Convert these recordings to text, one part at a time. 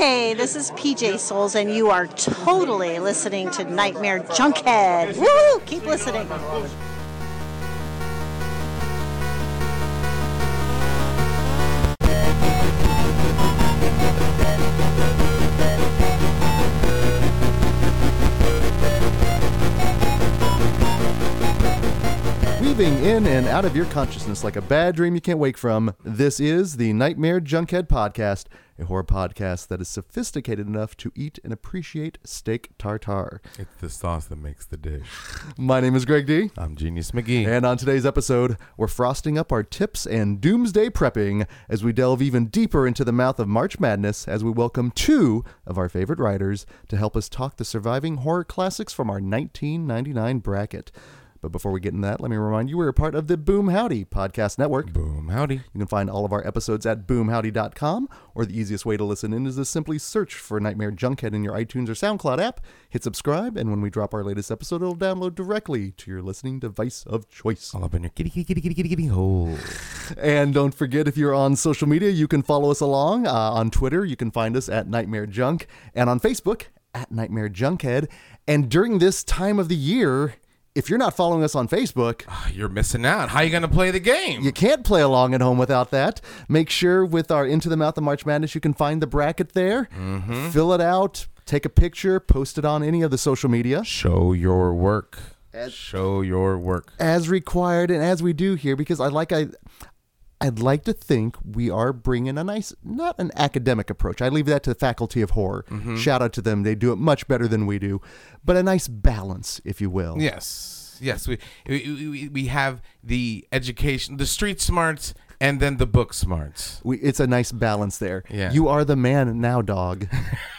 Hey, this is PJ Soles, and you are totally listening to Nightmare Junkhead. Woo! Keep listening. Weaving in and out of your consciousness like a bad dream you can't wake from, this is the Nightmare Junkhead Podcast, a horror podcast that is sophisticated enough to eat and appreciate steak tartare. It's the sauce that makes the dish. My name is Greg D. I'm Genius McGee. And on today's episode, we're frosting up our tips and doomsday prepping as we delve even deeper into the mouth of March Madness as we welcome two of our favorite writers to help us talk the surviving horror classics from our 1999 bracket. But before we get into that, let me remind you we're a part of the Boom Howdy podcast network. Boom, howdy. You can find all of our episodes at boomhowdy.com, or the easiest way to listen in is to simply search for Nightmare Junkhead in your iTunes or SoundCloud app, hit subscribe, and when we drop our latest episode, it'll download directly to your listening device of choice. All up in your kitty, kitty, kitty, kitty, kitty, kitty hole. And don't forget, if you're on social media, you can follow us along. Uh, on Twitter, you can find us at Nightmare Junk, and on Facebook, at Nightmare Junkhead. And during this time of the year, if you're not following us on Facebook, ah, You're missing out. How are you going to play the game? you can't play along at home without that. Make sure with our Into the Mouth of March Madness, you can find the bracket there, mm-hmm. fill it out, take a picture, post it on any of the social media Show your work. Show your work. as required and as we do here, because I like I. I'd like to think we are bringing a nice, not an academic approach. I leave that to the faculty of horror. Mm-hmm. Shout out to them; they do it much better than we do. But a nice balance, if you will. Yes. Yes. We, we, we, we have the education, the street smarts, and then the book smarts. We, it's a nice balance there. Yeah. You are the man now, dog.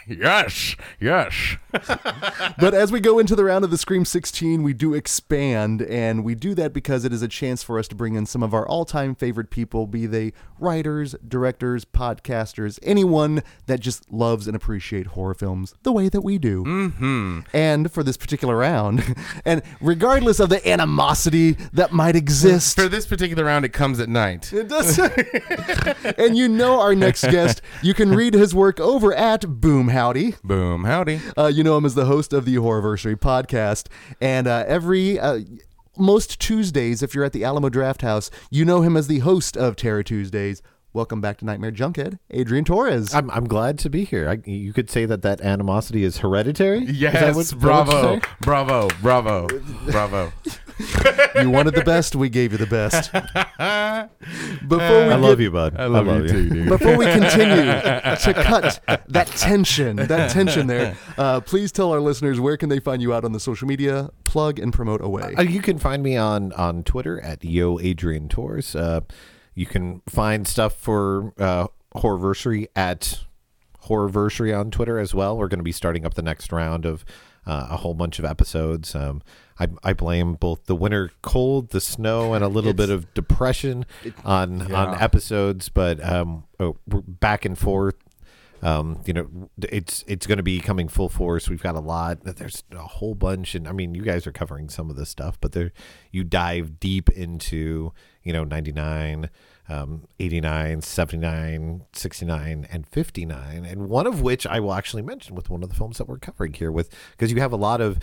Yes. Yes. but as we go into the round of the Scream 16, we do expand, and we do that because it is a chance for us to bring in some of our all time favorite people, be they writers, directors, podcasters, anyone that just loves and appreciate horror films the way that we do. Mm-hmm. And for this particular round, and regardless of the animosity that might exist, For this particular round, it comes at night. it does. and you know our next guest. You can read his work over at Boom Howdy. Boom, howdy. Uh, you know him as the host of the Horrorversary podcast, and uh, every. Uh, most Tuesdays, if you're at the Alamo Drafthouse, you know him as the host of Terror Tuesdays. Welcome back to Nightmare Junkhead, Adrian Torres. I'm, I'm glad to be here. I, you could say that that animosity is hereditary. Yes. what- is that what bravo. you? Bravo. Bravo. Bravo. you wanted the best, we gave you the best. Before we I love get- you, bud. I love, you, too, dude. Before we continue to cut that tension, that tension there, uh, please tell our listeners where can they find you out on the social media, plug and promote away. Uh, you can find me on on Twitter at yo Adrian Torres. Uh, you can find stuff for uh, Horrorversary at Horrorversary on Twitter as well. We're going to be starting up the next round of uh, a whole bunch of episodes. Um, I, I blame both the winter cold, the snow, and a little bit of depression on Yeah. on episodes, but um, oh, we're back and forth. Um, you know, it's it's going to be coming full force. We've got a lot. There's a whole bunch, and I mean, you guys are covering some of this stuff, but there you dive deep into you know 99, um, 89, 79, 69, and 59, and one of which I will actually mention with one of the films that we're covering here with because you have a lot of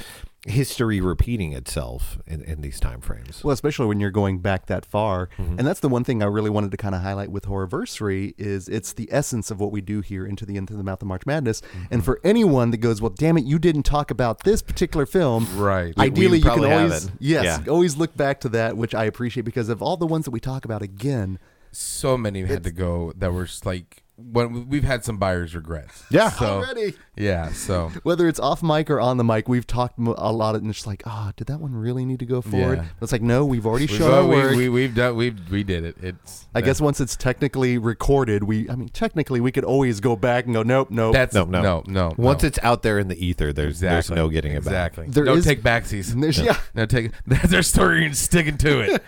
history repeating itself in, in these time frames. Well, especially when you're going back that far, mm-hmm. and that's the one thing I really wanted to kind of highlight with Horrorversary is it's the essence of what we do here into the into the mouth of March Madness. Mm-hmm. And for anyone that goes, well, damn it, you didn't talk about this particular film, Right. Ideally, you can always haven't. yes, Yeah. always look back to that, which I appreciate because of all the ones that we talk about again. so many had to go that were like when we've had some buyers regrets. Yeah. So Already. yeah. So Whether it's off mic or on the mic, we've talked a lot, of, and it's like, oh, did that one really need to go forward? Yeah. It's like, no, we've already we've, shown our we, work. we, we've done we we did it. It's I guess once it's technically recorded, we I mean technically we could always go back and go nope nope. that's No, no. no no. Once no. it's out there in the ether, there's exactly there's no getting it exactly. back. There no is- take backsies. And there's- yeah. No take. That's their story and sticking to it.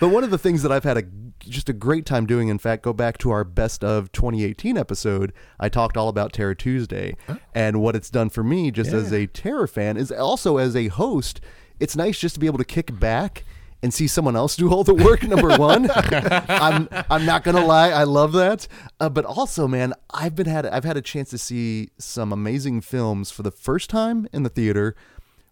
But one of the things that I've had a just a great time doing, in fact, go back to our best of 2018 episode. I talked all about Terror Tuesday and what it's done for me, just as a terror fan, is also as a host. It's nice just to be able to kick back and see someone else do all the work. Number one, I'm I'm not gonna lie, I love that. Uh, but also, man, I've been had I've had a chance to see some amazing films for the first time in the theater,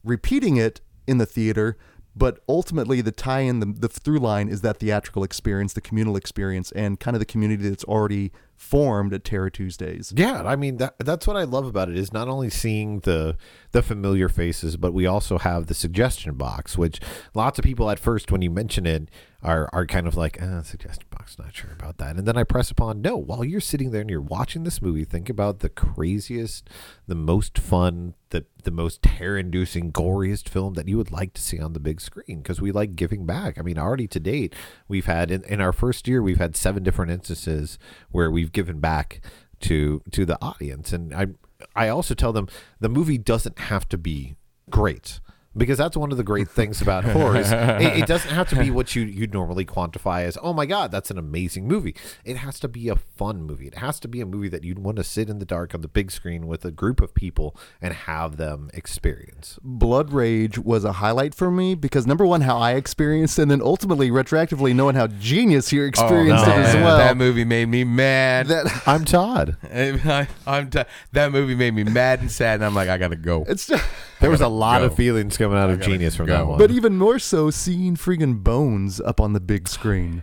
repeating it in the theater. But ultimately, the tie-in, the, the through line is that theatrical experience, the communal experience, and kind of the community that's already formed at Terror Tuesdays. Yeah, I mean that that's what I love about it is not only seeing the the familiar faces, but we also have the suggestion box, which lots of people at first when you mention it are are kind of like, uh, suggestion not sure about that. And then I press upon no, while you're sitting there and you're watching this movie, think about the craziest, the most fun, the the most terror inducing, goriest film that you would like to see on the big screen because we like giving back. I mean, already to date, we've had in, in our first year, we've had seven different instances where we've given back to to the audience. And I I also tell them the movie doesn't have to be great because that's one of the great things about horrors. It, it doesn't have to be what you you normally quantify as oh my god that's an amazing movie. It has to be a fun movie. It has to be a movie that you'd want to sit in the dark on the big screen with a group of people and have them experience. Blood Rage was a highlight for me because number one, how I experienced, it, and then ultimately, retroactively, knowing how genius you oh, experienced Oh, it as well. That movie made me mad. That- I'm Todd. I, am t- that movie made me mad and sad, and I'm like, I gotta go. it's just, There was a gotta lot of feelings coming out of Genius from go. that one. but even more so, seeing freaking bones up on the big screen,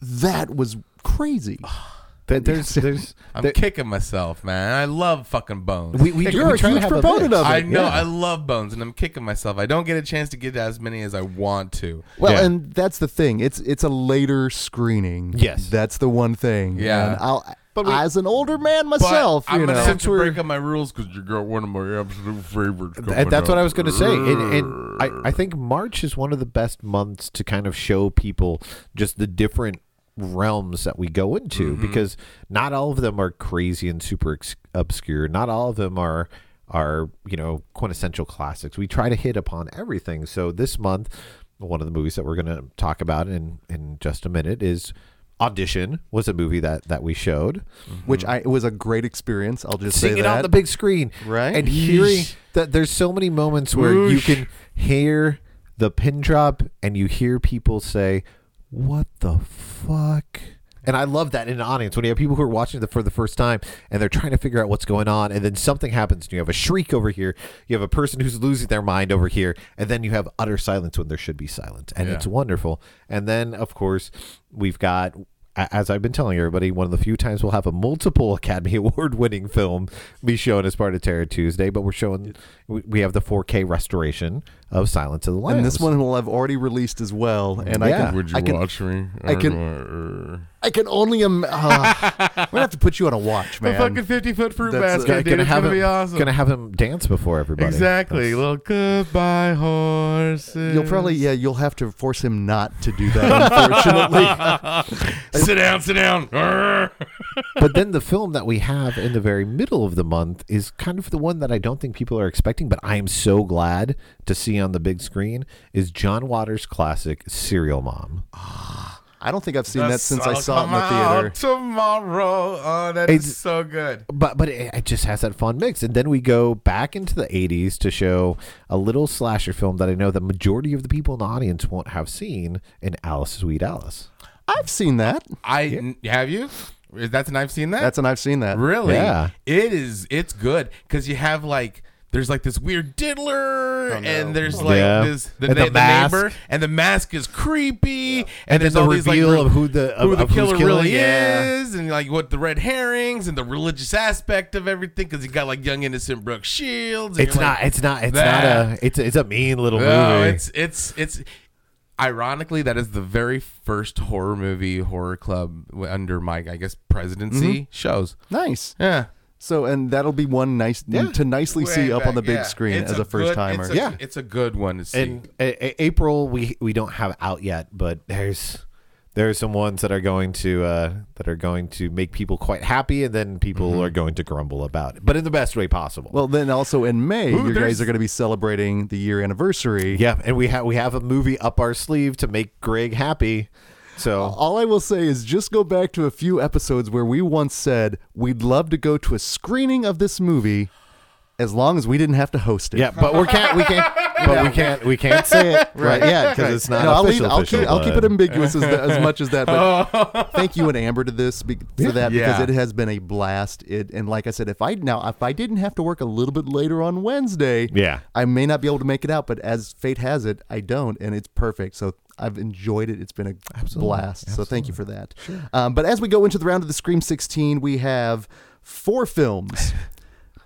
that was crazy. There- there's there's I'm there- kicking myself, man. I love fucking Bones. we, we, You're we a to huge have a proponent of it. I know yeah. I love Bones, and I'm kicking myself. I don't get a chance to get as many as I want to. Well, Yeah. and that's the thing. It's it's a later screening. Yes. that's the one thing. Yeah. And I'll, But we- as an older man But myself, I'm you gonna know, have to break up my rules because you got one of my absolute favorites. And coming that's what. I was going to say. And, and I, I think March is one of the best months to kind of show people just the different realms that we go into mm-hmm. because not all of them are crazy and super ex- obscure. Not all of them are are you know quintessential classics. We try to hit upon everything. So this month, one of the movies that we're going to talk about in in just a minute is Audition was a movie that that we showed. Mm-hmm. which I it was a great experience. I'll just seeing say it that. on the big screen, Right? And hearing that there's so many moments where you can hear the pin drop and you hear people say, "What the fuck." And I love that in an audience when you have people who are watching it for the first time and they're trying to figure out what's going on, and then something happens, and you have a shriek over here, you have a person who's losing their mind over here, and then you have utter silence when there should be silence, and Yeah. it's wonderful. And then, of course, we've got as I've been telling everybody, one of the few times we'll have a multiple Academy Award winning film be shown as part of Terror Tuesday, but we're showing we we have the 4K restoration of Silence of the Lambs. and this one will have already released as well. And I can, Would you I can, watch me? I can- can. I can only. Im- uh, we're gonna have to put you on a watch, The man. fucking fifty foot fruit That's- basket, gonna, gonna have gonna him, be awesome. Gonna have him dance before everybody. exactly. That's- Little goodbye horses. You'll probably, yeah, you'll have to force him not to do that. Unfortunately, sit down, sit down. Arr. but then the film that we have in the very middle of the month is kind of the one that I don't think people are expecting, but I am so glad to see on the big screen is John Waters' classic Serial Mom. Ah, I don't think I've seen The that since I sun saw it in the theater. out Tomorrow. Oh, that is It's- so good. but but it, it just has that fun mix and then we go back into the 80s to show a little slasher film that i know the majority of the people in the audience won't have seen in alice sweet alice I've seen that. I n- have you? Is That's an I've seen that. That's and I've seen that. really. Yeah. It is. It's good because you have like. There's like this weird diddler, Oh, no. and there's like Yeah. this the, na- the neighbor, and the mask is creepy, and, and, there's the all these, like, re- of who the of, who the killer really yeah. is, and like what the red herrings and the religious aspect of everything, because you got like young innocent Brooke Shields. it's not like, it's not it's that. not a it's it's a mean little no, movie it's it's it's. Ironically, that is the very first horror movie horror club under my, I guess, presidency mm-hmm. shows. Nice. Yeah, So, and that'll be one nice Yeah. to nicely see Way up on the big yeah. screen It's as a, first good- timer. It's a, Yeah. it's a good one to see. and a, a- April we we don't have out yet, but there's there are some ones that are going to uh, that are going to make people quite happy, and then people are going to grumble about it, but in the best way possible. Well, then also in May, Ooh, you guys are going to be celebrating the year anniversary. yeah, and we have we have a movie up our sleeve to make Greg happy. So All I will say is just go back to a few episodes where we once said we'd love to go to a screening of this movie as long as we didn't have to host it. Yeah, but we can't. We can't. But we can't. We can't say it right yet because it's not No, I'll, leave, official. I'll, official, keep, I'll keep it ambiguous as, as much as that. But thank you and Amber to this be, for that because Yeah. it has been a blast. It and like I said, if I now if I didn't have to work a little bit later on Wednesday, Yeah. I may not be able to make it out. But as fate has it, I don't, and it's perfect. So I've enjoyed it. It's been a blast. So thank you for that. Um, but as we go into the round of the Scream 16, we have four films.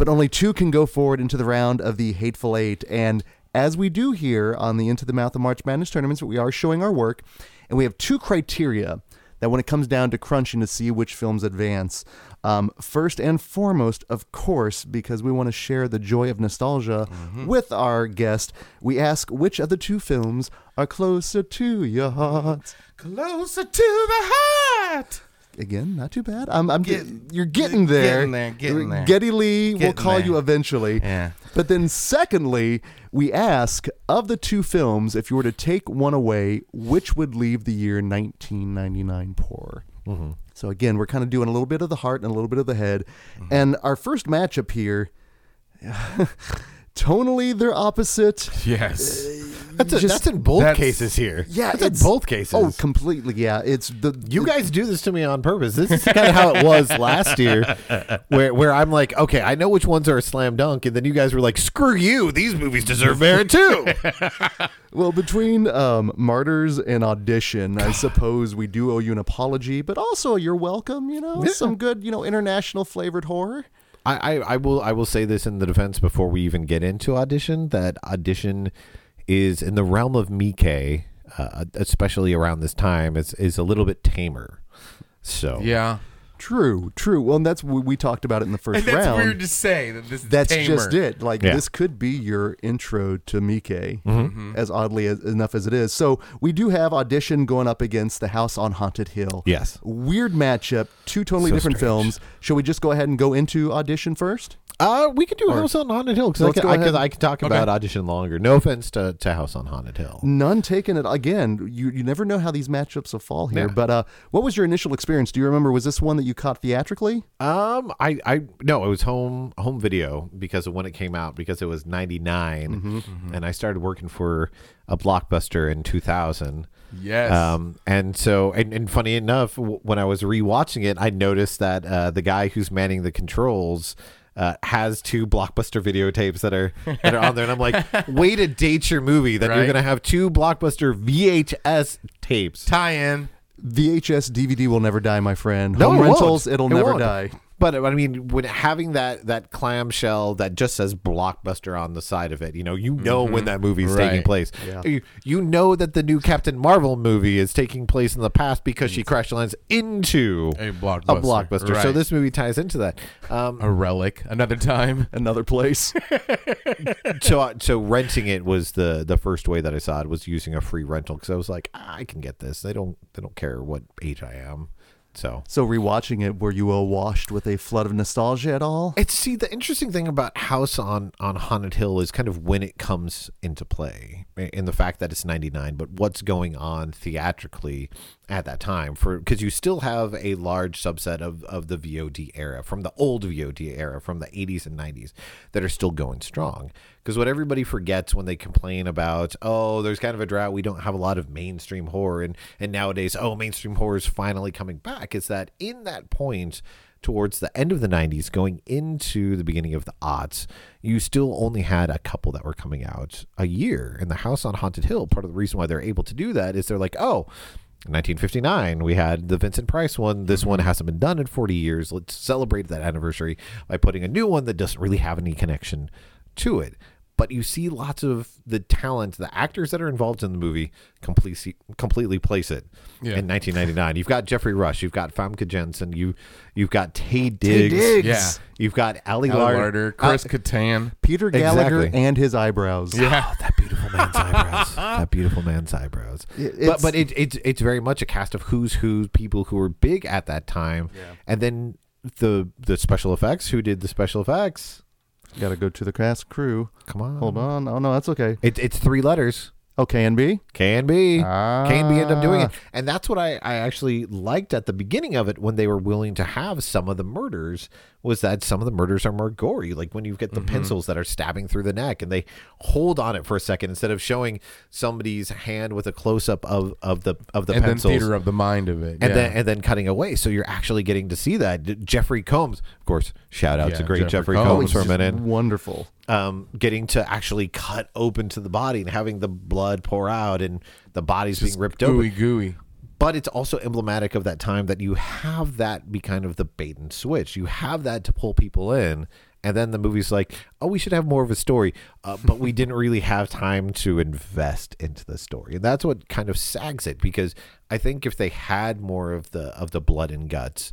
But only two can go forward into the round of the Hateful Eight. And as we do here on the Into the Mouth of March Madness tournaments, we are showing our work, and we have two criteria that when it comes down to crunching to see which films advance. Um, first and foremost, of course, because we want to share the joy of nostalgia with our guest, we ask which of the two films are closer to your heart. Closer to the heart. Again, not too bad. I'm, I'm Get- you're getting there. getting there, getting there. Geddy Lee will Getting call you eventually. Yeah. But then, secondly, we ask of the two films, if you were to take one away, which would leave the year 1999 poor? Mm-hmm. So again, we're kind of doing a little bit of the heart and a little bit of the head. Mm-hmm. And our first matchup here, tonally, they're opposite. Yes. That's, a, Just- that's in both That's- cases here. Yeah, that's in both cases. Oh, completely. Yeah, it's the you guys do this to me on purpose. This is kind of how it was last year, where where I'm like, okay, I know which ones are a slam dunk, and then you guys were like, screw you, these movies deserve merit too. Well, between um, Martyrs and Audition, I suppose we do owe you an apology, but also you're welcome. You know, Yeah. some good, you know, international flavored horror. I, I, I will I will say this in the defense before we even get into audition that audition is in the realm of Mike, uh, especially around this time, is is a little bit tamer. So Yeah. True, true. Well, and that's we, we talked about it in the first And that's round. weird to say that this is That's tamer. just it. Like Yeah. this could be your intro to Mike, Mm-hmm. as oddly as, enough as it is. So we do have audition going up against the House on Haunted Hill. Yes. Weird matchup. Two totally So different strange. films. Shall we just go ahead and go into audition first? Uh, we could do House on Haunted Hill because I, Let's could- go I. I could talk about audition longer. No offense to, to House on Haunted Hill. None taken it again. You you never know how these matchups will fall here. Yeah. But uh, what was your initial experience? Do you remember? Was this one that you caught theatrically? Um, I, I no, it was home home video because of when it came out because it was ninety and I started working for a blockbuster in two thousand. Yes. Um, and so, and, and funny enough, w- when I was rewatching it, I noticed that uh, the guy who's manning the controls uh, has two blockbuster videotapes that are that are on there, and I'm like, way to date your movie that you're gonna have two blockbuster VHS tapes. Tie-in. VHS DVD will never die, my friend. No, Home it won't. rentals, it'll It never won't. die. But I mean, when having that that clamshell that just says blockbuster on the side of it, you know, you know when that movie is taking place. Yeah. You, you know that the new Captain Marvel movie is taking place in the past because she crash lands into A blockbuster. a blockbuster. So this movie ties into that. Um, a relic. Another time. Another place. so so renting it was the the first way that I saw it was using a free rental because I was like, "Ah, I can get this. They don't they don't care what age I am. So so rewatching it, were you washed with a flood of nostalgia at all? It's see the interesting thing about House on on Haunted Hill is kind of when it comes into play in the fact that it's 99 but what's going on theatrically at that time for because you still have a large subset of of the VOD era from the old VOD era from the 80s and 90s that are still going strong because what everybody forgets when they complain about oh there's kind of a drought we don't have a lot of mainstream horror and and nowadays oh mainstream horror is finally coming back is that in that point towards the end of the 90s going into the beginning of the aughts you still only had a couple that were coming out a year and the house on haunted hill part of the reason why they're able to do that is they're like oh 1959 we had the vincent price one this one mm-hmm. hasn't been done in 40 years let's celebrate that anniversary by putting a new one that doesn't really have any connection to it but you see lots of the talent, the actors that are involved in the movie completely completely place it Yeah. in 1999. You've got Geoffrey Rush, you've got Famke Janssen, you you've got Taye Diggs, Diggs. Yeah. you've got Ali Al Larter, Larter, Chris Uh, Kattan. Peter Gallagher Exactly. and his eyebrows. Yeah. Oh, that beautiful man's eyebrows. That beautiful man's eyebrows. It- but but it, it's it's very much a cast of who's who people who were big at that time, and then the the special effects. Who did the special effects? Got to go to the cast crew. Come on, Hold on. Oh no, that's okay. It, it's three letters. Oh, KNB. Can be. KNB end up doing it. Ah. And that's what I, I actually liked at the beginning of it when they were willing to have some of the murders was that some of the murders are more gory. Like when you get the Mm-hmm. pencils that are stabbing through the neck and they hold on it for a second instead of showing somebody's hand with a close up of, of the of the and then pencils. theater of the mind of it. and yeah. then and then cutting away, so you're actually getting to see that Jeffrey Combs, of course. Shout out Yeah, to great Jeffrey Jeffrey, Combs. Combs, for a minute Wonderful. Um, getting to actually cut open to the body and having the blood pour out and the body's being ripped open. gooey open. gooey. But it's also emblematic of that time that you have that be kind of the bait and switch. You have that to pull people in. And then the movie's like, oh, we should have more of a story. Uh, but we didn't really have time to invest into the story. And that's what kind of sags it because I think if they had more of the of the blood and guts,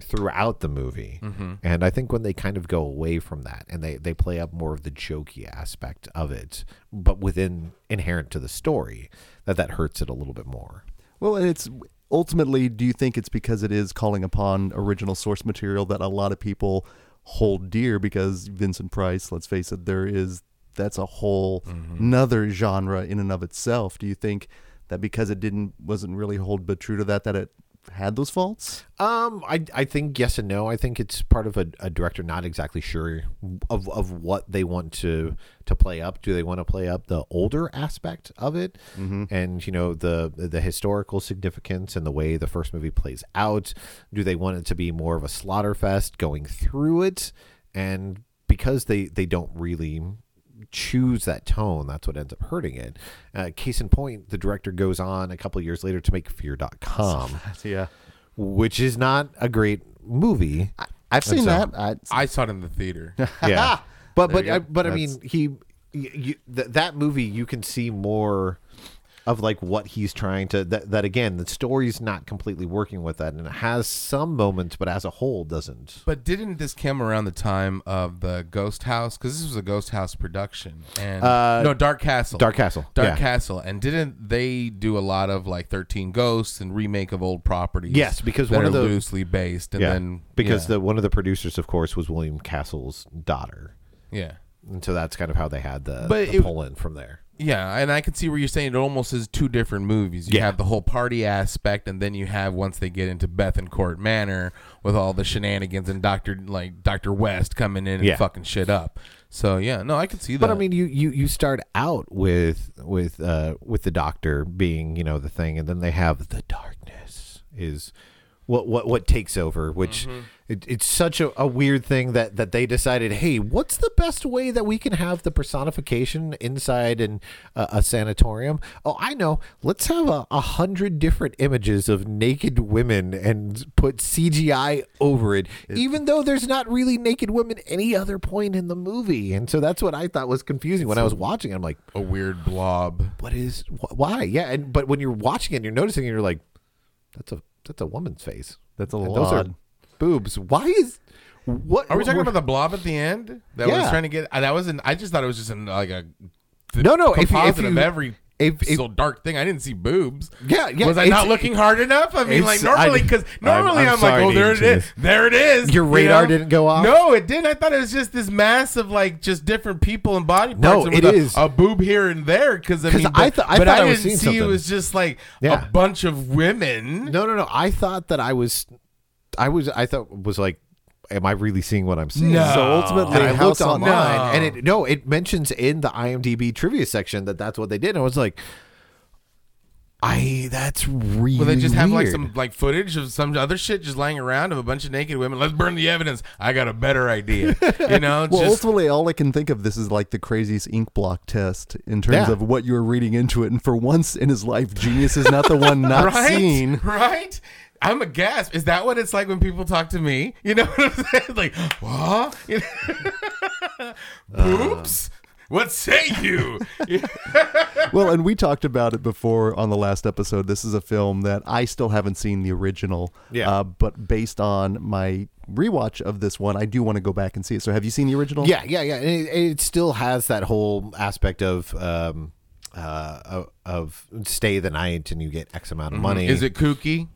throughout the movie. Mm-hmm. And I think when they kind of go away from that and they, they play up more of the jokey aspect of it, but within inherent to the story, that that hurts it a little bit more. Well, and it's ultimately, do you think it's because it is calling upon original source material that a lot of people hold dear? Because Vincent Price, let's face it, there is that's a whole mm-hmm. another genre in and of itself. Do you think that because it didn't wasn't really hold but true to that, that it had those faults? Um, I I think yes and no. I think it's part of a, a director not exactly sure of, of what they want to to play up. Do they want to play up the older aspect of it, and you know the the historical significance and the way the first movie plays out? Do they want it to be more of a slaughter fest going through it? And because they they don't really choose that tone that's what ends up hurting it uh, case in point the director goes on a couple years later to make fear.com Yeah, which is not a great movie. I've seen so- that. I, I saw it in the theater. Yeah, but but. I, but I mean he, y- you, th- that movie you can see more of like what he's trying to that, that again the story's not completely working with that and it has some moments but as a whole doesn't But didn't this come around the time of the Ghost House? Because this was a Ghost House production, and Uh, no Dark Castle. Dark Castle, Dark yeah. Castle, and didn't they do a lot of like Thirteen Ghosts and remake of old properties? Yes, because that one are of the- loosely based, and yeah then because yeah, the one of the producers of course was William Castle's daughter yeah. and so that's kind of how they had the, But the it- pull in from there Yeah, and I can see where you're saying it almost is two different movies. You Yeah. have the whole party aspect, and then you have once they get into Bethencourt Manor with all the shenanigans and Doctor like Doctor West coming in and Yeah. fucking shit up. So yeah, no, I can see that. But I mean, you, you you start out with with uh with the doctor being you know the thing, and then they have the darkness is what what what takes over, which Mm-hmm. it, it's such a, a weird thing that that they decided, hey, what's the best way that we can have the personification inside in a, a sanatorium? Oh, I know. Let's have a, a hundred different images of naked women and put CGI over it, even though there's not really naked women any other point in the movie. And so that's what I thought was confusing when I was watching. it. I'm like, a weird blob. what is wh- why? Yeah, and but when you're watching it, and you're noticing, it, you're like, that's a that's a woman's face. That's a lot. Those are boobs. Why is what? Are we talking about the blob at the end? That was trying to get. uh, That was an. I just thought it was just an like a. No, no, if you- if you- every if- if- so dark thing. I didn't see boobs. Yeah, yeah, Was I not looking hard enough? I mean, like normally, I- because I'm- normally I'm I'm, like, oh, there it is, there it is. Your you radar know? didn't go off? No, it didn't. I thought it was just this mass of like just different people and body parts. No, and it a, is. a boob here and there. Because I mean, I but, th- I but thought I I didn't see seeing it was just like Yeah. a bunch of women. No, no, no. I thought that I was, I was, I thought was like, am I really seeing what I'm seeing? No. So ultimately, And I House looked on online, No. and it no, it mentions in the IMDb trivia section that that's what they did. And I was like, I that's really. Well, they just have like some like footage of some other shit just lying around of a bunch of naked women. Let's burn the evidence. I got a better idea. You know, Well, just ultimately, all I can think of this is like the craziest ink block test in terms Yeah. of what you're reading into it. And for once in his life, genius is not the one not right, seen. right. I'm a gasp. Is that what it's like when people talk to me? You know what I'm saying? Like, what? You know? Oops. What say you? Well, and we talked about it before on the last episode. This is a film that I still haven't seen the original. Yeah. Uh, but based on my rewatch of this one, I do want to go back and see it. So, have you seen the original? Yeah, yeah, yeah. And it, it still has that whole aspect of um, uh, of- of stay the night and you get X amount of money. Is it kooky?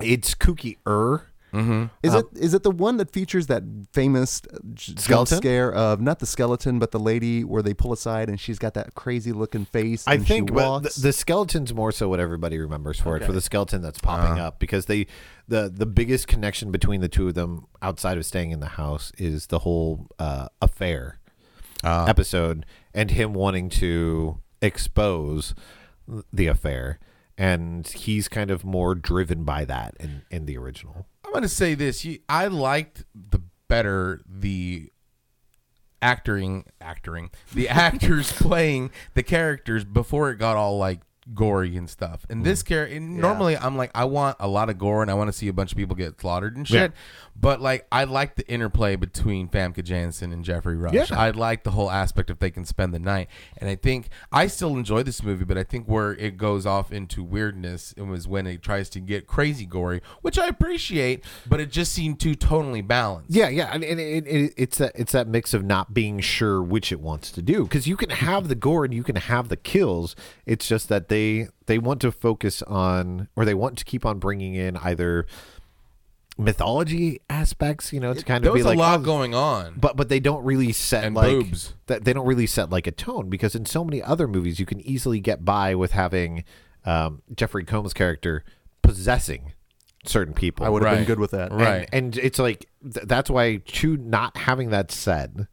It's kooky er. Mm-hmm. Is it is it the one that features that famous uh, j- jump Skeleton? scare of not the skeleton but the lady where they pull aside and she's got that crazy looking face I and think she walks? the, the skeleton's more so what everybody remembers for it for the skeleton that's popping Uh-huh. up because they the the biggest connection between the two of them outside of staying in the house is the whole uh, affair Ah. episode and him wanting to expose the affair and he's kind of more driven by that in in the original. I'm gonna say this. You, I liked the better the acting, acting, the actors playing the characters before it got all like gory and stuff. And this mm. character, normally I'm like, I want a lot of gore and I want to see a bunch of people get slaughtered and shit. But like, I like the interplay between Famke Janssen and Geoffrey Rush. Yeah. I like the whole aspect if they can spend the night. And I think I still enjoy this movie, but I think where it goes off into weirdness it was when it tries to get crazy gory, which I appreciate, but it just seemed too tonally balanced. Yeah, yeah, and, and it, it, it's that it's that mix of not being sure which it wants to do because you can have the gore and you can have the kills. It's just that they they want to focus on or they want to keep on bringing in either mythology aspects, you know, to kind There of be was like a lot oh, going on. but but they don't really set And like boobs. that they don't really set like a tone because in so many other movies you can easily get by with having um, Jeffrey Combs' character possessing certain people. I would have been good with that. Right. And, and it's like th- that's why Chew not having that said,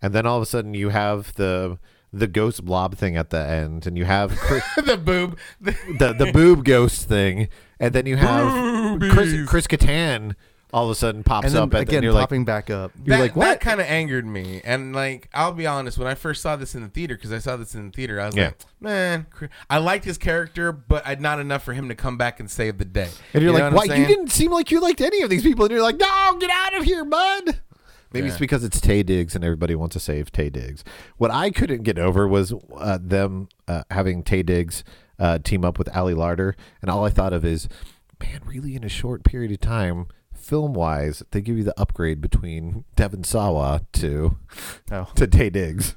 and then all of a sudden you have the the ghost blob thing at the end, and you have Chris, the boob. the the boob ghost thing, and then you have Chris Boobies. Chris Kattan all of a sudden pops And then up, and again, you're like, popping back up. You're that, like, what? That kind of angered me, and like I'll be honest, when I first saw this in the theater, because I saw this in the theater, I was Yeah. like, man, I liked his character, but I'd not enough for him to come back and save the day. and you're You like, why? You didn't seem like you liked any of these people, and you're like, no, get out of here, bud. Maybe it's because it's Taye Diggs and everybody wants to save Taye Diggs. What I couldn't get over was uh, them uh, having Taye Diggs uh, team up with Ali Larter, and all I thought of is, man, really in a short period of time, film wise, they give you the upgrade between Devon Sawa to Oh. to Taye Diggs.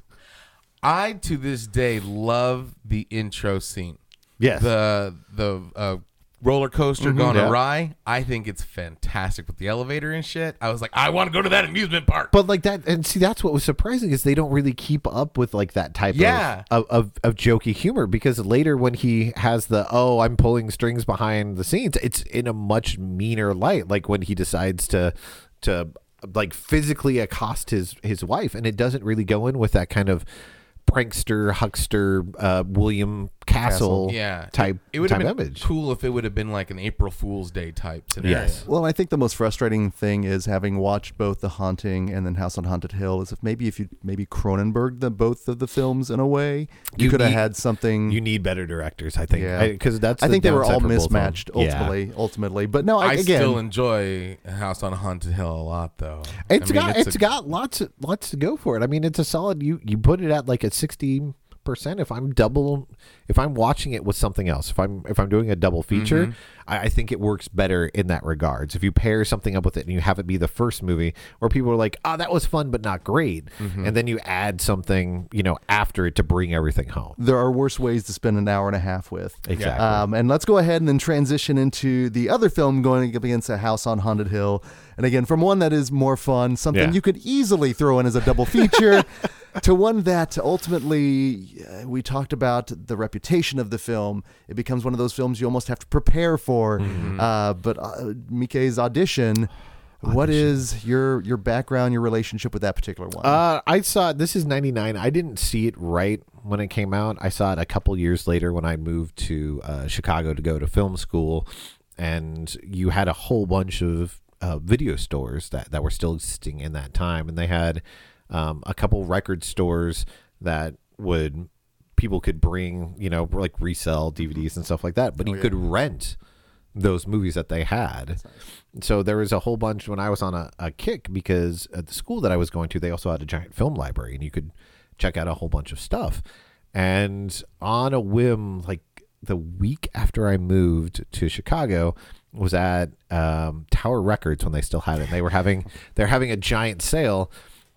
I to this day love the intro scene. Yes. The the uh, roller coaster gone yeah. awry. I think it's fantastic with the elevator and shit. I was like, I want to go to that amusement park. But like that, and see, that's what was surprising is they don't really keep up with like that type Yeah. of, of, of of jokey humor because later when he has the oh I'm pulling strings behind the scenes, it's in a much meaner light. Like when he decides to to like physically accost his his wife, and it doesn't really go in with that kind of prankster huckster uh, William Castle, yeah, type It, it would have type been image. cool if it would have been like an April Fool's Day type scenario. Yes. Well, I think the most frustrating thing is having watched both The Haunting and then House on Haunted Hill is if maybe if you maybe Cronenberg the both of the films in a way, you, You could have had something. You need better directors, I think, yeah, because that's I the think they were all downside for both of them. mismatched Yeah. ultimately. Ultimately, but no, I, I again, still enjoy House on Haunted Hill a lot, though. It's I mean, got it's it's a- got lots of, lots to go for it. I mean, it's a solid. You you put it at like a sixty percent. If I'm double, if I'm watching it with something else, if I'm if I'm doing a double feature, mm-hmm. I, I think it works better in that regards. If you pair something up with it and you have it be the first movie, where people are like, "Oh, that was fun, but not great," mm-hmm. and then you add something, you know, after it to bring everything home. there are worse ways to spend an hour and a half with. Exactly. Um, and let's go ahead and then transition into the other film going up against A House on Haunted Hill. And again, from one that is more fun, something Yeah. you could easily throw in as a double feature, to one that ultimately uh, we talked about the reputation of the film. It becomes one of those films you almost have to prepare for. Mm-hmm. Uh, but uh, Mike's audition. What is your your background, your relationship with that particular one? Uh, I saw this is '99. I didn't see it right when it came out. I saw it a couple years later when I moved to uh, Chicago to go to film school, and you had a whole bunch of uh, video stores that that were still existing in that time, and they had um, a couple record stores that would people could bring, you know, like resell DVDs and stuff like that, but you could rent those movies that they had. So there was a whole bunch when I was on a, a kick because at the school that I was going to, they also had a giant film library and you could check out a whole bunch of stuff. And on a whim, like the week after I moved to Chicago, was at um, Tower Records when they still had it. They were having they're having a giant sale,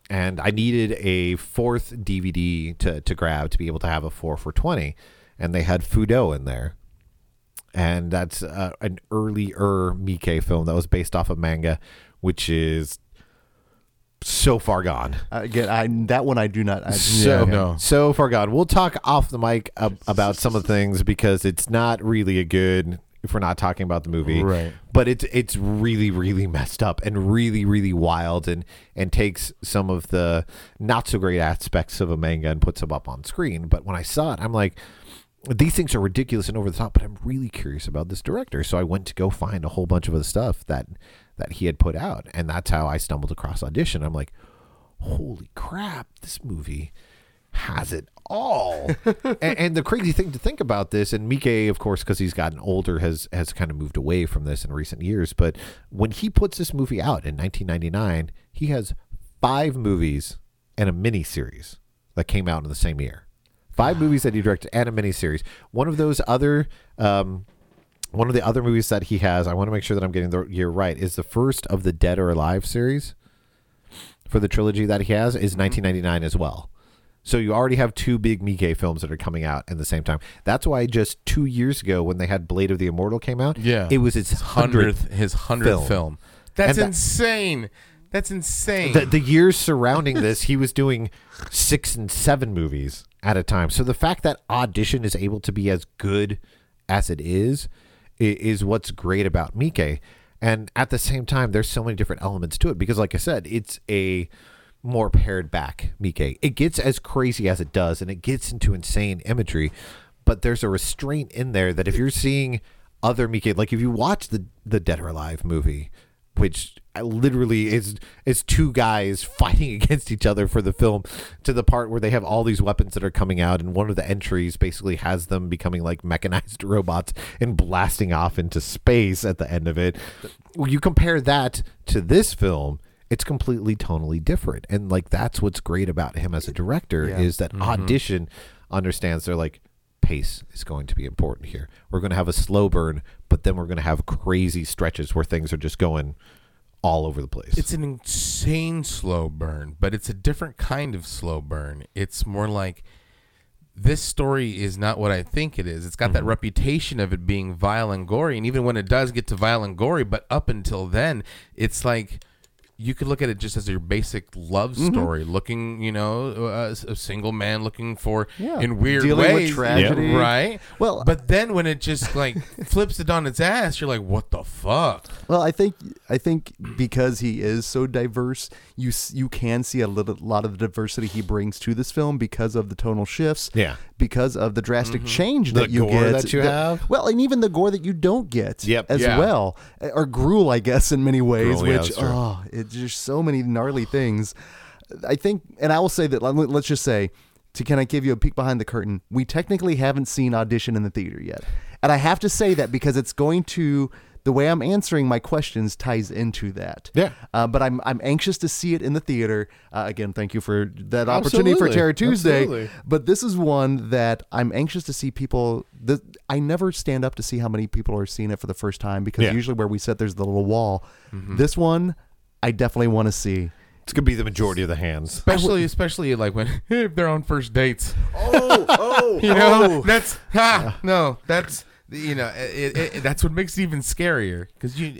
and I needed a fourth DVD to to grab to be able to have a four for twenty, and they had Fudo in there, and that's uh, an earlier Mike film that was based off of manga, which is so far gone. Uh, Again, I that one I do not. I, So no. so far gone. We'll talk off the mic ab- about some of the things because it's not really a good if we're not talking about the movie. Right. But it's it's really really messed up and really really wild and and takes some of the not so great aspects of a manga and puts them up on screen. But when I saw it, I'm like these things are ridiculous and over the top, but I'm really curious about this director. So I went to go find a whole bunch of other stuff that that he had put out, and that's how I stumbled across Audition. I'm like, holy crap, this movie has it all. and, and the crazy thing to think about this, and Mike, of course, because he's gotten older, has has kind of moved away from this in recent years. But when he puts this movie out in 1999, he has five movies and a mini series that came out in the same year. Five movies that he directed and a mini series. One of those other. Um, one of the other movies that he has, I want to make sure that I'm getting the year right, is the first of the Dead or Alive series for the trilogy that he has is 1999 as well. So you already have two big Mike films that are coming out at the same time. That's why just two years ago when they had Blade of the Immortal came out, Yeah. it was its hundredth. his hundredth film. film. That's that- insane. That's insane. The, the years surrounding this, he was doing six and seven movies at a time. So the fact that Audition is able to be as good as it is, is what's great about Mike. And at the same time, there's so many different elements to it because, like I said, it's a more pared back Mike. It gets as crazy as it does, and it gets into insane imagery, but there's a restraint in there that if you're seeing other Mike, like if you watch the the Dead or Alive movie, which literally is is two guys fighting against each other for the film to the part where they have all these weapons that are coming out and one of the entries basically has them becoming like mechanized robots and blasting off into space at the end of it you compare that to this film it's completely tonally different and like that's what's great about him as a director Yeah. is that mm-hmm. audition understands they're like pace is going to be important here we're going to have a slow burn but then we're going to have crazy stretches where things are just going all over the place It's an insane slow burn, but it's a different kind of slow burn. It's more like this story is not what I think it is. It's got that mm-hmm. reputation of it being vile and gory, and even when it does get to vile and gory, but up until then, it's like you could look at it just as your basic love mm-hmm. story, looking, you know, a, a single man looking for Yeah. in weird Dealing with ways, tragedy. right? Well- but then when it just like flips it on its ass, you're like, what the fuck? Well, I think I think because he is so diverse, you you can see a little, lot of the diversity he brings to this film because of the tonal shifts. Yeah. Because of the drastic mm-hmm. change The that you gore get. that you have. Well, and even the gore that you don't get. Yep. As Yeah. well, or gruel, I guess, in many ways. Gruel, which true. Ah, oh, it's just so many gnarly things. I think, and I will say that. let- Let's just say. To can I give you a peek behind the curtain? We technically haven't seen audition in the theater yet, and I have to say that because it's going to the way I'm answering my questions ties into that. Yeah. Uh, but I'm I'm anxious to see it in the theater. Uh, again, thank you for that opportunity for Absolutely. Terror Tuesday. Absolutely. But this is one that I'm anxious to see people. The, I never stand up to see how many people are seeing it for the first time because Yeah. usually where we sit there's the little wall. This one, I definitely want to see. it's going to be the majority of the hands Especially, especially like when if they're on first dates. Oh, oh, You know, that's ha, no, that's you know, it, it, it- that's what makes it even scarier because you,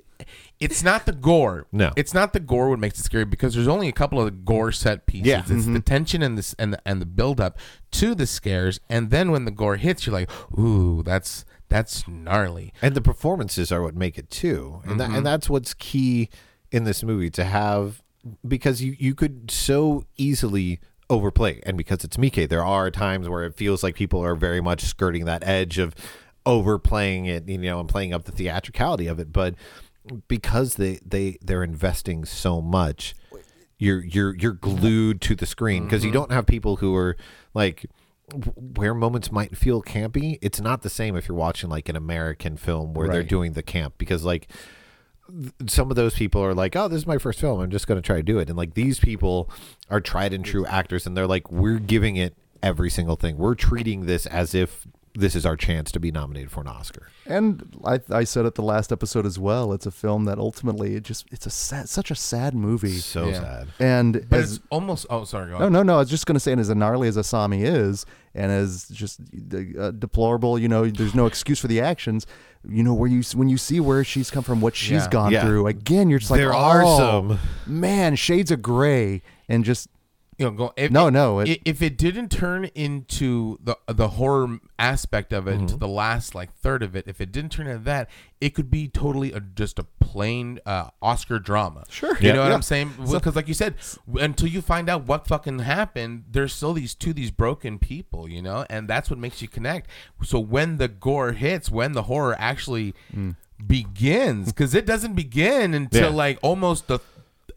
it's not the gore. No. it's not the gore what makes it scary because there's only a couple of gore set pieces. Yeah. it's mm-hmm. the tension and this and the, and the build up to the scares, and then when the gore hits, you're like, ooh, that's that's gnarly. and the performances are what make it too and that, and mm-hmm. that's what's key in this movie to have because you you could so easily overplay and because it's Mike there are times where it feels like people are very much skirting that edge of overplaying it you know and playing up the theatricality of it but because they they they're investing so much you're you're you're glued to the screen because you mm-hmm. don't have people who are like where moments might feel campy it's not the same if you're watching like an american film where they're doing the camp because like some of those people are like oh this is my first film i'm just going to try to do it and like these people are tried and true actors and they're like we're giving it every single thing. We're treating this as if this is our chance to be nominated for an Oscar. And I, I said it the last episode as well. It's a film that ultimately it just it's a sad, such a sad movie. So Yeah. sad. And But as it's almost. Oh, sorry. Go no, on. no, no. I was just going to say, and as gnarly as Asami is, and as just uh, deplorable, you know, there's no excuse for the actions. You know, where you when you see where she's come from, what she's Yeah. gone Yeah. through. Again, you're just like, There are "Oh, some." man shades of gray, and just You know, go, if, No, no, it- if it didn't turn into the the horror aspect of it, Mm-hmm. into the last like third of it, if it didn't turn into that, it could be totally a, just a plain uh, Oscar drama. Sure. you Yeah, know what yeah. I'm saying? Because like you said, until you find out what fucking happened, there's still these two these broken people, you know, and that's what makes you connect. So when the gore hits, when the horror actually Mm. begins, because it doesn't begin until Yeah. like almost the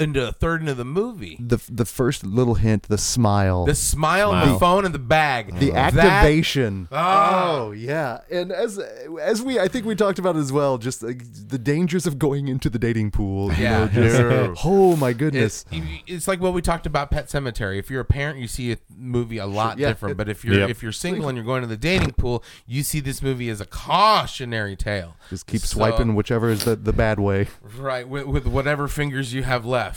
into a third into the movie. the the first little hint, the smile, The smile, on Smile. the phone, and the bag. the That- activation. Ah. Oh yeah, and as as we I think we talked about as well, just like, the dangers of going into the dating pool. You Yeah. know, just, Yeah. oh my goodness. It's, it's like what we talked about Pet Sematary. If you're a parent, you see a movie a lot yeah. different. But if you're Yep. if you're single and you're going to the dating pool, you see this movie as a cautionary tale. Just keep So- swiping whichever is the, the bad way. right with, with whatever fingers you have left.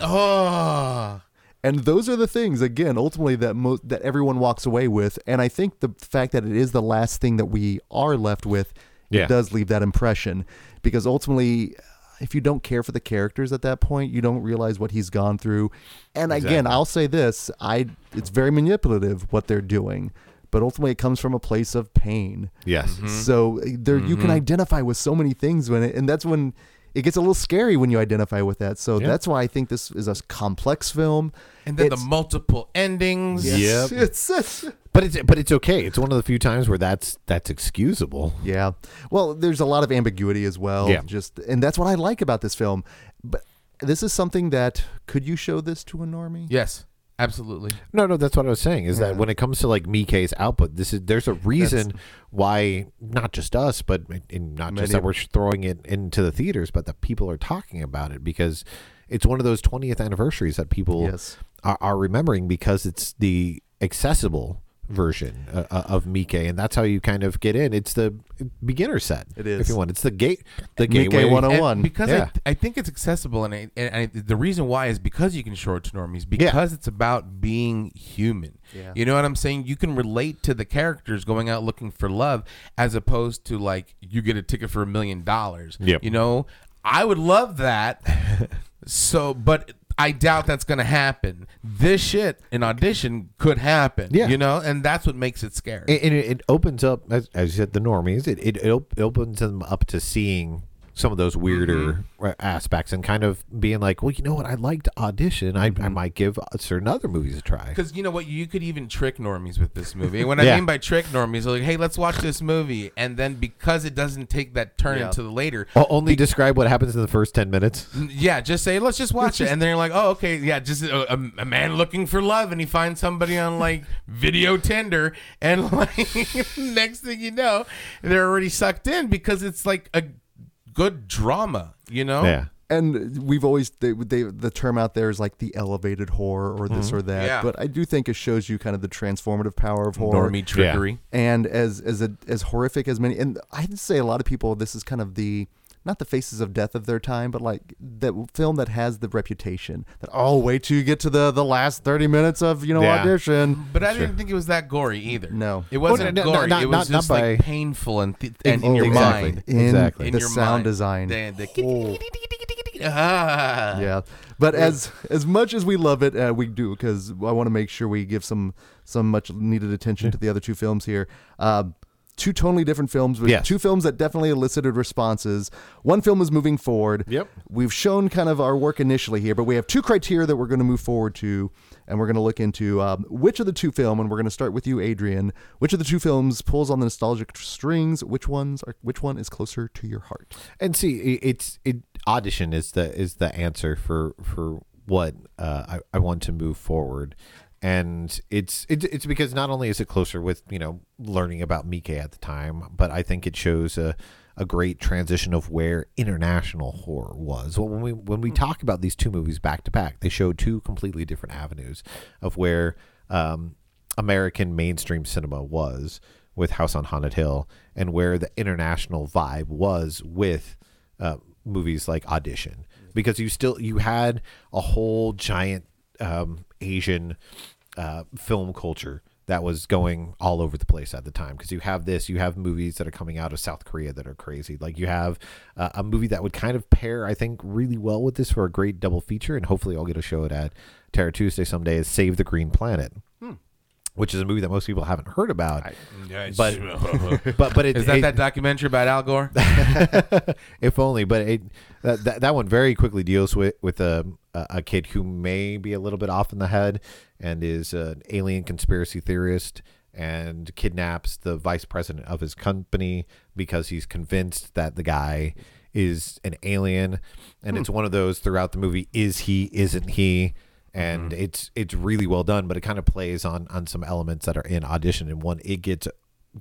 Oh, And those are the things again, ultimately that mo- that everyone walks away with. And I think the fact that it is the last thing that we are left with, Yeah. it does leave that impression. Because ultimately, if you don't care for the characters at that point, you don't realize what he's gone through. And again, I'll say this: I it's very manipulative what they're doing, but ultimately it comes from a place of pain. Yes. Mm-hmm. So uh, there you can identify with so many things when it, and that's when it gets a little scary when you identify with that. So Yeah. that's why I think this is a complex film. and then It's- the multiple endings. Yep. It's, it's But it's but it's okay. It's one of the few times where that's that's excusable. yeah. Well, there's a lot of ambiguity as well. Yeah. Just and that's what I like about this film. But this is something that could you show this to a normie? Yes, absolutely. No, no, that's what I was saying. Is Yeah. that when it comes to like Miike's output, this is there's a reason why not just us, but and not Many just that we're throwing it into the theaters, but that people are talking about it because it's one of those 20th anniversaries that people Yes. are, are remembering because it's the accessible version uh, uh, of Miike, and that's how you kind of get in. It's the beginner set. It is. if you want. It's the gate, the Miike gateway. 101. And because Yeah. I, I think it's accessible, and, I, and I, the reason why is because you can show it to normies, because it's about being human. Yeah. You know what I'm saying? You can relate to the characters going out looking for love, as opposed to like you get a ticket for a million dollars. Yep. You know, I would love that. so, but. I doubt that's going to happen. This shit in audition could happen. Yeah. You know, and that's what makes it scary. and and it, it opens up as, as you said the normies it, it op- opens them up to seeing some of those weirder uh, aspects and kind of being like well you know what? I like to audition. I, I mm-hmm. might give uh, certain other movies a try. Because you know what, you could even trick normies with this movie. And what I mean by trick normies, like, hey, let's watch this movie, and then because it doesn't take that turn Yeah. into the later, O- only describe what happens in the first 10 minutes. Yeah, just say let's just watch it, and then you're like, oh, okay, yeah, just a, a, a man looking for love, and he finds somebody on like video Tinder, and like next thing you know, they're already sucked in because it's like a good drama, you know? yeah and we've always they, they the term out there is like the elevated horror or this mm-hmm. or that. Yeah. But I do think it shows you kind of the transformative power of horror. Normie trickery. and as as a, as horrific as many and i'd say a lot of people this is kind of the not the faces of death of their time but like that film that has the reputation that oh wait till you get to the the last 30 minutes of you know Yeah. audition But I didn't think it was that gory either. No. it wasn't Well, no, no, gory. not- it was not- not just like by- painful and th- and in your exactly. mind. in Exactly. in the your sound mind. design The- the- Oh. Ah. yeah but as as much as we love it uh, we do because i want to make sure we give some some much needed attention to the other two films here uh, two totally different films with Yes. two films that definitely elicited responses. One film is moving forward. Yep. we've shown kind of our work initially here but we have two criteria that we're going to move forward to and we're going to look into um, which of the two film and we're going to start with you adrian which of the two films pulls on the nostalgic strings? Which ones are which one is closer to your heart? And see it's it audition is the is the answer for for what uh, I, I want to move forward and it's it's it's because not only is it closer with you know learning about Miike at the time but I think it shows a a great transition of where international horror was. Well when we when we talk about these two movies back to back they show two completely different avenues of where um American mainstream cinema was with House on Haunted Hill, and where the international vibe was with uh, movies like Audition, because you still you had a whole giant um, Asian uh, film culture that was going all over the place at the time. Because you have this you have movies that are coming out of south korea that are crazy. Like you have uh, a movie that would kind of pair i think really well with this for a great double feature and hopefully i'll get to show it at Terror Tuesday someday is save the green planet which is a movie that most people haven't heard about. But but but it, is that it- that documentary about Al Gore? if only but it that, that, that one very quickly deals with with a a a kid who may be a little bit off in the head and is an alien conspiracy theorist and kidnaps the vice president of his company because he's convinced that the guy is an alien. And hmm. it's one of those throughout the movie is he isn't he and it's it's really well done but it kind of plays on on some elements that are in audition and one it gets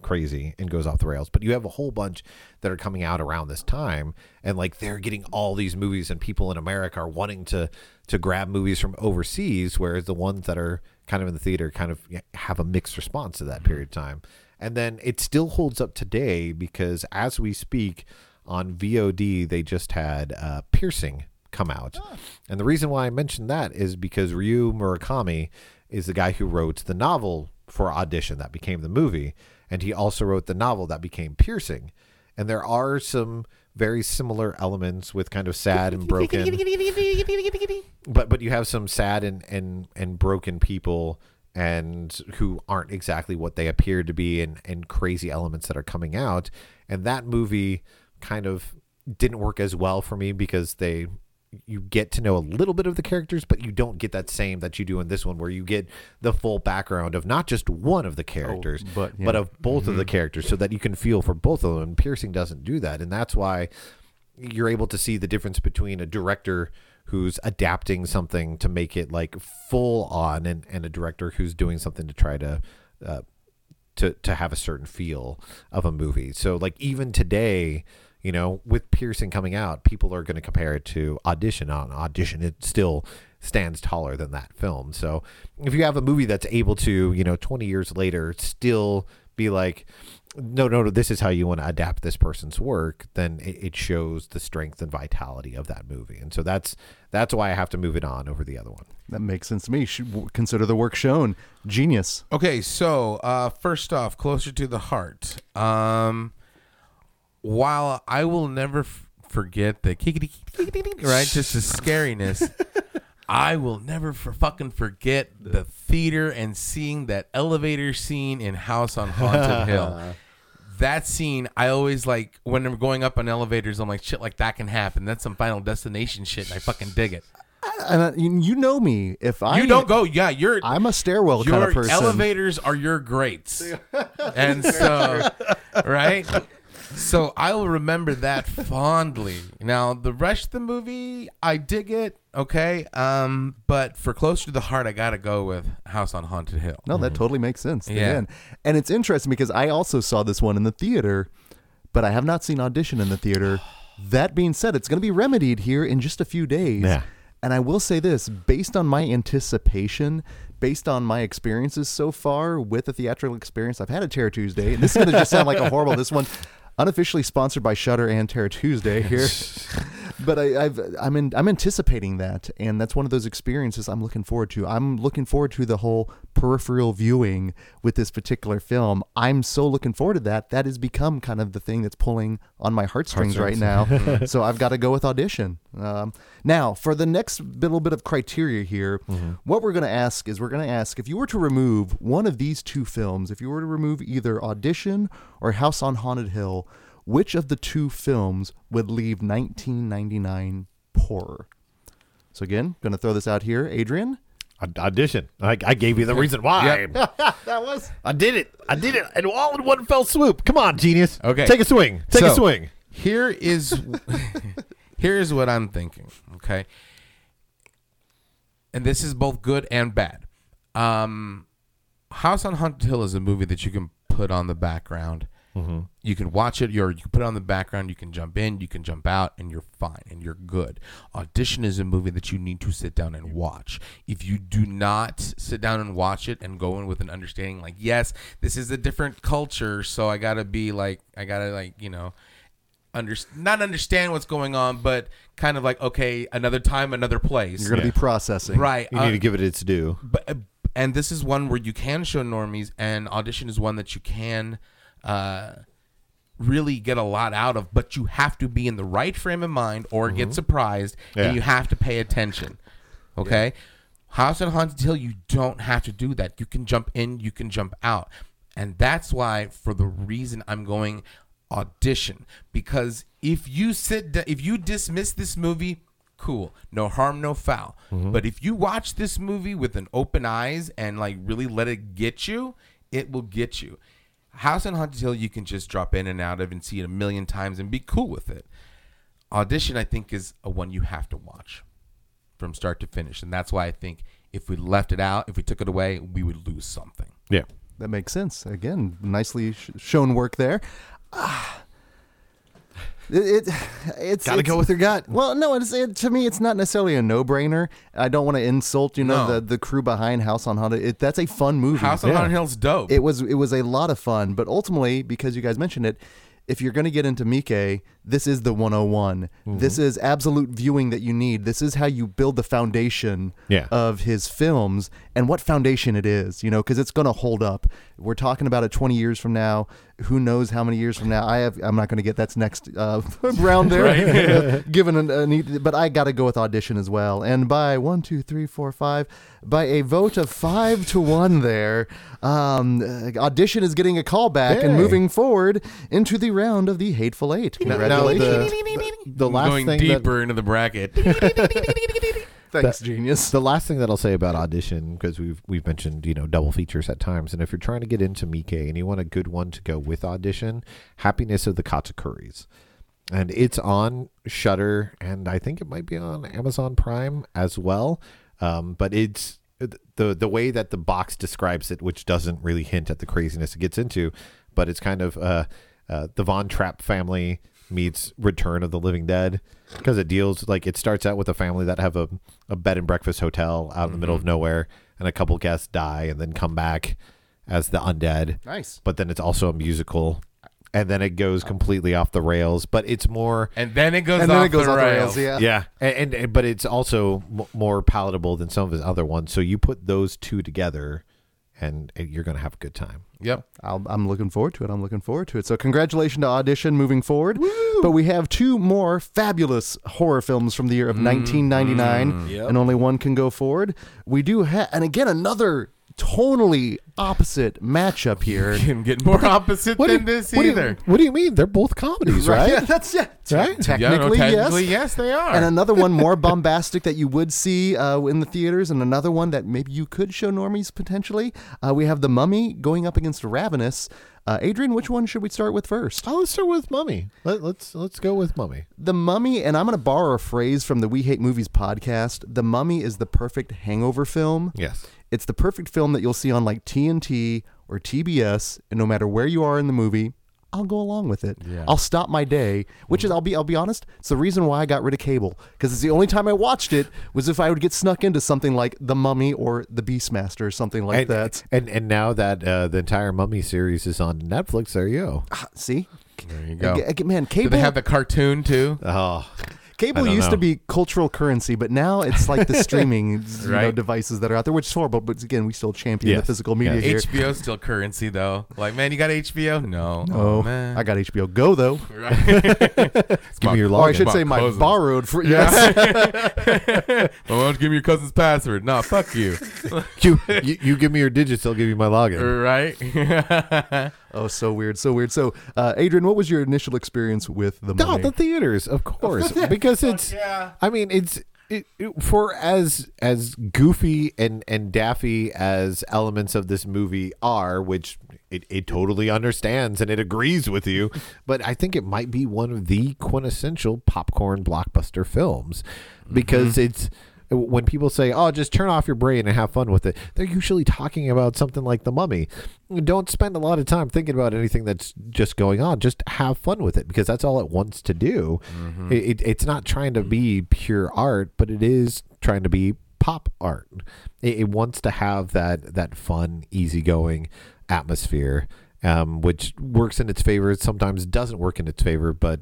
crazy and goes off the rails. But you have a whole bunch that are coming out around this time, and like they're getting all these movies, and people in America are wanting to to grab movies from overseas, whereas the ones that are kind of in the theater kind of have a mixed response to that period of time. And then it still holds up today because as we speak on VOD, they just had uh, Piercing come out. And the reason why I mentioned that is because Ryu Murakami is the guy who wrote the novel for Audition that became the movie. And he also wrote the novel that became Piercing. And there are some very similar elements with kind of sad and broken but but you have some sad and and and broken people and who aren't exactly what they appear to be and and crazy elements that are coming out and that movie kind of didn't work as well for me because they you get to know a little bit of the characters but you don't get that same that you do in this one where you get the full background of not just one of the characters but- yeah. but of both of the characters so that you can feel for both of them and piercing doesn't do that and that's why you're able to see the difference between a director who's adapting something to make it like full on and, and a director who's doing something to try to uh, to to have a certain feel of a movie. So like even today, you know, with Pearson coming out, people are going to compare it to Audition. On Audition, it still stands taller than that film. So if you have a movie that's able to, you know, 20 years later still be like no, no, no, this is how you want to adapt this person's work, then it, it shows the strength and vitality of that movie. And so that's that's why I have to move it on over the other one. That makes sense to me. Should consider the work shown. Genius. Okay, so uh, first off, closer to the heart. Um, while I will never f- forget the right, just the scariness. I will never for fucking forget the theater and seeing that elevator scene in House on Haunted Hill. That scene, I always like when I'm going up on elevators. I'm like, shit, like that can happen. That's some Final Destination shit, and I fucking dig it. And you you know me. If I You don't go, yeah, you're I'm a stairwell your kind of person. elevators are your greats and so right so i will remember that fondly now the rest of the movie i dig it okay um but for closer to the heart i gotta go with house on haunted hill No, that totally makes sense. Yeah. Yeah. And it's interesting because I also saw this one in the theater, but I have not seen Audition in the theater. That being said, it's going to be remedied here in just a few days. Yeah. And I will say this based on my anticipation, based on my experiences so far with the theatrical experience, I've had a Terror Tuesday, and this is going to just sound like a horrible. This one, unofficially sponsored by Shudder and Terror Tuesday here. but I, I've I'm in, I'm anticipating that, and that's one of those experiences I'm looking forward to. I'm looking forward to the whole peripheral viewing with this particular film. I'm so looking forward to that. That has become kind of the thing that's pulling on my heartstrings, right now. so I've got to go with audition. Um, now, for the next little bit of criteria here, what we're going to ask is we're going to ask if you were to remove one of these two films, if you were to remove either Audition or House on Haunted Hill, which of the two films would leave 1999 poorer? So again, going to throw this out here, Adrian. Aud- Audition. I, I gave you the reason why. that was I did it. I did it, and all in one fell swoop. Come on, genius. Okay. take a swing. Take a So, swing. Here is here's what I'm thinking. Okay, and this is both good and bad. Um, House on Haunted Hill is a movie that you can put on the background You can watch it, or you can put it on the background, you can jump in, you can jump out, and you're fine and you're good. Audition is a movie that you need to sit down and watch. If you do not sit down and watch it and go in with an understanding, like, yes, this is a different culture, so I gotta be like, I gotta, like, you know, under, not understand what's going on, but kind of like, okay, another time, another place. You're going to Yeah. be processing. right. You uh, need to give it its due. but uh, and this is one where you can show normies and audition is one that you can uh really get a lot out of but you have to be in the right frame of mind or get surprised Yeah. and you have to pay attention okay? House on haunted hill you don't have to do that. You can jump in you can jump out. And that's why for the reason i'm going audition. Because if you sit da- if you dismiss this movie cool. No harm no foul. But if you watch this movie with an open eyes and like really let it get you it will get you house on haunted hill you can just drop in and out of and see it a million times and be cool with it audition i think is a one you have to watch from start to finish and that's why i think if we left it out if we took it away we would lose something Yeah. That makes sense. Again, nicely sh- shown work there. Ah. It, it it's Got to it's- go with your gut. Well, no, it's it, to me. It's not necessarily a no-brainer. I don't want to insult, you know, No. the the crew behind House on Haunted. It, that's a fun movie. house on Yeah. haunted hill's dope it was it was a lot of fun, but ultimately, because you guys mentioned it, if you're going to get into Mike, this is the 101. Mm-hmm. This is absolute viewing that you need. This is how you build the foundation Yeah. of his films and what foundation it is, you know, because it's going to hold up. We're talking about it 20 years from now. Who knows how many years from now? I have. I'm not going to get that's next uh, round there. given an, a neat, but I got to go with audition as well. And by one, two, three, four, five, by a vote of five to one, there, um, uh, audition is getting a callback and moving forward into the round of the hateful eight. Now, Congratulations! the, the last going thing that, deeper into the bracket Thanks, genius. the last thing that I'll say about audition because we've we've mentioned you know double features at times, and if you're trying to get into Mike and you want a good one to go with audition, Happiness of the Katsukuris, and it's on Shudder, and I think it might be on Amazon Prime as well. Um, but it's the the way that the box describes it, which doesn't really hint at the craziness it gets into, but it's kind of uh, uh, the Von Trapp family meets Return of the Living Dead because it deals like it starts out with a family that have a, a bed and breakfast hotel out in the middle of mm-hmm. nowhere and a couple guests die and then come back as the undead Nice. but then it's also a musical and then it goes completely off the rails but it's more and then it goes And off then it goes the off the rails. rails. Yeah. yeah and, and, and- but it's also m- more palatable than some of his other ones so you put those two together and you're gonna have a good time Yep. I'll, I'm looking forward to it. I'm looking forward to it. So, congratulations to Audition moving forward. But we have two more fabulous horror films from the year of mm-hmm. 1999, mm-hmm. and only one can go forward. We do have, and again, another totally opposite matchup here. Can get more opposite What do than you- this what do you- either. what do you mean they're both comedies right, Yeah, that's yeah. Right? Technically, yeah, no, technically, yes. yes, they are. And another one more bombastic that you would see uh, in the theaters, and another one that maybe you could show normies potentially. Uh, we have The Mummy going up against Ravenous. Uh, Adrian, which one should we start with first? Oh, let's start with Mummy. Let, let's let's go with Mummy. The Mummy, and I'm going to borrow a phrase from the We Hate Movies podcast. The Mummy is the perfect hangover film. Yes. It's the perfect film that you'll see on like TNT or TBS, and no matter where you are in the movie, I'll go along with it. Yeah. I'll stop my day, which is I'll be I'll be honest, it's the reason why I got rid of cable because it's the only time I watched it was if I would get snuck into something like The Mummy or The Beastmaster or something like and, that. And and now that uh, the entire Mummy series is on Netflix, there you go. Ah, See, there you go. Man, Do cable they have the cartoon too? Oh, Cable I don't used to be cultural currency, but now it's like the streaming you know, devices that are out there, which is horrible. But again, we still champion Yes. the physical media Yes. here. HBO still currency though. Like, man, you got HBO? No. Oh, man. I got HBO Go though. Right. Give me your Or I login. should say my cousins. borrowed for yes. well, why don't you give me your cousin's password? No, fuck you. you, you you give me your digits, I'll give you my login. right? Oh, so weird, so weird. So, uh, Adrian, what was your initial experience with the No, the theaters, of course, because it's. yeah. I mean, it's it, it- for as as goofy and and daffy as elements of this movie are, which it, it totally understands and it agrees with you. But I think it might be one of the quintessential popcorn blockbuster films because it's when people say, "Oh, just turn off your brain and have fun with it," they're usually talking about something like The Mummy. Don't spend a lot of time thinking about anything that's just going on. Just have fun with it because that's all it wants to do. It, it, it's not trying to be pure art, but it is trying to be pop art. It, it wants to have that that fun, easygoing atmosphere, um, which works in its favor. Sometimes doesn't work in its favor, but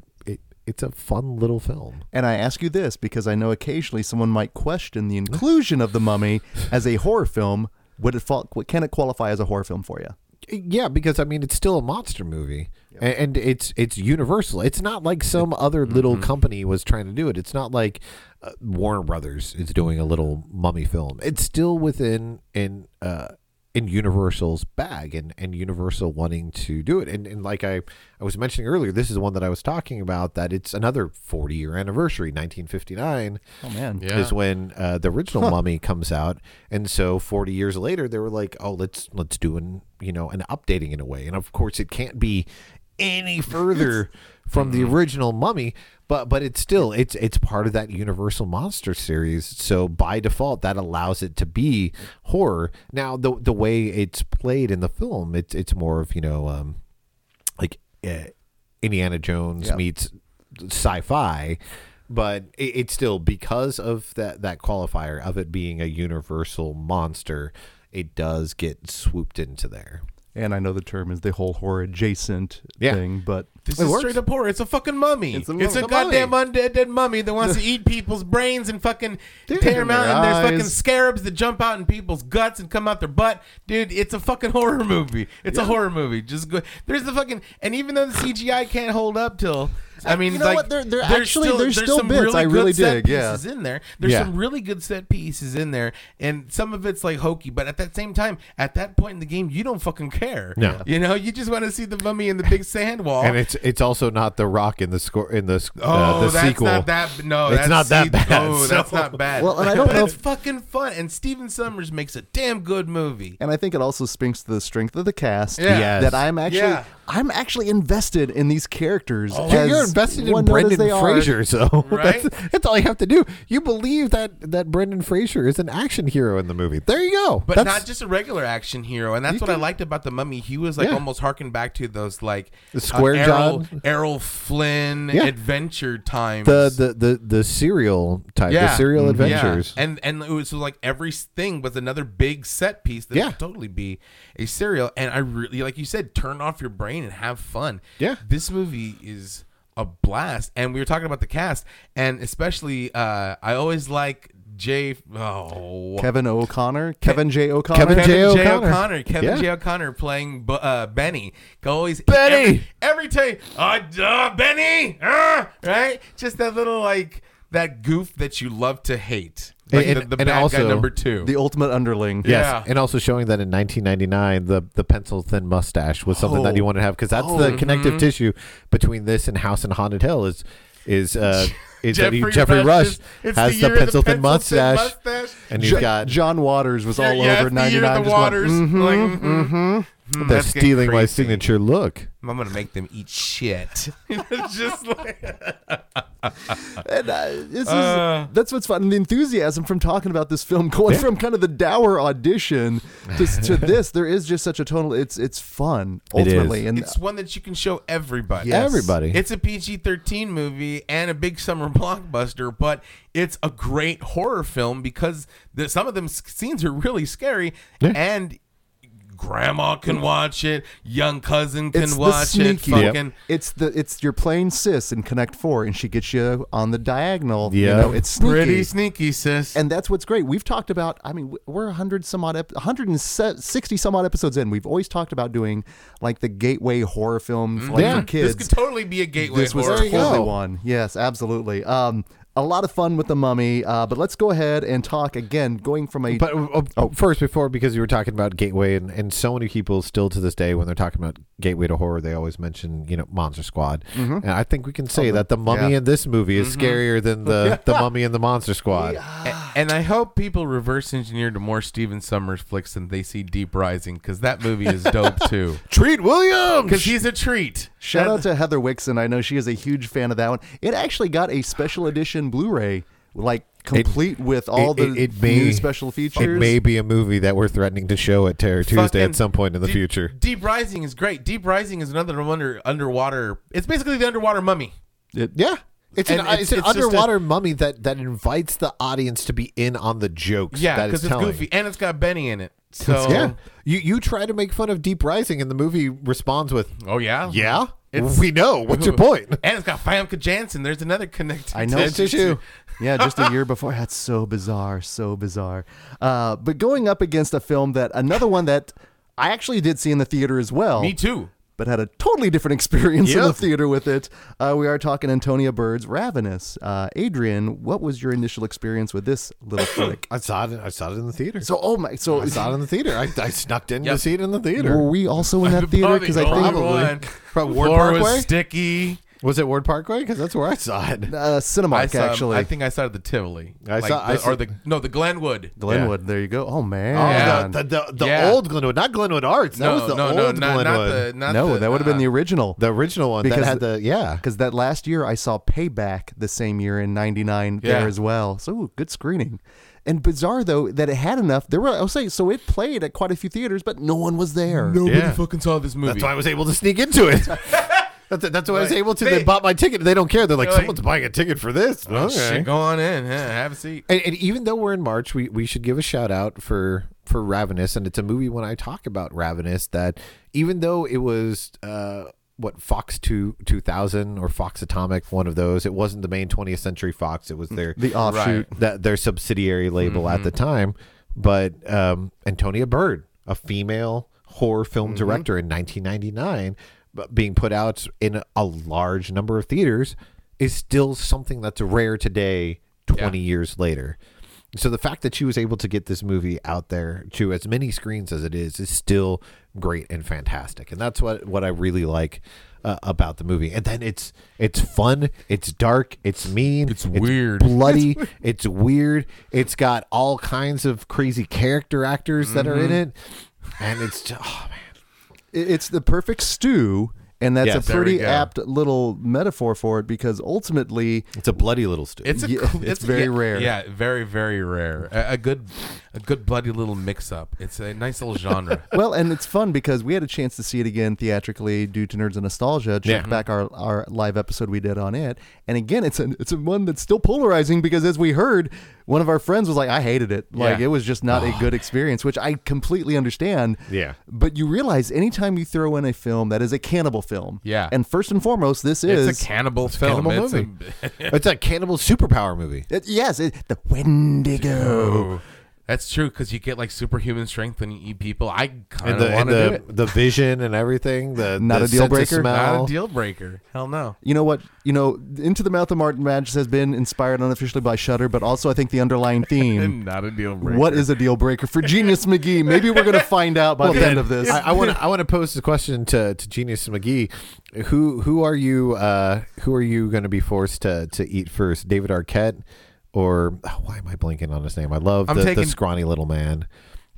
it's a fun little film. And I ask you this because I know occasionally someone might question the inclusion of The Mummy as a horror film. Would it fall, can it qualify as a horror film for you? Yeah, because I mean it's still a monster movie, and, and it's it's universal. It's not like some other little company was trying to do it. It's not like uh, Warner Brothers is doing a little mummy film. It's still within in uh, in Universal's bag, and and Universal wanting to do it. And and like I I was mentioning earlier, this is one that I was talking about. That it's another forty year anniversary, 1959 oh, man, Yeah. is when uh, the original Mummy comes out, and so 40 years later, they were like, "Oh, let's let's do an you know an updating in a way." And of course, it can't be any further from the original Mummy, but but it's still it's it's part of that Universal Monster series. So by default, that allows it to be horror. Now, the the way it's played in the film, it's it's more of you know um, like uh, Indiana Jones Yeah. meets sci-fi but it, it's still because of that that qualifier of it being a universal monster it does get swooped into there and I know the term is the whole horror adjacent Yeah. thing, but This it is works. straight up horror. It's a fucking mummy. It's It's a a, mummy. It's a goddamn undead dead mummy that wants to eat people's brains and fucking tear them out. And there's fucking eyes. scarabs that jump out in people's guts and come out their butt. Dude, it's a fucking horror movie. It's a horror movie. Just go. There's the fucking. And even though the CGI can't hold up till. I uh, mean, You know like, what? There- there there's actually- there's still bits really I good really set dig, yeah. pieces in there. There's Yeah. some really good set pieces in there, and some of it's like hokey. But at that same time, at that point in the game, you don't fucking care. No. you know, you just want to see the mummy in the big sand wall. and it's it's also not the rock in the score in the Oh, uh, the that's sequel not that. No, It's that's not that see- bad, Oh, that's not bad. Well, and I don't but know it's if- fucking fun. And Stephen Sommers makes a damn good movie. and I think it also speaks to the strength of the cast. Yeah. Yes. That I'm actually Yeah. I'm actually invested in these characters. Oh, You're, as you're invested in one note as Brendan they are. Fraser, so Right? that's, that's all you have to do. You believe that that Brendan Fraser is an action hero in the movie. There you go. But That's- not just a regular action hero, and that's You what I liked about the Mummy. He was like Yeah. almost harking back to those like The Square uh, Errol, Errol Flynn Yeah. adventure times. the the the the serial type, the serial Mhm. adventures. Yeah. And and it was like every thing was another big set piece that Yeah. could totally be a serial. And I really, like you said, turn off your brain and have fun. Yeah. This movie is a blast. And we were talking about the cast, and especially, uh, I always like Jay. Oh, Kevin O'Connor, Kevin J. O'Connor. Kevin Kevin J. J. O'Connor. O'Connor. Kevin Yeah. J. O'Connor playing Bu- uh, Benny. Always Benny! every, every time. Uh, uh, Benny. Uh, right? Just that little like that goof that you love to hate. Like And- the, the and bad guy also number two. the ultimate underling. Yeah. Yes, and also showing that in 1999, the the pencil thin mustache was something that Oh. you want to have because that's the Mm-hmm. connective tissue between this and House and Haunted Hill is is uh is that he- Geoffrey Geoffrey Rush Rush is- it's has the the, year of the pencil thin mustache, mustache. and he's Jo- got John Waters was all yeah, over it's the year 99. of the just going, waters. "Mhm, like, mhm. mhm." Mm, they're stealing my signature look. I'm gonna make them eat shit. Just like And, uh, this Uh. is that's what's fun. And the enthusiasm from talking about this film, going from kind of the dour audition to, to this, there is just such a tonal. It's it's fun It is. ultimately, and it's one that you can show everybody. Yes. Everybody. It's a PG 13 movie and a big summer blockbuster, but it's a great horror film because the, some of them scenes are really scary Yeah. and grandma can watch it, young cousin can it's the watch it. sneaky. Fucking, It's the it's you're playing sis in Connect Four, and she gets you on the diagonal. you Yeah. know, it's sneaky. Pretty sneaky, sis. and that's what's great. We've talked about. I mean, we're 100 some odd, ep- 160 some odd episodes in. We've always talked about doing like the gateway horror film like Yeah. for kids. this could totally be a gateway this was horror. totally one. Yes, absolutely. Um, a lot of fun with the mummy. Uh, but let's go ahead and talk again. Going from a But uh, uh, first, before because you were talking about Gateway, and, and so many people still to this day, when they're talking about Gateway to horror, they always mention you know Monster Squad, and I think we can say that the Mummy yeah. in this movie is scarier than the the Mummy in the Monster Squad. A- and I hope people reverse engineer to more Stephen Sommers flicks than they see Deep Rising because that movie is dope too. Treat Williams. Because he's a treat. Shout out to Heather Wixon. I know she is a huge fan of that one. It actually got a special edition Blu-ray like complete with all it- the it- it may- new special features. It may be a movie that we're threatening to show at Terror Tuesday Fucking at some point in the Deep- future. Deep Rising is great. Deep Rising is another under underwater. It's basically the underwater mummy. It- Yeah. It's an, it's, it's- an it's just a- underwater mummy that, that invites the audience to be in on the jokes. Yeah, because it's it's telling. goofy and it's got Benny in it. So yeah, you you try to make fun of Deep Rising, and the movie responds with, Oh yeah. "Yeah, It's- we know. What's your point?" And it's got Famke Janssen. There's another connected. I know. tissue. Tissue. Yeah, just a year before. That's so bizarre, so bizarre. Uh, but going up against a film that another one that I actually did see in the theater as well. Me too. But had a totally different experience in the theater with it. Uh, we are talking Antonia Bird's Ravenous. Uh, Adrian, what was your initial experience with this little flick? I saw it. I saw it in the theater. So, oh my, so I saw it in the theater. I, I snuck in to Yep. see it in the theater. were we also in that theater? Because I the only think Probably. one. From Ward Floor Parkway? was sticky. Was it Ward Parkway? Because that's where I saw it. uh, I saw. actually. I think I saw it at the Tivoli. I Like saw- I the- saw- or the no the Glenwood. Glenwood. There you go. Oh man. Oh, Yeah. the, the, the, the Yeah. old Glenwood, not Glenwood Arts. That no, was the no, old no, not, Glenwood. not the not no, the, that would have been uh, the original. the original one Because that had the- the yeah. Because that last year I saw Payback the same year in '99 there as well. So ooh, good screening. And bizarre though that it had enough. There were I'll say so it played at quite a few theaters, but no one was there. Nobody Yeah. fucking saw this movie. That's why I was able to sneak into it. that's, that's why I was Like, able to. they- They, bought my ticket. They don't care. They're like, They're like- someone's buying a ticket for this. Oh, okay. shit, go on in. Yeah, have a seat. And, and even though we're in March, we, we should give a shout out for for Ravenous, and it's a movie when I talk about Ravenous that even though it was uh, what Fox two two thousand or Fox Atomic, one of those, it wasn't the main 20th Century Fox. It was their The offshoot. that their subsidiary label at the time. But um, Antonia Bird, a female horror film director in 1999, but being put out in a large number of theaters, is still something that's rare today, 20 years later. So the fact that she was able to get this movie out there to as many screens as it is is still great and fantastic, and that's what what I really like uh, about the movie. And then it's it's fun, it's dark, it's mean, It's weird. bloody, it's weird. It's got all kinds of crazy character actors that are in Mm-hmm. it, and it's just, oh man, It's the perfect stew, and that's Yes, a pretty apt little metaphor for it because ultimately it's a bloody little stew. It's a Yeah, cool- it's very yeah, rare. Yeah, very very rare. A, a good a good bloody little mix up. It's a nice little genre. well, and it's fun because we had a chance to see it again theatrically due to Nerds and Nostalgia. Check Yeah. back our, our live episode we did on it, and again, it's a it's a one that's still polarizing because as we heard, one of our friends was like, "I hated it. Like it was just not a good experience," which I completely understand. Yeah. But you realize anytime you throw in a film that is a cannibal film, Yeah. and first and foremost, this is it's a cannibal film. cannibal it's. A, it's a cannibal superpower movie. it- yes, it, the Wendigo. That's true because you get like superhuman strength when you eat people. I kind of want to do the, it. the vision and everything. The Not the a deal breaker? smell. Not a deal breaker. Hell no. You know what? You know, Into the Mouth of Martin Madge has been inspired unofficially by Shudder, but also I think the underlying theme. Not a deal breaker. what is a deal breaker for Genius McGee? Maybe we're going to find out by the end of this. I want to I want to pose the question to, to Genius McGee. Who who are you uh, who are you going to be forced to, to eat first? David Arquette or oh, why am I blinking on his name? I love the, taking- the scrawny little man.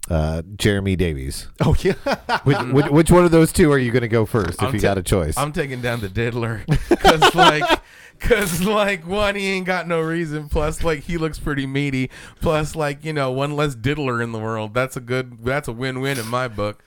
Uh, Jeremy Davies. oh yeah, Which, which, which one of those two are you going to go first if I'm you ta- got a choice? I'm taking down the diddler because like. Cause like one, he ain't got no reason. Plus, like he looks pretty meaty. Plus, like you know, one less diddler in the world. That's a good. That's a win-win in my book.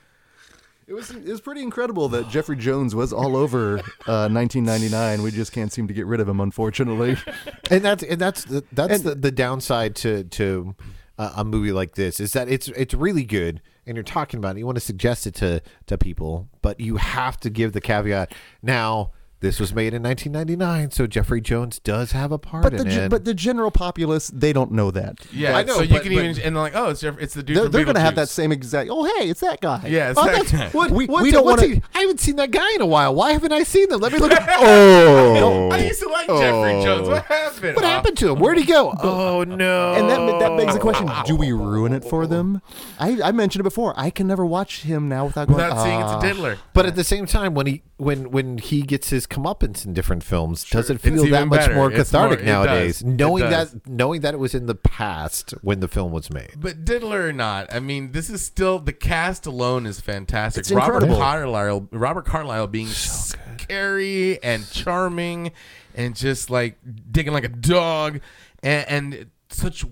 It was it was pretty incredible that Jeffrey Jones was all over uh, 1999. We just can't seem to get rid of him, unfortunately. and that's and that's the, that's And- the, the downside to to uh, a movie like this is that it's it's really good and you're talking about it you want to suggest it to to people but you have to give the caveat now this was made in 1999 so Jeffrey Jones does have a part But in the it but the general populace they don't know that. Yeah, I know, So you but- can but- even and they're like, oh, it's Jeff- it's the dude. They're, they're going to have that same exact. Oh hey, it's that guy. Yeah, it's Oh, that guy. what, We- we don't wanna- I haven't seen that guy in a while. Why haven't I seen them? Let me look. At, oh, I used to like Jeffrey Jones. What happened? what Uh, happened to him? Where'd he go? Oh no! And that that begs the question: Do we ruin it for them? I, I mentioned it before. I can never watch him now without going. Without seeing it's "Ah." a diddler. But at the same time, when he when when he gets his comeuppance in different films, does it It's feel that much better. more cathartic more- nowadays? Knowing that knowing that it was in the past when the film was made. But diddler or not, I mean, this is still the cast alone is fantastic. It's Robert incredible. Carlyle, Robert Carlyle being scary and charming, and just like digging like a dog, and, and such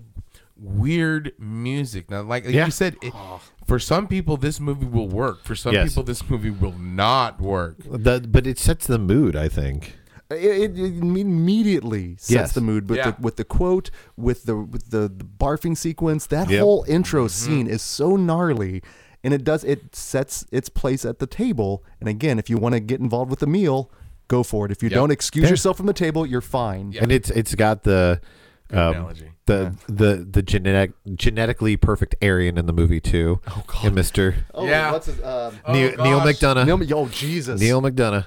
weird music. Now, like, like Yeah. you said, it, oh. for some people this movie will work. For some Yes. people this movie will not work. The, but it sets the mood, I think. It, it, it immediately sets Yes. the mood with Yeah. the with the quote, with the with the, the barfing sequence. That Yep. whole intro mm-hmm. scene is so gnarly, and it does it sets its place at the table. And again, if you want to get involved with the meal, go for it. If you Yep. don't excuse Yeah. yourself from the table, you're fine. Yeah. And it's it's got the um, analogy. the the the genetic genetically perfect Aryan in the movie too. Oh God. And Mr. Oh, Yeah. what's his, um, Oh, Neal, Neal. McDonough. Neal, Neal, oh Jesus, Neal McDonough.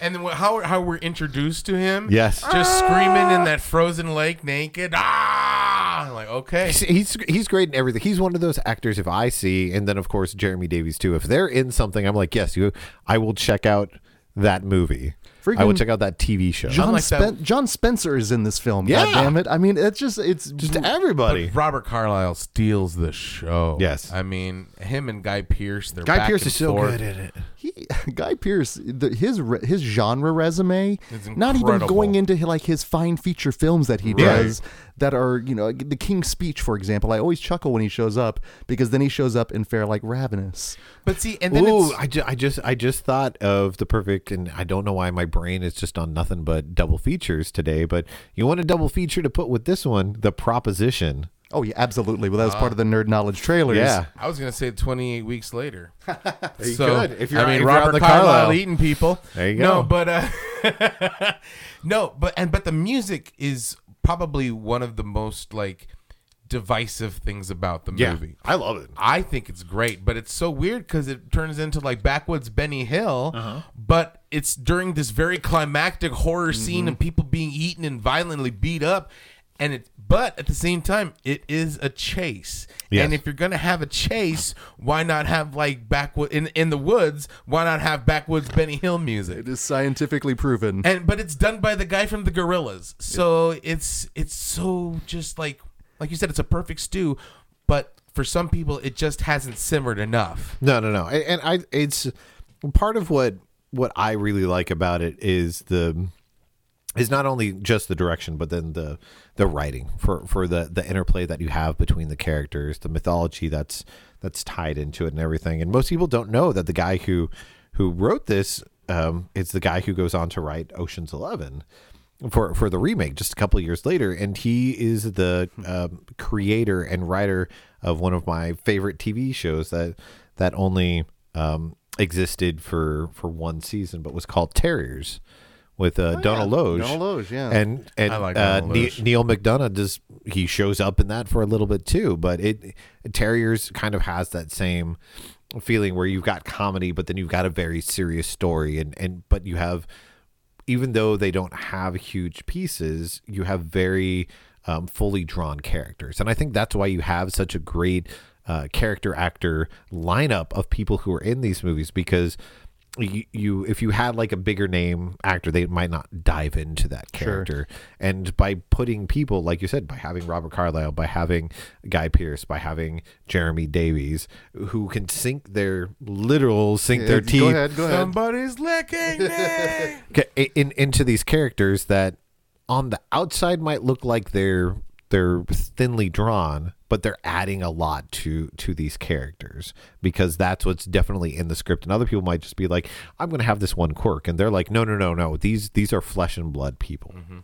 And then how how we're introduced to him? Yes. just screaming in that frozen lake naked. Ah, I'm like okay. He's, he's he's great in everything. He's one of those actors. If I see, and then of course Jeremy Davies too. If they're in something, I'm like, yes, you. I will check out that movie. I will Freaking check out that TV show. John, Unlike that- John Spencer is in this film. Yeah. God damn it! I mean, it's just it's Just everybody. But Robert Carlyle steals the show. Yes. I mean him and Guy Pearce. They're Guy back Pearce and is so forth. good at it. he Guy Pearce the, his re- his genre resume, not even going into like his fine feature films that he Right. does that are you know the King's Speech for example I always chuckle when he shows up because then he shows up in Fair Like Ravenous But see, and then Ooh, it's I, ju- I just I just thought of the perfect, and I don't know why my brain is just on nothing but double features today. But you want a double feature to put with this one, the proposition. oh yeah absolutely well that was part of the nerd knowledge trailers Yeah, I was gonna say 28 weeks later. you so could. If you're- I mean, if you're Robert Carlyle, Carlyle. eating people. There you go. No, but uh, no, but and but the music is probably one of the most like divisive things about the yeah, movie. I love it. I think it's great, but it's so weird because it turns into like backwoods Benny Hill, Uh-huh. but it's during this very climactic horror Mm-hmm. scene and people being eaten and violently beat up, and it. But at the same time, it is a chase, Yes. and if you're gonna have a chase, why not have like backwood in in the woods? Why not have backwoods Benny Hill music? it is scientifically proven and but it's done by the guy from the Gorillaz, so it's it's so just like like you said, it's a perfect stew. But for some people, it just hasn't simmered enough. No, no, no. And, and I, it's part of what what I really like about it is the is not only just the direction, but then the the writing for for the the interplay that you have between the characters, the mythology that's that's tied into it, and everything. And most people don't know that the guy who who wrote this um, is the guy who goes on to write Ocean's Eleven for for the remake just a couple years later, and he is the um, creator and writer of one of my favorite TV shows that that only um, existed for for one season, but was called Terriers with uh, Donald Logue. Donald Logue, yeah. and and I like uh, Donald Ne- Neal McDonough does he shows up in that for a little bit too, but it Terriers kind of has that same feeling where you've got comedy, but then you've got a very serious story, and and but you have even though they don't have huge pieces, you have very um, fully drawn characters, and I think that's why you have such a great uh, character actor lineup of people who are in these movies because you, you if you had like a bigger name actor they might not dive into that character. And by putting people like you said by having robert carlyle by having guy pearce by having jeremy davies who can sink their literal sink their go teeth. ahead go ahead. Somebody's licking me. in, into these characters that on the outside might look like they're they're thinly drawn but they're adding a lot to to these characters because that's what's definitely in the script and other people might just be like i'm going to have this one quirk and they're like no no no no these these are flesh and blood people mm-hmm.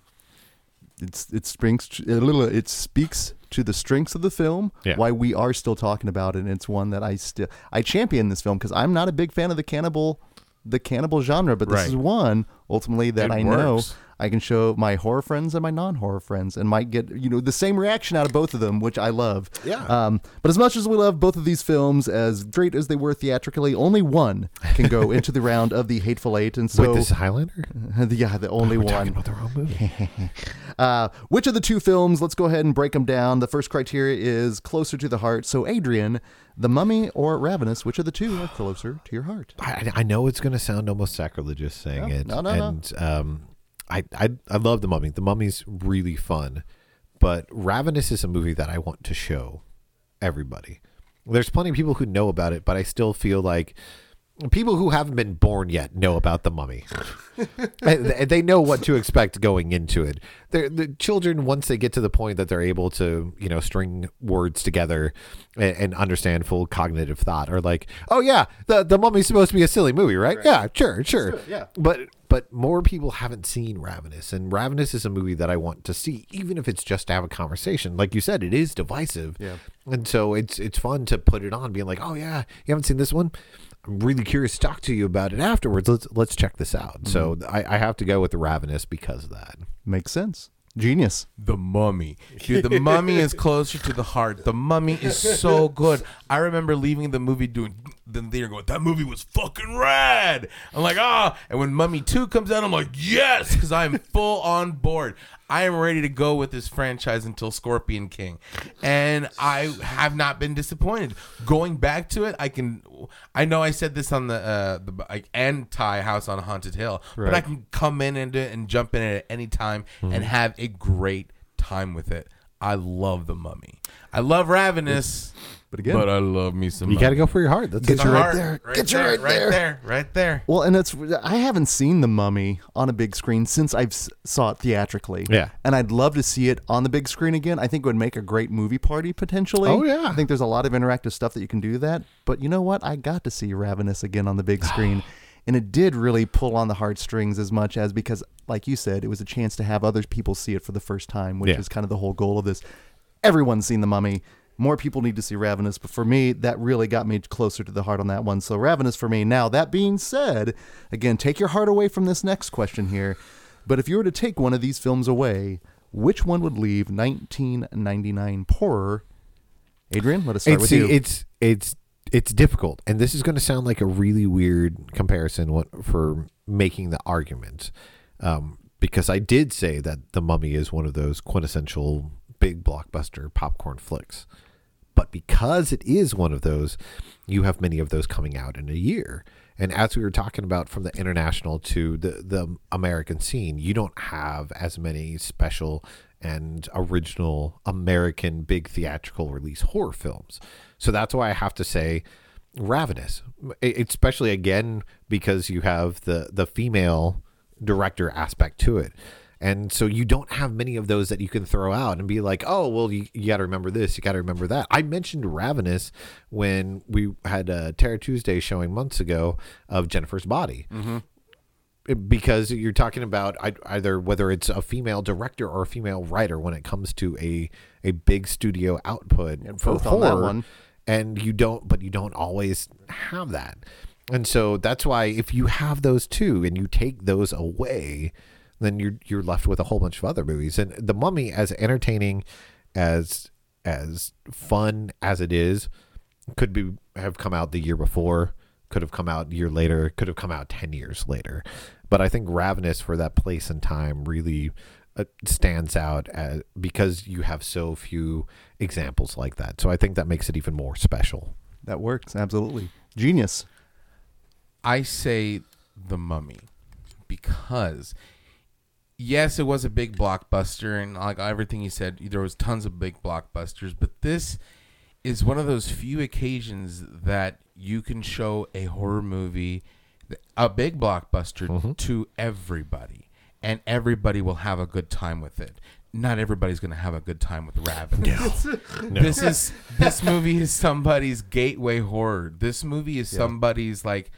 it's it springs a little it speaks to the strengths of the film Yeah. why we are still talking about it and it's one that i still i champion this film because i'm not a big fan of the cannibal the cannibal genre but this Right. is one ultimately that It i know works. I can show my horror friends and my non-horror friends and might get you know the same reaction out of both of them which i love Yeah. um, but as much as we love both of these films as great as they were theatrically only one can go into the round of the hateful eight and so Wait, this is highlander yeah the only We're one about the wrong movie uh, which of the two films? Let's go ahead and break them down. The first criteria is closer to the heart. So, Adrian, The Mummy or Ravenous, which of the two are closer to your heart? I, I know it's going to sound almost sacrilegious saying No, it no, no, no. and um I, I i love the mummy. The mummy's really fun but ravenous is a movie that i want to show everybody. There's plenty of people who know about it but i still feel like people who haven't been born yet know about the mummy. They know what to expect going into it. They're, the children, once they get to the point that they're able to, you know, string words together and, and understand full cognitive thought, are like, "Oh yeah, the the mummy's supposed to be a silly movie, right? Yeah, sure, sure, yeah. But but more people haven't seen Ravenous, and Ravenous is a movie that I want to see, even if it's just to have a conversation. Like you said, it is divisive, Yeah. and so it's it's fun to put it on, being like, "Oh yeah, you haven't seen this one." I'm really curious to talk to you about it afterwards. Let's let's check this out. So I, I have to go with the Ravenous because of that. Makes sense. Genius. The Mummy. Dude, The Mummy is closer to the heart. The Mummy is so good. I remember leaving the movie doing the theater going, that movie was fucking rad. I'm like, ah. And when Mummy 2 comes out, I'm like, yes, because I'm full on board. I am ready to go with this franchise until Scorpion King. And I have not been disappointed. Going back to it, I can I know I said this on the uh the like anti House on Haunted Hill, but I can come in and, and jump in at any time and have a great time with it. I love the mummy. I love Ravenous, But again- but I love me some. You got to go for your heart. That's Get The you right heart, there. Right Get you there, right there. there, right there. Well, and it's I haven't seen The Mummy on a big screen since I've saw it theatrically. Yeah. and I'd love to see it on the big screen again. I think it would make a great movie party potentially. Oh, yeah. I think there's a lot of interactive stuff that you can do that. But you know what? I got to see Ravenous again on the big screen, and it did really pull on the heartstrings as much as because, like you said, it was a chance to have other people see it for the first time, which Yeah. is kind of the whole goal of this. Everyone's seen The Mummy. More people need to see Ravenous, but for me, that really got me closer to the heart on that one. So Ravenous for me. Now, that being said, again, take your heart away from this next question here. But if you were to take one of these films away, which one would leave 1999 poorer? Adrian, let us start it's with you. it's it's it's difficult, and this is going to sound like a really weird comparison for making the argument, um, because I did say that the Mummy is one of those quintessential big blockbuster popcorn flicks, but because it is one of those, you have many of those coming out in a year. And as we were talking about from the international to the, the American scene, you don't have as many special and original American big theatrical release horror films. So that's why I have to say Ravenous, especially again because you have the the female director aspect to it. And so you don't have many of those that you can throw out and be like, oh, well, you, you got to remember this, you got to remember that. I mentioned Ravenous when we had a Terror Tuesday showing months ago of Jennifer's Body. It- Because you're talking about either whether it's a female director or a female writer when it comes to a, a big studio output for on that horror, one. and you don't, but you don't always have that. And so that's why if you have those two and you take those away, then you're you're left with a whole bunch of other movies. And The Mummy, as entertaining as as fun as it is, could be have come out the year before, could have come out a year later, could have come out ten years later. But I think Ravenous for that place and time really uh, stands out as, because you have so few examples like that. So I think that makes it even more special. that works absolutely. Genius. I say the mummy because yes, it was a big blockbuster and like everything you said, there was tons of big blockbusters, but this is one of those few occasions that you can show a horror movie, a big blockbuster mm-hmm. to everybody and everybody will have a good time with it. Not everybody's going to have a good time with Ravenous. This is this movie is somebody's gateway horror. This movie is somebody's like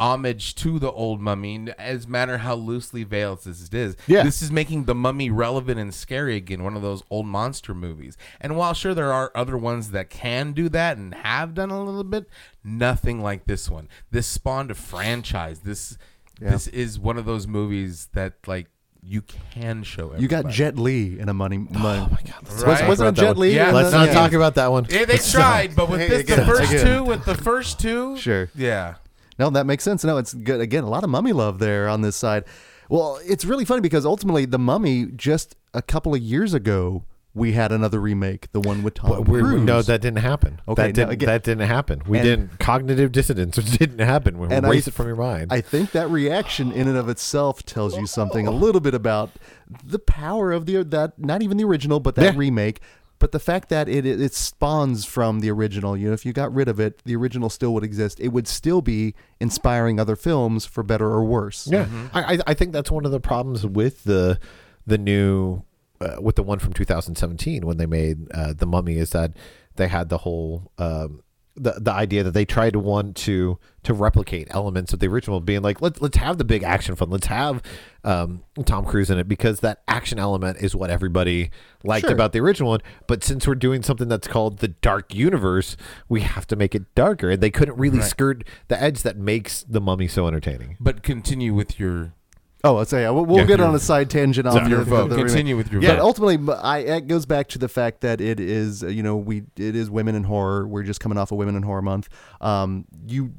homage to the old mummy as matter how loosely veiled this is Yeah. this is making the mummy relevant and scary again one of those old monster movies and while sure there are other ones that can do that and have done a little bit nothing like this one this spawned a franchise this this is one of those movies that like you can show everybody. You got Jet Li in a money. Oh, money. Oh my god! Right? Wasn't it Jet Li? Yeah, in Let's not yeah. talk about that one. Yeah, they tried, but with Hey, this, the first two, with the first two, Sure. yeah. No, that makes sense. No, it's good. Again, a lot of mummy love there on this side. Well, it's really funny because ultimately, the mummy just a couple of years ago we had another remake, the one with Tom Cruise. no, that didn't happen. Okay, that didn't. again- that didn't happen. We And- didn't. Cognitive dissonance didn't happen. We I erase it from your mind. I think that reaction in and of itself tells you something a little bit about the power of the that not even the original, but that Yeah. remake. But the fact that it it, it spawns from the original, you know, if you got rid of it, the original still would exist. It would still be inspiring other films for better or worse. Yeah, I, I I think that's one of the problems with the the new uh, with the one from 2017 when they made uh, the Mummy is that they had the whole um, the the idea that they tried to want to to replicate elements of the original, being like let's let's have the big action fun, let's have um, Tom Cruise in it because that action element is what everybody liked Sure. about the original one. But since we're doing something that's called the Dark Universe, we have to make it darker, and they couldn't really skirt the edge that makes the Mummy so entertaining. But continue with your Oh, let's say yeah, we'll, we'll Yeah, get on a side tangent on your vote. the remake. Continue with your yeah, vote. But ultimately, I it goes back to the fact that it is uh, you know we it is women in horror. We're just coming off of Women in Horror Month. Um, you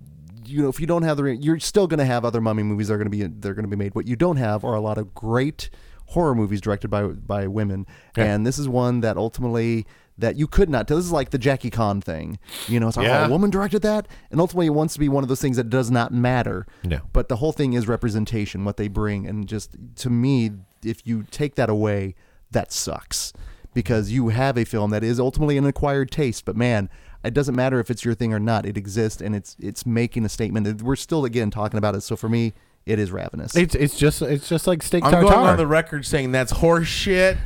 you know if you don't have the re- you're still going to have other mummy movies that are going to be they're going to be made. What you don't have are a lot of great horror movies directed by by women, and this is one that ultimately. That you could not. Tell. This is like the Jackie Khan thing. You know, it's like, Yeah. oh, a woman directed that, and ultimately it wants to be one of those things that does not matter. No. But the whole thing is representation, what they bring, and just to me, if you take that away, that sucks because you have a film that is ultimately an acquired taste. But man, it doesn't matter if it's your thing or not; it exists, and it's it's making a statement. And We're still again talking about it. So for me, it is ravenous. It's it's just it's just like steak I'm tartare. going on the record saying that's horse shit.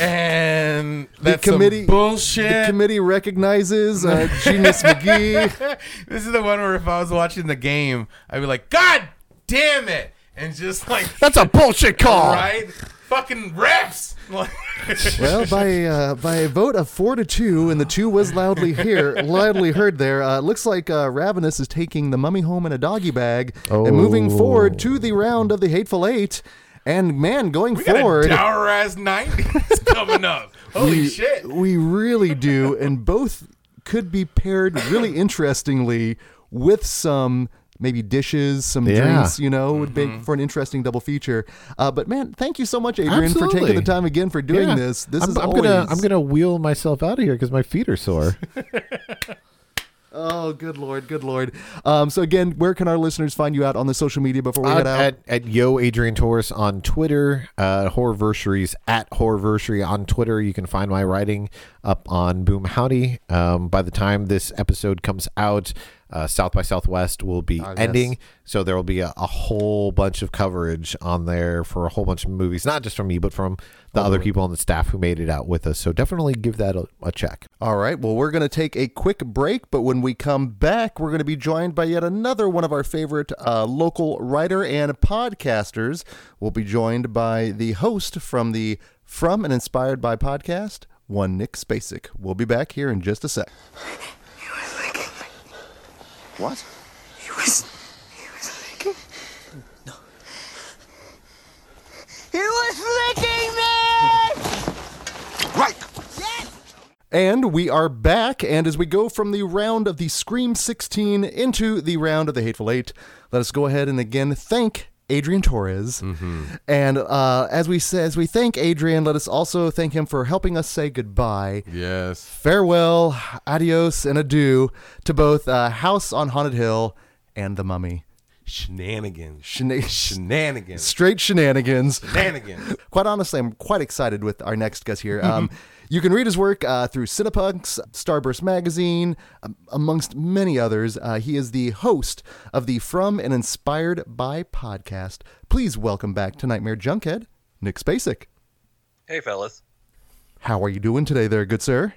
And that's the committee some bullshit. The committee recognizes uh, Genius McGee. this is the one where if I was watching the game, I'd be like, God damn it! And just like, That's a bullshit call. right? Fucking refs! Well, by uh, by a vote of four to two, and the two was loudly here, loudly heard there. Uh, looks like uh, Ravenous is taking the mummy home in a doggy bag and moving forward to the round of the hateful eight. And man, going we got forward, a dour ass 90s coming up. Holy we, shit. we really do, and both could be paired really interestingly with some maybe dishes, some Yeah. drinks, you know, would Mm-hmm. make for an interesting double feature. Uh, but man, thank you so much, Adrian, for taking the time again for doing Yeah. this. This I'm, is I'm always gonna I'm gonna wheel myself out of here because my feet are sore. Oh, good lord, good lord. Um, so again, where can our listeners find you out on the social media before we Uh, head out? at, at Yo Adrian Torres on Twitter, uh, Horrorversaries at Horrorversary on Twitter. You can find my writing up on Boom Howdy. Um, by the time this episode comes out, uh, South by Southwest will be Ah, yes. ending, so there will be a, a whole bunch of coverage on there for a whole bunch of movies, not just from me, but from the other people on the staff who made it out with us. So definitely give that a, a check. All right. Well, we're going to take a quick break, but when we come back, we're going to be joined by yet another one of our favorite uh, local writer and podcasters. We'll be joined by the host from the From and Inspired by podcast, one Nick Spacek. We'll be back here in just a sec. He was licking me. What? He was. He was licking. No. He was licking me! Right! And we are back. And as we go from the round of the Scream 16 into the round of the Hateful Eight, let us go ahead and again thank Adrian Torres. And uh, as we say, as we thank Adrian, let us also thank him for helping us say goodbye. Yes. Farewell, adios, and adieu to both uh, House on Haunted Hill and The Mummy. Shenanigans. Shena- Shenanigans. straight shenanigans. Shenanigans. quite honestly, I'm quite excited with our next guest here. Um, you can read his work uh, through Cinepunx, Starburst Magazine, um, amongst many others. Uh, he is the host of the From and Inspired by podcast. Please welcome back to Nightmare Junkhead, Nick Spacek. Hey, fellas. How are you doing today, there, good sir?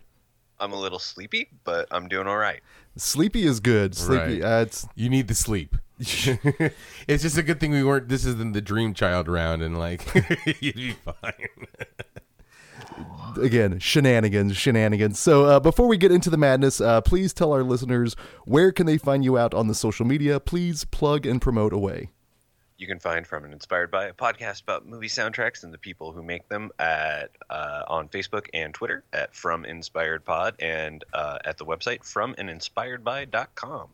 I'm a little sleepy, but I'm doing all right. Sleepy is good. Sleepy, Right. uh, it's You need to sleep. it's just a good thing we weren't. This isn't the dream child round, and like you'd be fine. again shenanigans shenanigans so uh, before we get into the madness uh, please tell our listeners where can they find you out on the social media please plug and promote away You can find From and Inspired by a podcast about movie soundtracks and the people who make them at uh, on Facebook and Twitter at From Inspired Pod and uh, at the website fromandinspiredby.com.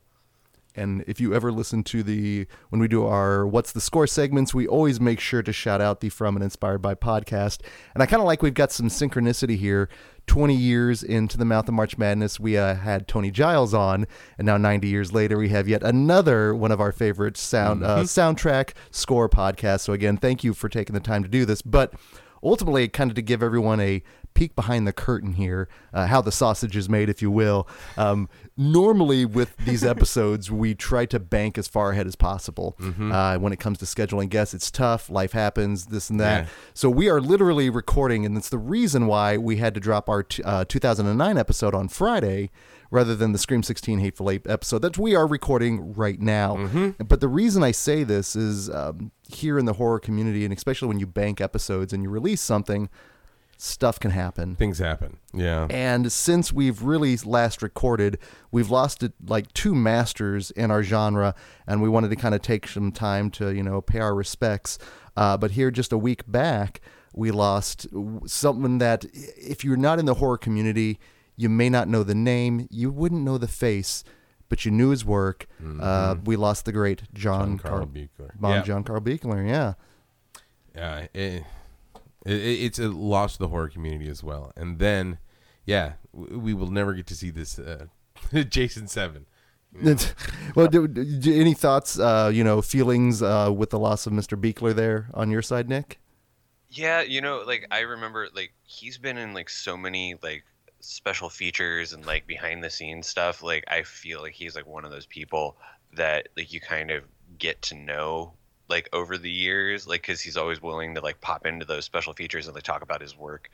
and if you ever listen to the when we do our what's the score segments we always make sure to shout out the from and inspired by podcast. And i kind of like we've got some synchronicity here. 20 years into the mouth of march madness we uh, had tony giles on. And now 90 years later we have yet another one of our favorite sound uh, soundtrack score podcasts. So again thank you for taking the time to do this. But ultimately kind of to give everyone a peek behind the curtain here, uh, how the sausage is made, if you will. Um, normally, with these episodes, we try to bank as far ahead as possible. Uh, when it comes to scheduling guests, it's tough. Life happens, this and that. Yeah. So we are literally recording, and it's the reason why we had to drop our t- uh, 2009 episode on Friday rather than the Scream 16 Hateful Eight episode that we are recording right now. But the reason I say this is um, here in the horror community, and especially when you bank episodes and you release something, stuff can happen. Things happen. Yeah. And since we've really last recorded, we've lost it, like two masters in our genre, and we wanted to kind of take some time to, you know, pay our respects. Uh, but here, just a week back, we lost someone that, if you're not in the horror community, you may not know the name, you wouldn't know the face, but you knew his work. Uh, we lost the great John, John Carl Car- Buechler. Bon Yeah. John Carl Buechler, yeah. Yeah, it, it, it's a loss to the horror community as well. And then, yeah, w- we will never get to see this uh, Jason Seven. It's- well, do, do- any thoughts, uh, you know, feelings uh, with the loss of Mr. Buechler there on your side, Nick? Yeah, you know, like I remember, like he's been in like so many like special features and like behind the scenes stuff. Like I feel like he's like one of those people that like you kind of get to know like over the years, like because he's always willing to like pop into those special features and like talk about his work,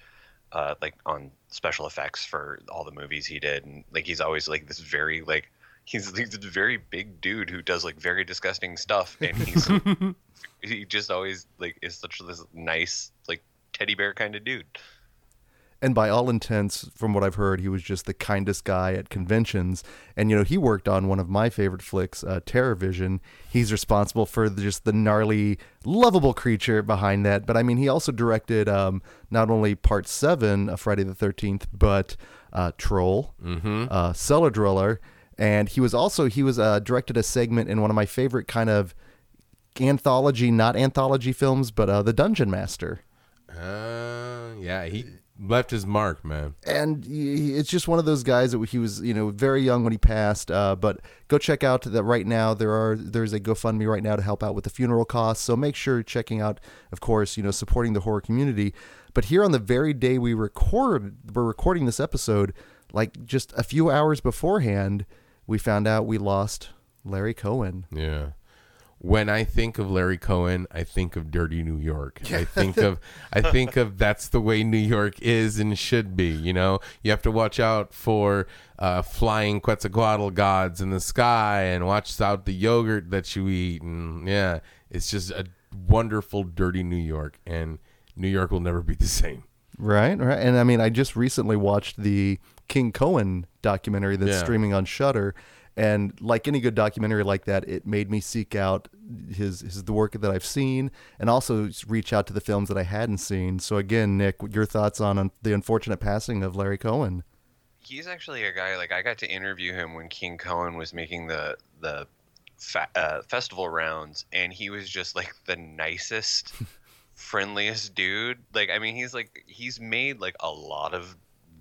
uh, like on special effects for all the movies he did, and like he's always like this very like he's, he's a very big dude who does like very disgusting stuff, and he's he just always like is such this nice like teddy bear kind of dude. And by all intents, from what I've heard, he was just the kindest guy at conventions. And you know, he worked on one of my favorite flicks, uh, Terror Vision. He's responsible for the, just the gnarly, lovable creature behind that. But I mean, he also directed um, not only Part Seven of Friday the Thirteenth, but uh, Troll, uh, Cellar Dweller, and he was also he was uh, directed a segment in one of my favorite kind of anthology, not anthology films, but uh, The Dungeon Master. Uh, yeah, he left his mark, man. and he, it's just one of those guys that he was you know very young when he passed uh, but go check out that right now there are there's a gofundme right now to help out with the funeral costs so make sure you're checking out of course you know supporting the horror community but here on the very day we record we're recording this episode like just a few hours beforehand we found out we lost larry cohen Yeah. When I think of Larry Cohen, I think of dirty New York. I think of I think of that's the way New York is and should be, you know. You have to watch out for uh, flying Quetzalcoatl gods in the sky and watch out the yogurt that you eat and yeah, it's just a wonderful dirty New York and New York will never be the same. Right, right. And I mean, I just recently watched the King Cohen documentary that's Yeah. streaming on Shudder, and like any good documentary like that, it made me seek out his his the work that I've seen, and also reach out to the films that I hadn't seen. So again, Nick, your thoughts on un- the unfortunate passing of Larry Cohen? He's actually a guy like I got to interview him when King Cohen was making the the fa- uh, festival rounds, and he was just like the nicest, friendliest dude. Like I mean, he's like he's made like a lot of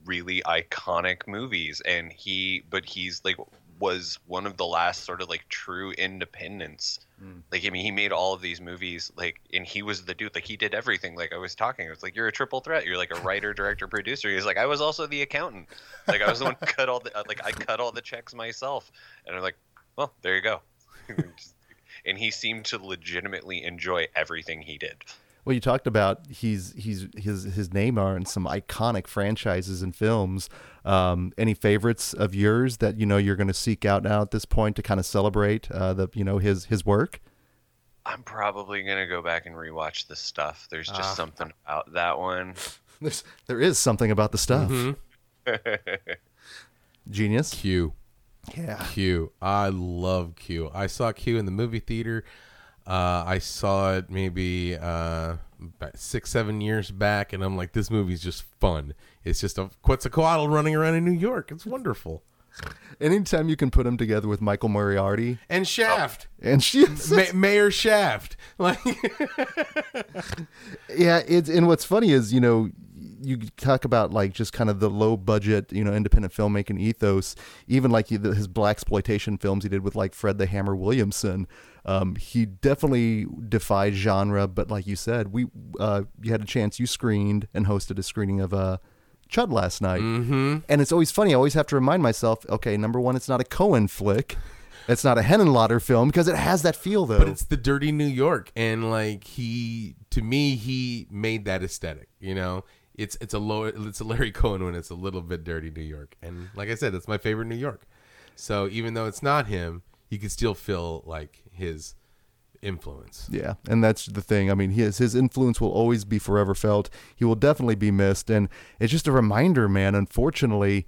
really iconic movies, and he but he's like was one of the last sort of like true independents. Like I mean, he made all of these movies, like, and he was the dude. Like he did everything. Like I was talking, it was like you're a triple threat. You're like a writer, director, producer. He's like I was also the accountant. Like I was the one cut all the uh, like I cut all the checks myself. And I'm like, well, there you go. and he seemed to legitimately enjoy everything he did. Well, you talked about he's he's his his name are in some iconic franchises and films. Um, any favorites of yours that you know you're going to seek out now at this point to kind of celebrate uh, the you know his his work? I'm probably gonna go back and rewatch the stuff. There's just something about that one. There's there is something about the stuff. Genius. Q. Yeah. Q. I love Q. I saw Q in the movie theater. Uh, I saw it maybe uh, six, seven years back, and I'm like, this movie's just fun. It's just a Quetzalcoatl running around in New York. It's wonderful. Anytime you can put him together with Michael Moriarty And Shaft, and she, Ma- Mayor Shaft. Like, yeah. It's and what's funny is you know you talk about like just kind of the low budget you know independent filmmaking ethos. Even like his black exploitation films he did with like Fred the Hammer Williamson. Um, he definitely defied genre, but like you said, we uh, you had a chance. You screened and hosted a screening of uh, Chud last night, mm-hmm. and it's always funny. I always have to remind myself, okay, number one, it's not a Cohen flick. It's not a Henenlotter film because it has that feel though. But it's the dirty New York, and like he, to me, he made that aesthetic. You know, it's it's a low, it's a Larry Cohen when it's a little bit dirty New York, and like I said, it's my favorite New York. So even though it's not him, you can still feel like his influence. Yeah, and that's the thing. I mean, his his influence will always be forever felt. He will definitely be missed, and it's just a reminder, man. Unfortunately,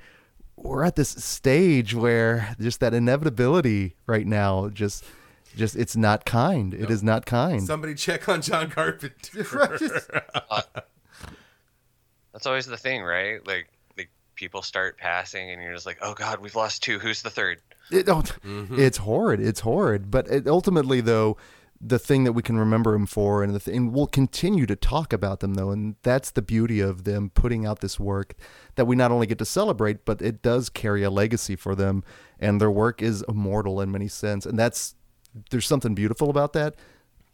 we're at this stage where just that inevitability right now just just it's not kind. It is not kind. Somebody check on John Carpenter. Uh, that's always the thing, right? Like, like people start passing, and you're just like, oh god, we've lost two. Who's the third? It, oh, mm-hmm. It's horrid. It's horrid. But it, ultimately, though, the thing that we can remember him for, and the th- and we'll continue to talk about them, though, and that's the beauty of them putting out this work that we not only get to celebrate, but it does carry a legacy for them, and their work is immortal in many sense, and that's there's something beautiful about that,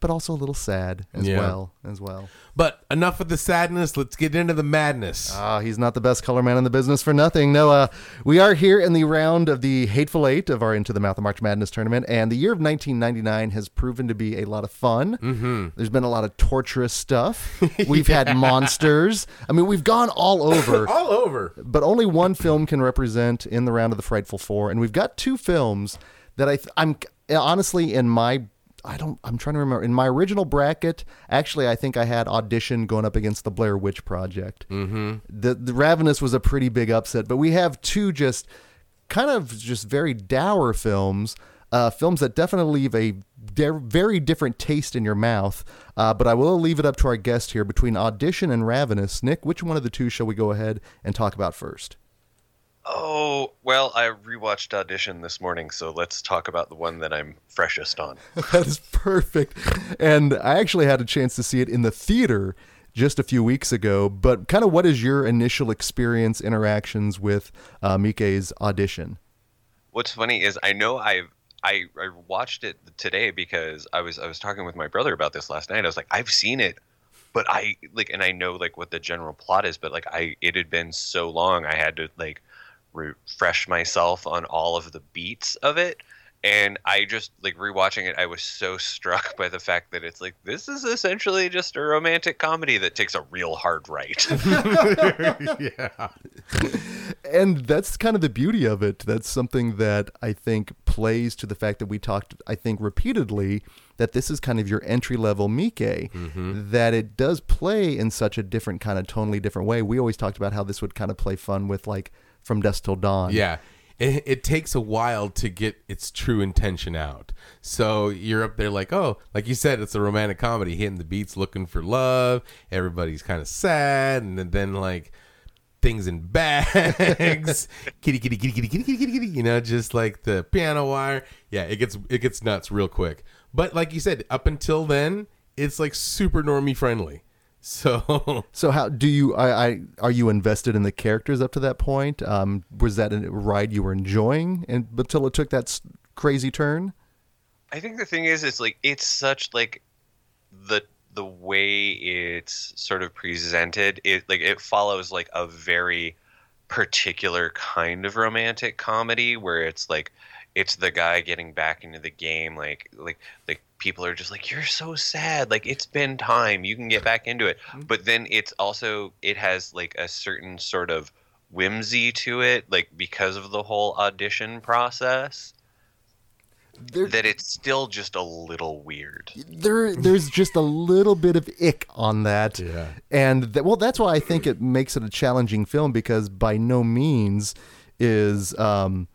but also a little sad as Yeah. well, as well. but enough of the sadness. Let's get into the madness. Ah, he's not the best color man in the business for nothing. No, uh, we are here in the round of the Hateful Eight of our Into the Mouth of March Madness tournament, and the year of 1999 has proven to be a lot of fun. Mm-hmm. There's been a lot of torturous stuff. We've had monsters. I mean, we've gone all over. All over. but only one film can represent in the round of the Frightful Four, and we've got two films that I th- I'm honestly in my I don't I'm trying to remember in my original bracket. Actually, I think I had Audition going up against the Blair Witch Project. Mm-hmm. The the Ravenous was a pretty big upset, but we have two just kind of just very dour films. Uh, films that definitely leave a de- very different taste in your mouth. Uh, but I will leave it up to our guest here between Audition and Ravenous. Nick, which one of the two shall we go ahead and talk about first? Oh, well, I rewatched Audition this morning, so let's talk about the one that I'm freshest on. that is perfect. And I actually had a chance to see it in the theater just a few weeks ago. But kind of what is your initial experience, interactions with uh, Miike's audition? What's funny is I know I've I, I watched it today because I was I was talking with my brother about this last night. I was like, I've seen it, but I like and I know like what the general plot is, but like I it had been so long I had to like refresh myself on all of the beats of it. And I just like rewatching it, I was so struck by the fact that it's like this is essentially just a romantic comedy that takes a real hard right. yeah. and that's kind of the beauty of it. That's something that I think plays to the fact that we talked, I think, repeatedly that this is kind of your entry level Miike, mm-hmm. that it does play in such a different kind of tonally different way. We always talked about how this would kind of play fun with like From Dusk Till Dawn. Yeah. It, it takes a while to get its true intention out. So you're up there like, oh, like you said, it's a romantic comedy, hitting the beats, looking for love. Everybody's kind of sad, and then, like things in bags, kitty, kitty, kitty, kitty, kitty, kitty, kitty, kitty. You know, just like the piano wire. Yeah, it gets it gets nuts real quick. But like you said, up until then, it's like super normie friendly. So So how do you? I, I are you invested in the characters up to that point? Um, was that a ride you were enjoying, and until it took that s- crazy turn? I think the thing is, it's like it's such like the the way it's sort of presented. It like it follows like a very particular kind of romantic comedy where it's like it's the guy getting back into the game like like like people are just like you're so sad like it's been time you can get back into it but then it's also it has like a certain sort of whimsy to it like because of the whole audition process There, that it's still just a little weird. there, there's just a little bit of ick on that. Yeah. And th- well, that's why I think it makes it a challenging film because by no means is um,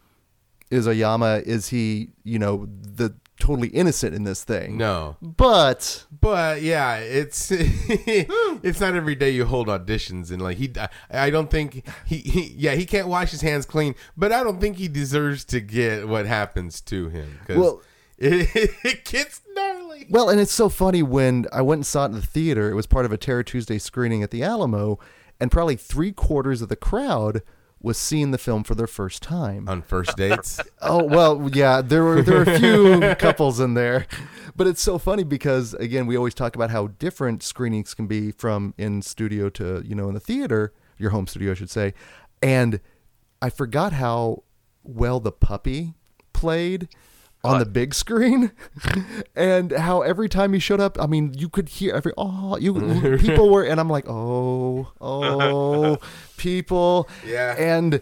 is Aoyama is he you know the totally innocent in this thing. no, But But yeah, it's it's not every day you hold auditions and like he I, I don't think he, he yeah he can't wash his hands clean, but I don't think he deserves to get what happens to him because Well- it, it gets gnarly. Well, and it's so funny when I went and saw it in the theater. It was part of a Terror Tuesday screening at the Alamo, and probably three quarters of the crowd was seeing the film for their first time. On first dates, Oh well, yeah, there were there were a few couples in there, but it's so funny because again, we always talk about how different screenings can be from in studio to you know in the theater. your home studio, I should say. And I forgot how well the puppy played on the big screen. And how every time he showed up i mean you could hear every oh you people were and i'm like oh oh people. Yeah. and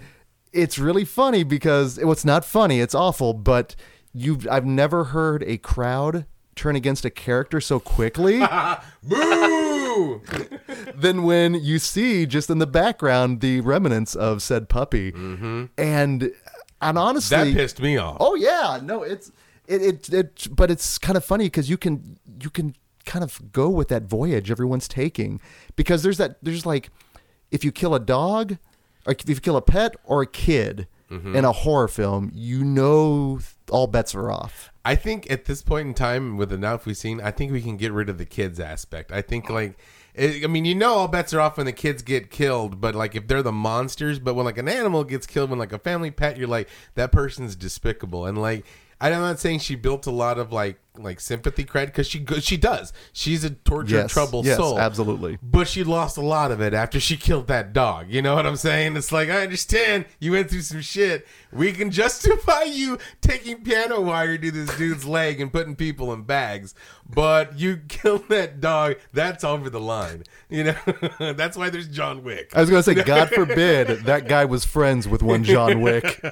it's really funny because well, it's not funny it's awful but you've i've never heard a crowd turn against a character so quickly than when you see just in the background the remnants of said puppy. Mm-hmm. And and honestly that pissed me off. Oh yeah, no, it's it it, it but it's kind of funny because you can you can kind of go with that voyage everyone's taking because there's that there's like if you kill a dog or if you kill a pet or a kid mm-hmm. in a horror film, you know all bets are off. I think at this point in time, with the now we've seen, I think we can get rid of the kids aspect. I think like, I mean, you know, all bets are off when the kids get killed, but like if they're the monsters, but when like an animal gets killed, when like a family pet, you're like that person's despicable, and like. I'm not saying she built a lot of like like sympathy credit because she go- she does. She's a tortured, Yes, troubled yes, soul. absolutely. But she lost a lot of it after she killed that dog. You know what I'm saying? It's like I understand you went through some shit. We can justify you taking piano wire to this dude's leg and putting people in bags, but you killed that dog. That's over the line. You know, that's why there's John Wick. I was gonna say, God forbid that guy was friends with one John Wick.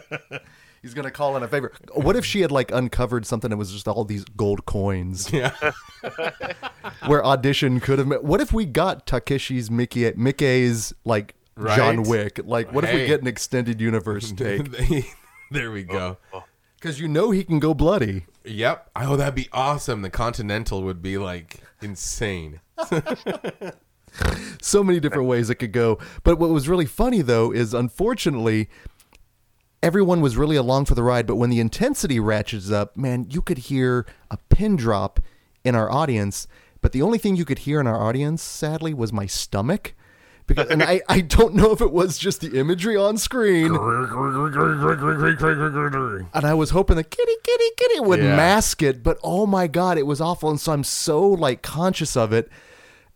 He's gonna call in a favor. What if she had like uncovered something that was just all these gold coins? Yeah. where audition could have met. What if we got Takeshi's Mickey Mickey's like John Wick? Like, what if we get an extended universe take? there we go. Because you know he can go bloody. Yep. Oh, that'd be awesome. The Continental would be like insane. So many different ways it could go. But what was really funny though is unfortunately. Everyone was really along for the ride, but when the intensity ratchets up, man, you could hear a pin drop in our audience. But the only thing you could hear in our audience, sadly, was my stomach. Because, and I, I don't know if it was just the imagery on screen. and I was hoping the kitty, kitty, kitty would Yeah. mask it, but oh my god, it was awful. And so I'm so like conscious of it,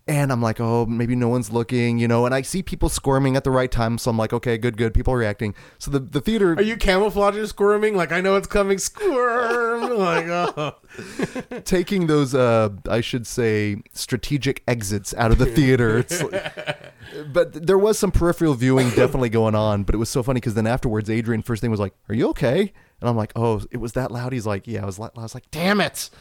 and I'm like, oh, maybe no one's looking, you know. And I see people squirming at the right time, so I'm like, okay, good, good. People are reacting. So the the theater, Are you camouflaging squirming? Like I know it's coming. Squirm. like oh. taking those, uh, I should say, strategic exits out of the theater. Like- but there was some peripheral viewing definitely going on. But it was so funny because then afterwards, Adrian first thing was like, "Are you okay?" And I'm like, "Oh, it was that loud." He's like, "Yeah, I was." Loud. I was like, "Damn it!"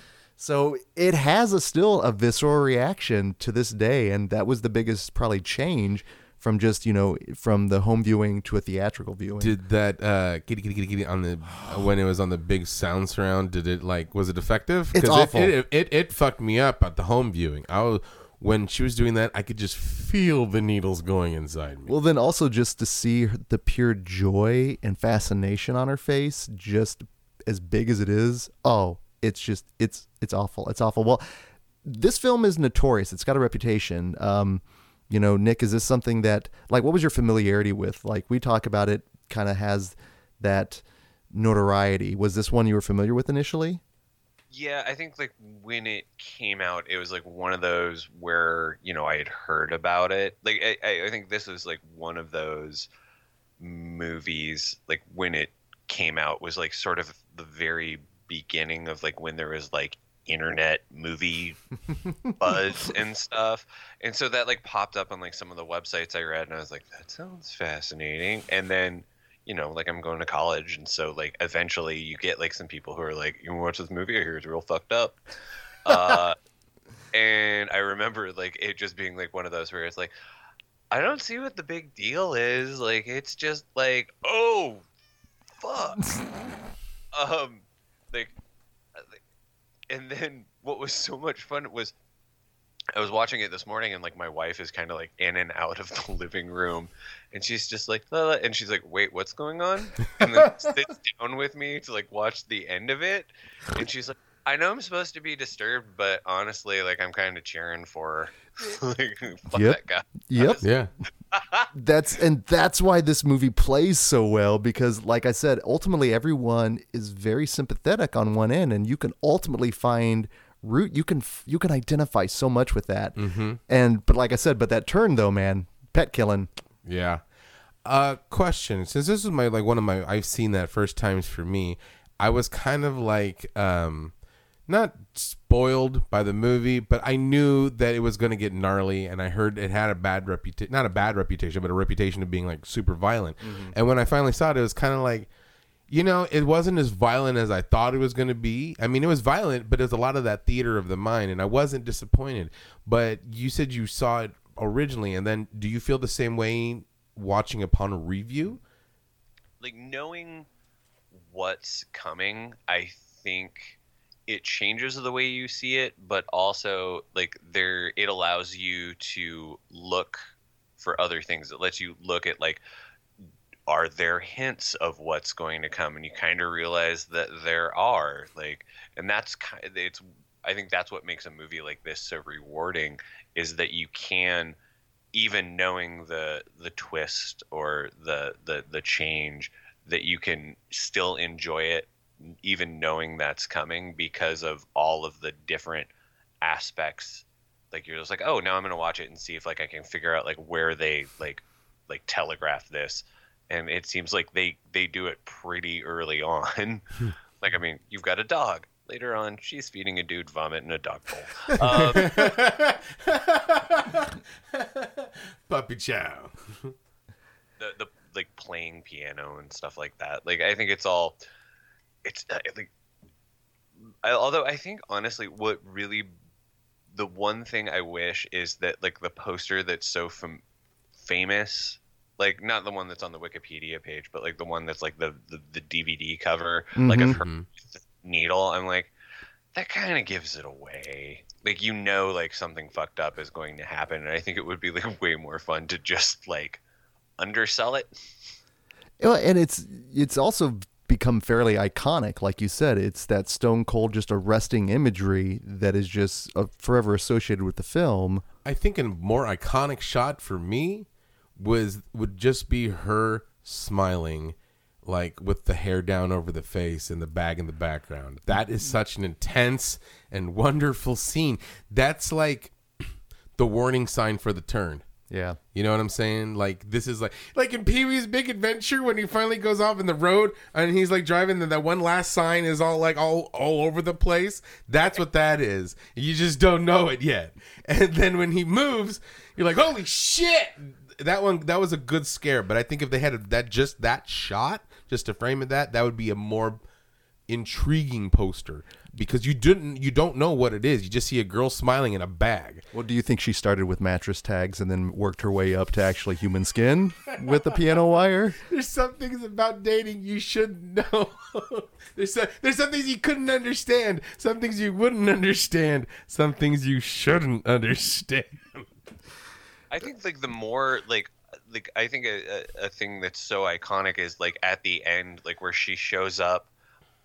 So it has a still a visceral reaction to this day, and that was the biggest probably change from just you know from the home viewing to a theatrical viewing. Did that uh, kitty kitty kitty kitty on the when it was on the big sound surround? Did it like was it effective? It's 'Cause it- awful. It, it, it fucked me up at the home viewing. I was when she was doing that, I could just feel the needles going inside me. Well, then also just to see the pure joy and fascination on her face, just as big as it is. Oh, it's just it's it's awful. It's awful. Well, this film is notorious. It's got a reputation. Um, you know, Nick, is this something that like what was your familiarity with? Like we talk about it, kind of has that notoriety. Was this one you were familiar with initially? Yeah, I think like when it came out, it was like one of those where you know I had heard about it. Like I, I- think this was like one of those movies. Like when it came out was like sort of the very beginning of like when there was like internet movie buzz and stuff. And so that like popped up on like some of the websites I read, and I was like, that sounds fascinating. And then you know, like I'm going to college, and so like eventually you get like some people who are like, "You watch this movie? I hear it's real fucked up." Uh, and I remember like it just being like one of those where it's like, I don't see what the big deal is. Like it's just like, oh, fuck. um, like, and then what was so much fun was I was watching it this morning, and like my wife is kind of like in and out of the living room, and she's just like, "La, la," and she's like, "Wait, what's going on?" And then sits down with me to like watch the end of it, and she's like, "I know I'm supposed to be disturbed, but honestly, like I'm kind of cheering for her. like fuck Yep. that guy." Yep. yeah, that's and that's why this movie plays so well because like i said ultimately everyone is very sympathetic on one end and you can ultimately find root you can you can identify so much with that mm-hmm. and but like i said but that turn though man pet killing Yeah. Uh, question. Since this is my like one of my I've seen that first times for me, I was kind of like um not spoiled by the movie, but I knew that it was going to get gnarly, and I heard it had a bad reputation, not a bad reputation, but a reputation of being like super violent. Mm-hmm. And when I finally saw it, it was kind of like, you know, it wasn't as violent as I thought it was going to be. I mean, it was violent, but it was a lot of that theater of the mind, and I wasn't disappointed. But you said you saw it originally, and then do you feel the same way watching upon a review? like knowing what's coming i think it changes the way you see it but also like there it allows you to look for other things. It lets you look at like are there hints of what's going to come? And you kind of realize that there are like and that's kind of it's i think that's what makes a movie like this so rewarding is that you can even knowing the the twist or the the the change that you can still enjoy it even knowing that's coming because of all of the different aspects. Like you're just like oh now i'm gonna watch it and see if like i can figure out like where they like like telegraph this. And it seems like they they do it pretty early on. Like i mean you've got a dog. Later on she's feeding a dude vomit in a dog bowl. Um, Puppy chow. the the like playing piano and stuff like that. Like I think it's all it's uh, like I, although I think honestly what really the one thing I wish is that like the poster that's so fam- famous like not the one that's on the Wikipedia page but like the one that's like the the, the DVD cover like of her needle I'm like that kind of gives it away. Like you know like something fucked up is going to happen and I think it would be like way more fun to just like undersell it. Well, and it's it's also become fairly iconic, like you said. It's that stone cold, just arresting imagery that is just uh, forever associated with the film. I think a more iconic shot for me was would just be her smiling like with the hair down over the face and the bag in the background. That is such an intense and wonderful scene. That's like the warning sign for the turn. Yeah. You know what I'm saying? Like this is like like in Pee Wee's Big Adventure when he finally goes off in the road and he's like driving and that one last sign is all like all all over the place. That's what that is. You just don't know it yet. And then when he moves, you're like, "Holy shit!" That one that was a good scare, but I think if they had that just that shot just to frame it that that would be a more intriguing poster because you didn't you don't know what it is. You just see a girl smiling in a bag. Well, do you think she started with mattress tags and then worked her way up to actually human skin with the piano wire? There's some things about dating you should know. there's some, there's some things you couldn't understand, some things you wouldn't understand, some things you shouldn't understand. I think like the more like like I think a, a, a thing that's so iconic is like at the end like where she shows up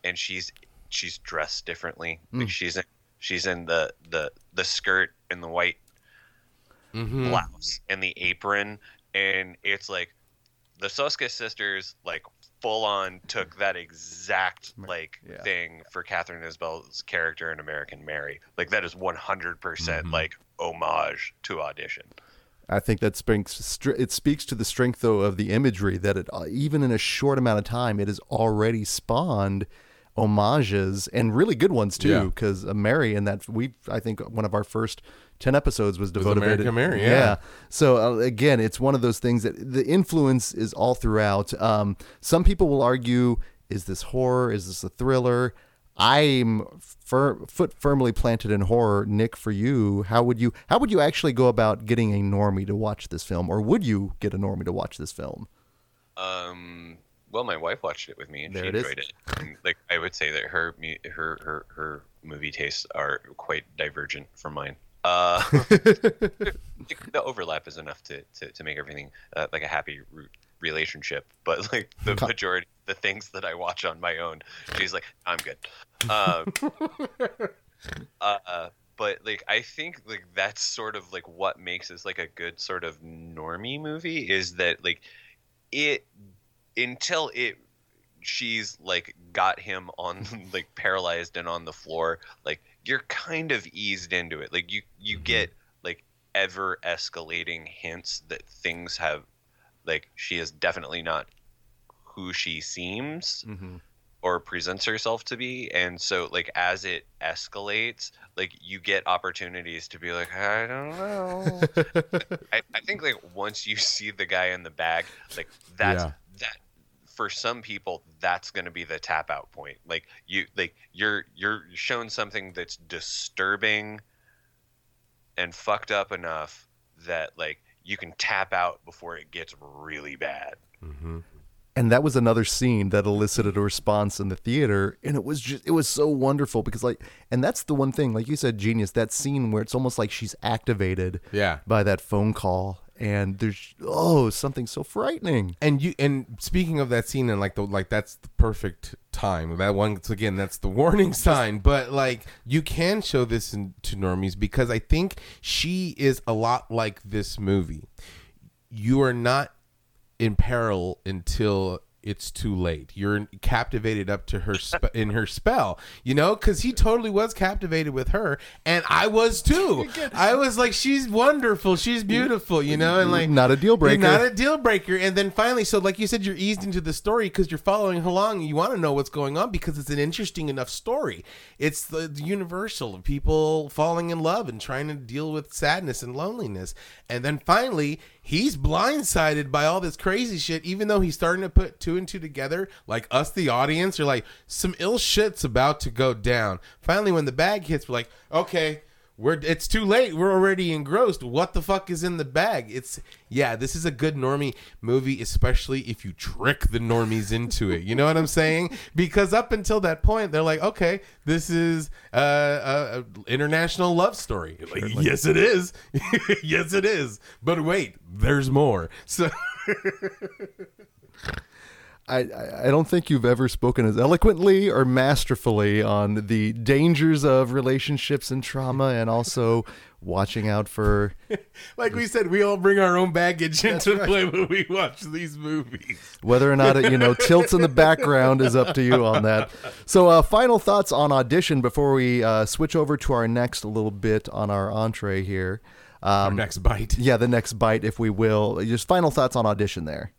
and she's she's dressed differently. Like hmm. she's in she's in the the the skirt and the white mm-hmm. blouse and the apron. And it's like the Soska sisters like full on took that exact like Yeah. thing for Catherine Isabel's character in American Mary. Like that is 100% mm-hmm. like homage to audition. I think that speaks it speaks to the strength, though, of the imagery that it, uh, even in a short amount of time, it has already spawned homages and really good ones too. Because uh, Mary and that we, I think, one of our first ten episodes was devoted American to Mary, yeah. So uh, again, it's one of those things that the influence is all throughout. Um, some people will argue, is this horror? Is this a thriller? I'm fir- foot firmly planted in horror. Nick, for you, how would you how would you actually go about getting a normie to watch this film, or would you get a normie to watch this film? Um. Well, my wife watched it with me, and There she it enjoyed it. And, like I would say that her her her her movie tastes are quite divergent from mine. Uh, the overlap is enough to to, to make everything uh, like a happy re- relationship. But like the majority, the things that I watch on my own, she's like, I'm good. Um, uh, but like I think like that's sort of like what makes this like a good sort of normie movie is that like it until it she's like got him on like paralyzed and on the floor like you're kind of eased into it like you you get like ever escalating hints that things have like she is definitely not who she seems Mm-hmm. or presents herself to be and so like as it escalates like you get opportunities to be like i don't know I, I think like once you see the guy in the bag like that's Yeah. that for some people that's going to be the tap out point. Like you like you're you're shown something that's disturbing and fucked up enough that like you can tap out before it gets really bad. Mm-hmm. And that was another scene that elicited a response in the theater and it was just it was so wonderful because like and that's the one thing like you said genius that scene where it's almost like she's activated Yeah. by that phone call and there's oh something so frightening And you and speaking of that scene and like the like that's the perfect time. That once again that's the warning sign. But like you can show this in, to normies because I think she is a lot like this movie. You are not in peril until it's too late. You're captivated up to her spe- in her spell, you know, because he totally was captivated with her, and I was too. I was like, she's wonderful, she's beautiful, you know, and like Not a deal breaker. not a deal breaker. And then finally, so like you said, you're eased into the story because you're following along. You want to know what's going on because it's an interesting enough story. It's the, the universal of people falling in love and trying to deal with sadness and loneliness. And then finally, he's blindsided by all this crazy shit, even though he's starting to put two and two together. Like us, the audience, are like, some ill shit's about to go down. Finally, when the bag hits, we're like, okay. We're it's too late. We're already engrossed. What the fuck is in the bag? It's yeah, this is a good normie movie, especially if you trick the normies into it. You know what I'm saying? Because up until that point, they're like, okay, this is uh, a, a international love story. Like, yes, it is. yes, it is. But wait, there's more. So I, I don't think you've ever spoken as eloquently or masterfully on the dangers of relationships and trauma and also watching out for like we said, we all bring our own baggage into play when we watch these movies. whether or not it you know tilts in the background is up to you on that. So uh, final thoughts on audition before we uh, switch over to our next little bit on our entree here. Our um, next bite. yeah the next bite if we will. Just final thoughts on audition there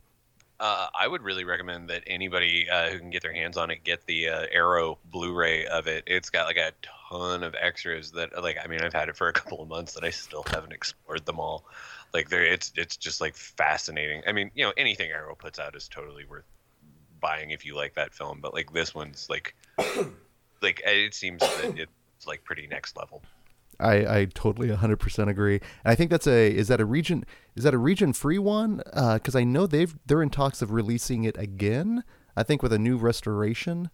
Uh, I would really recommend that anybody uh, who can get their hands on it get the uh, Arrow Blu-ray of it. It's got like a ton of extras that, like, I mean, I've had it for a couple of months and I still haven't explored them all. Like, there, it's it's just like fascinating. I mean, you know, anything Arrow puts out is totally worth buying if you like that film. But like this one's like, like it seems that it's like pretty next level. I, I totally 100% agree. And I think that's a is that a region is that a region free one? Because I know they've they're in talks of releasing it again. I think with a new restoration.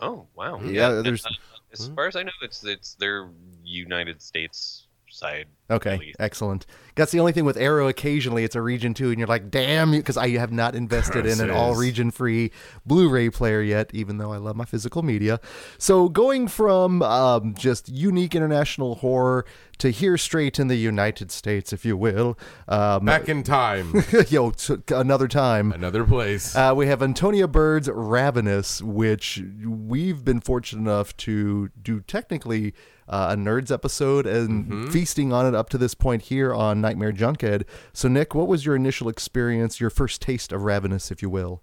Oh wow! Yeah, there's- uh, as far as I know, it's it's their United States side. Okay, release. excellent. That's the only thing with Arrow. Occasionally, it's a region two, and you're like, "Damn!" Because I have not invested in an all region free Blu-ray player yet, even though I love my physical media. So going from um, just unique international horror to here straight in the United States, if you will. Um, Back in time. yo, t- another time. Another place. Uh, we have Antonia Bird's Ravenous, which we've been fortunate enough to do technically uh, a Nerds episode and feasting on it up to this point here on Nightmare Junkhead. So, Nick, what was your initial experience, your first taste of Ravenous, if you will?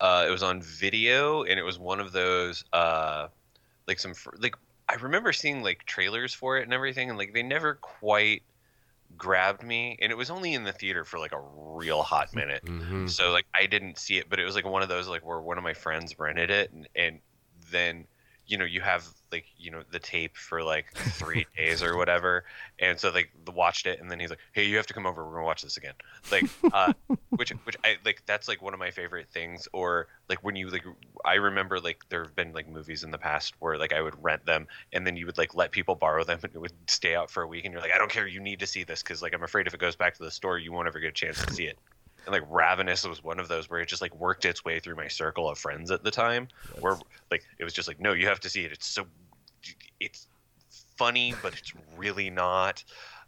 Uh, it was on video, and it was one of those uh, like some like I remember seeing like trailers for it and everything, and like they never quite grabbed me. And it was only in the theater for like a real hot minute, Mhm. so like I didn't see it. But it was like one of those like where one of my friends rented it, and, and then you know you have like you know the tape for like three days or whatever, and so like watched it, and then he's like, "Hey, you have to come over. We're gonna watch this again." Like, uh, which which I like. That's like one of my favorite things. Or like when you like, I remember like there have been like movies in the past where like I would rent them, and then you would like let people borrow them, and it would stay out for a week, and you're like, "I don't care. You need to see this because like I'm afraid if it goes back to the store, you won't ever get a chance to see it." And like Ravenous was one of those where it just like worked its way through my circle of friends at the time, where like it was just like, no, you have to see it. It's so, it's funny, but it's really not.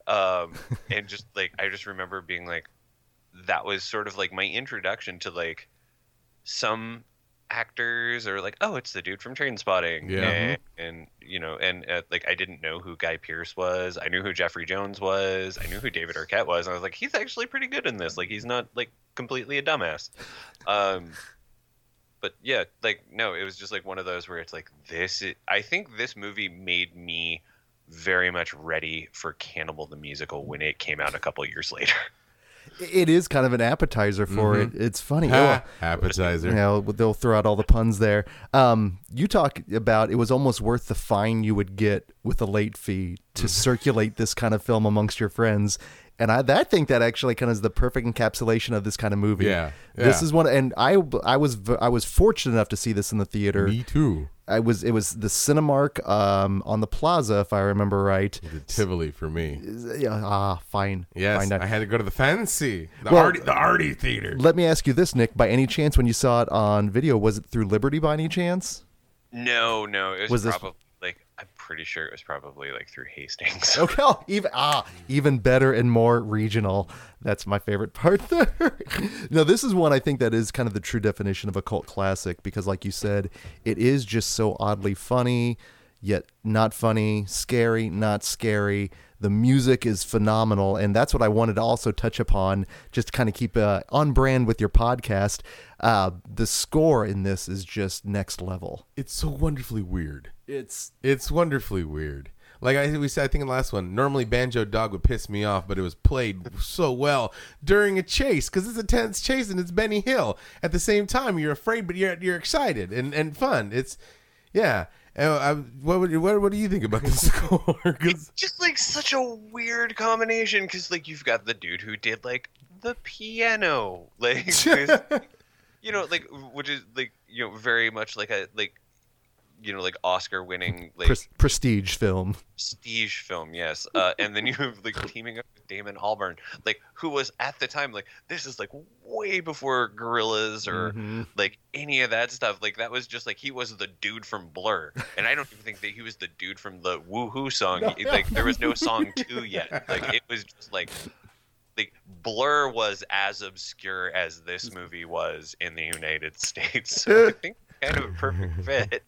Um, and just like I just remember being like, that was sort of like my introduction to like some actors or like oh it's the dude from Trainspotting Yeah. and, and you know and uh, like I didn't know who Guy Pearce was. I knew who Jeffrey Jones was. I knew who David Arquette was and I was like he's actually pretty good in this. Like he's not like completely a dumbass. Um but yeah like no it was just like one of those where it's like this is, I think this movie made me very much ready for Cannibal the musical when it came out a couple years later It is kind of an appetizer for it. It's funny. Ha, appetizer. you know, they'll throw out all the puns there. Um, you talk about it was almost worth the fine you would get with a late fee to circulate this kind of film amongst your friends. And I, I think that actually kind of is the perfect encapsulation of this kind of movie. Yeah, This is one, and I, I was, I was fortunate enough to see this in the theater. Me too. I was, it was the Cinemark um, on the Plaza, if I remember right. The Tivoli for me. Yeah, ah, fine. Yes, fine. I had to go to the fancy, the Well- arty, the arty theater. Let me ask you this, Nick. By any chance, when you saw it on video, was it through Liberty by any chance? No, no, it was, Was this- probably like I'm pretty sure it was probably like through Hastings. Okay, oh, even ah, even better and more regional. That's my favorite part there. no, this is one I think that is kind of the true definition of a cult classic because, like you said, it is just so oddly funny, yet not funny, scary, not scary. The music is phenomenal, and that's what I wanted to also touch upon, just to kind of keep uh, on brand with your podcast. Uh, the score in this is just next level. It's so wonderfully weird. It's It's wonderfully weird. Like I we said, I think in the last one, normally Banjo Dog would piss me off, but it was played so well during a chase because it's a tense chase and it's Benny Hill. At the same time, you're afraid, but you're you're excited and, and fun. It's yeah. I, what, would, what what do you think about the score? 'Cause- just like such a weird combination because like you've got the dude who did like the piano, like you know, like which is like you know very much like a like you know like Oscar winning like pres- prestige film. prestige film, yes. Uh, and then you have like teaming up with Damon Albarn, like who was at the time like this is like way before Gorillaz or like any of that stuff. Like that was just like he was the dude from Blur, and I don't even think that he was the dude from the Woohoo song. He- Like there was no song two yet. Like it was just like. Like Blur was as obscure as this movie was in the United States, so I think kind of a perfect fit.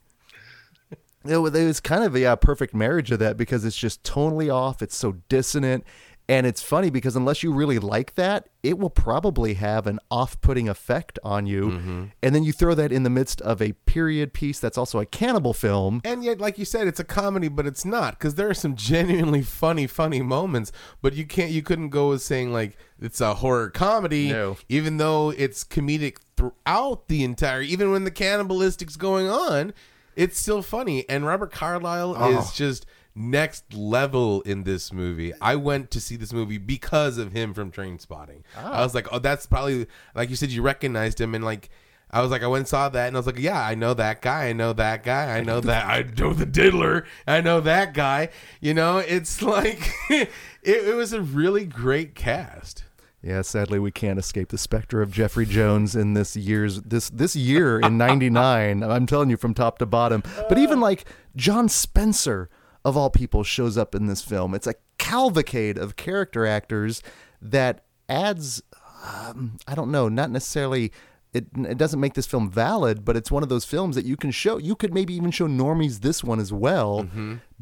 It was, it was kind of a yeah, perfect marriage of that because it's just tonally off. It's so dissonant. And it's funny because unless you really like that, it will probably have an off putting effect on you. Mm-hmm. And then you throw that in the midst of a period piece that's also a cannibal film. And yet, like you said, it's a comedy, but it's not because there are some genuinely funny, funny moments. But you can't, you couldn't go with saying like it's a horror comedy, No. even though it's comedic throughout the entire. Even when the cannibalistic's going on, it's still funny. And Robert Carlyle Oh. is just next level in this movie. I went to see this movie because of him from Trainspotting. I ah. was like, oh, that's probably like you said, you recognized him and like. I was like, I went and saw that, and I was like, yeah, I know that guy. I know that guy. I know that. I know the diddler. I know that guy. You know, it's like it, it was a really great cast. Yeah, sadly we can't escape the specter of Jeffrey Jones in this year's this this year in 99. I'm telling you from top to bottom. But even like John Spencer of all people shows up in this film. It's a cavalcade of character actors that adds um, I don't know, not necessarily it, it doesn't make this film valid, but it's one of those films that you can show. You could maybe even show normies this one as well,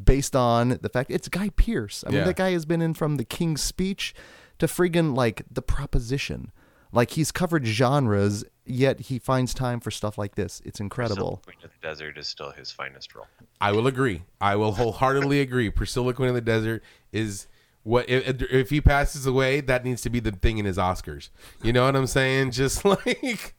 based on the fact it's Guy Pearce. I mean, Yeah. that guy has been in from The King's Speech to friggin' like The Proposition. Like he's covered genres, yet he finds time for stuff like this. It's incredible. Queen of the Desert is still his finest role. I will agree. I will wholeheartedly agree. Priscilla Queen of the Desert is what if, if he passes away, that needs to be the thing in his Oscars. You know what I'm saying? Just like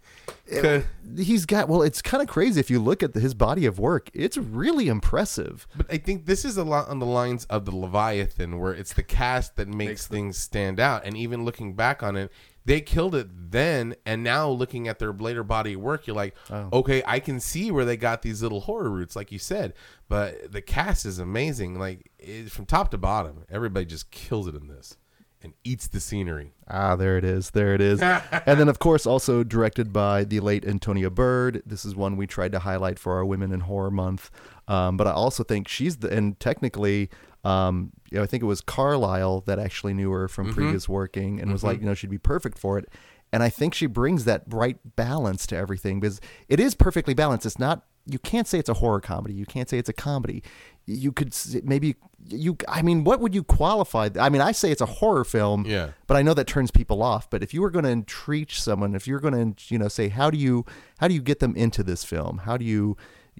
'cause- He's got well, it's kind of crazy if you look at his body of work. It's really impressive. But I think this is a lot on the lines of the Leviathan, where it's the cast that makes, things stand out. And even looking back on it, they killed it then. And now looking at their later body of work, you're like, oh. okay, I can see where they got these little horror roots, like you said. But the cast is amazing. Like it, from top to bottom, everybody just kills it in this and eats the scenery. Ah, there it is. There it is. and then, of course, also directed by the late Antonia Bird. This is one we tried to highlight for our Women in Horror Month. Um, but I also think she's the, and technically, um, you know, I think it was Carlyle that actually knew her from previous working and was like, you know, she'd be perfect for it. And I think she brings that right balance to everything because it is perfectly balanced. It's not, you can't say it's a horror comedy. You can't say it's a comedy. You could maybe, you, I mean, what would you qualify? I mean, I say it's a horror film, Yeah. but I know that turns people off. But if you were going to entreat someone, if you're going to, you know, say, how do you, how do you get them into this film? How do you,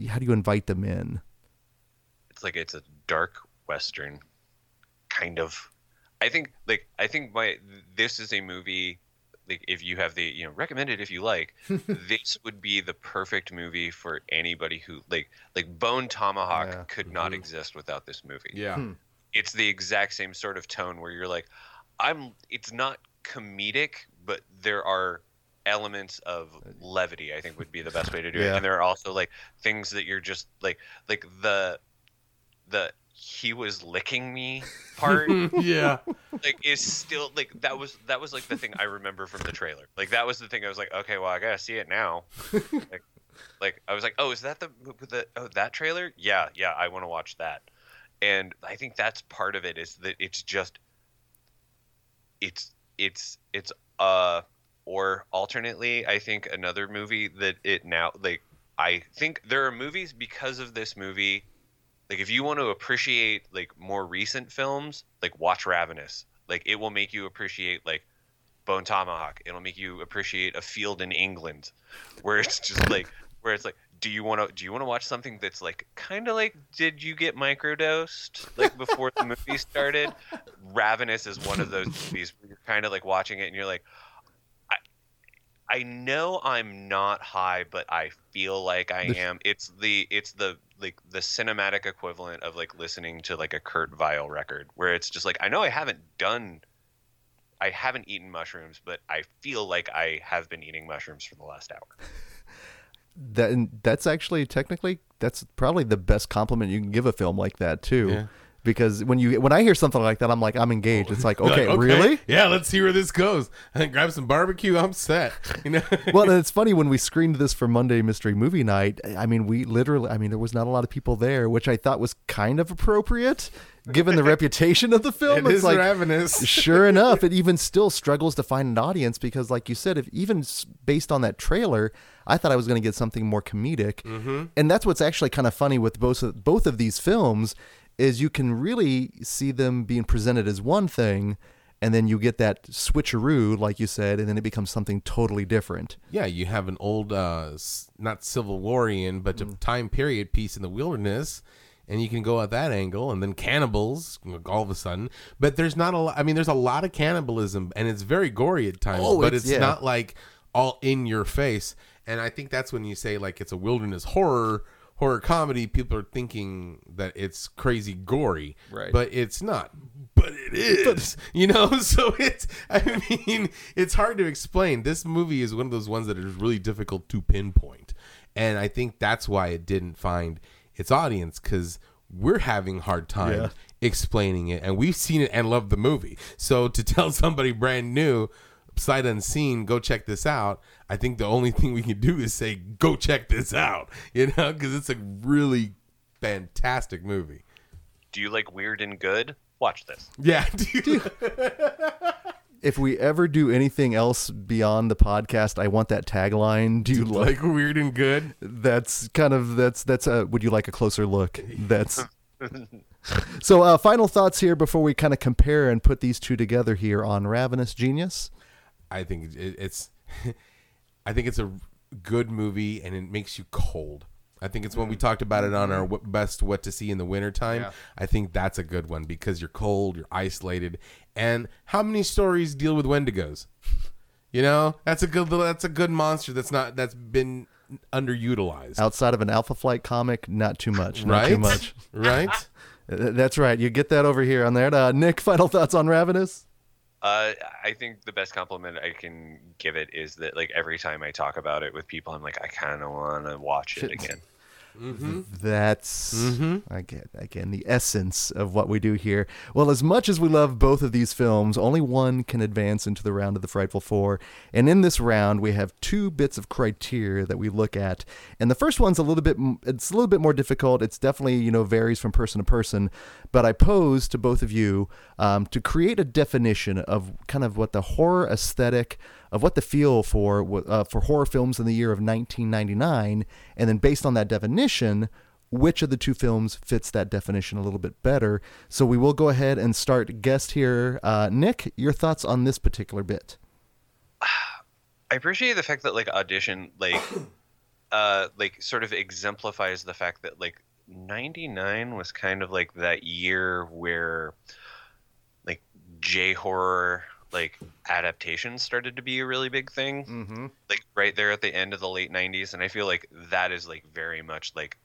how do you invite them in? it's like it's a dark western kind of i think like i think my this is a movie like if you have the you know recommend it if you like this would be the perfect movie for anybody who like like bone tomahawk Yeah. could mm-hmm. not exist without this movie Yeah. Hmm. it's the exact same sort of tone where you're like i'm it's not comedic but there are elements of levity i think would be the best way to do it Yeah. and there are also like things that you're just like like the the he was licking me part yeah. like is still like that was that was like the thing I remember from the trailer. Like that was the thing I was like, okay, well I gotta see it now. like, like I was like, oh, is that the the oh that trailer? Yeah, yeah, I want to watch that. And I think that's part of it is that it's just it's it's it's uh or alternately, I think another movie that it now like I think there are movies because of this movie like if you want to appreciate like more recent films like watch ravenous. Like it will make you appreciate like bone tomahawk. It'll make you appreciate a field in england where it's just like where it's like do you want to do you want to watch something that's like kind of like did you get microdosed like before the movie started? Ravenous is one of those movies where you're kind of like watching it and you're like I know I'm not high, but I feel like I am. It's the it's the like the cinematic equivalent of like listening to like a Kurt Vile record, where it's just like I know I haven't done, I haven't eaten mushrooms, but I feel like I have been eating mushrooms for the last hour. that that's actually technically that's probably the best compliment you can give a film like that too Yeah. Because when you when i hear something like that i'm like i'm engaged it's like You're okay, really Yeah, let's see where this goes. And Grab some barbecue. I'm set. You know. well and it's funny when we screened this for monday mystery movie night i mean we literally i mean there was not a lot of people there which i thought was kind of appropriate given the reputation of the film It it's is like ravenous. sure enough, it even still struggles to find an audience because, like you said, if even based on that trailer, I thought I was going to get something more comedic, mm-hmm. and that's what's actually kind of funny with both of, both of these films is you can really see them being presented as one thing, and then you get that switcheroo, like you said, and then it becomes something totally different. yeah, you have an old, uh, not Civil Warian, but a time period piece in the wilderness, and you can go at that angle, and then cannibals all of a sudden. But there's not a lot. I mean, there's a lot of cannibalism, and it's very gory at times. Oh, but it's- it's yeah. not like all in your face. And I think that's when you say like it's a wilderness horror horror comedy. People are thinking that it's crazy gory, Right. But it's not. But it is, you know. So it's. I mean, it's hard to explain. This movie is one of those ones that is really difficult to pinpoint, and I think that's why it didn't find its audience because we're having hard time Yeah. explaining it, and we've seen it and loved the movie. So to tell somebody brand new, sight unseen, go check this out. I think the only thing we can do is say, go check this out, you know, because it's a really fantastic movie. Do you like weird and good? Watch this. Yeah, If we ever do anything else beyond the podcast, I want that tagline. Do you like? like weird and good. That's kind of that's that's a. Would you like a closer look? That's. So, uh, final thoughts here before we kind of compare and put these two together here on Ravenous Genius. I think it, it's, I think it's a good movie, and it makes you cold. I think it's when we talked about it on our what best what to see in the wintertime. I think that's a good one because you're cold, you're isolated, and how many stories deal with Wendigos? You know, that's a good that's a good monster that's not that's been underutilized. Outside of an Alpha Flight comic, not too much. Not right? too much. right? That's right. You get that over here on there. Uh, Nick, final thoughts on Ravenous? Uh, I think the best compliment I can give it is that like every time I talk about it with people, I'm like, I kind of want to watch it again. That's again, again the essence of what we do here. Well, as much as we love both of these films, only one can advance into the round of the Frightful Four. And in this round, we have two bits of criteria that we look at. And the first one's a little bit it's a little bit more difficult. It's definitely you know varies from person to person. But I pose to both of you um, to create a definition of kind of what the horror aesthetic of what the feel for uh, for horror films in the year of 1999, and then based on that definition, which of the two films fits that definition a little bit better. So we will go ahead and start guest here. Uh, Nick, your thoughts on this particular bit? I appreciate the fact that like audition like uh like sort of exemplifies the fact that like 99 was kind of like that year where like J horror like adaptations started to be a really big thing. Mm-hmm. Like right there at the end of the late 90s and I feel like that is like very much like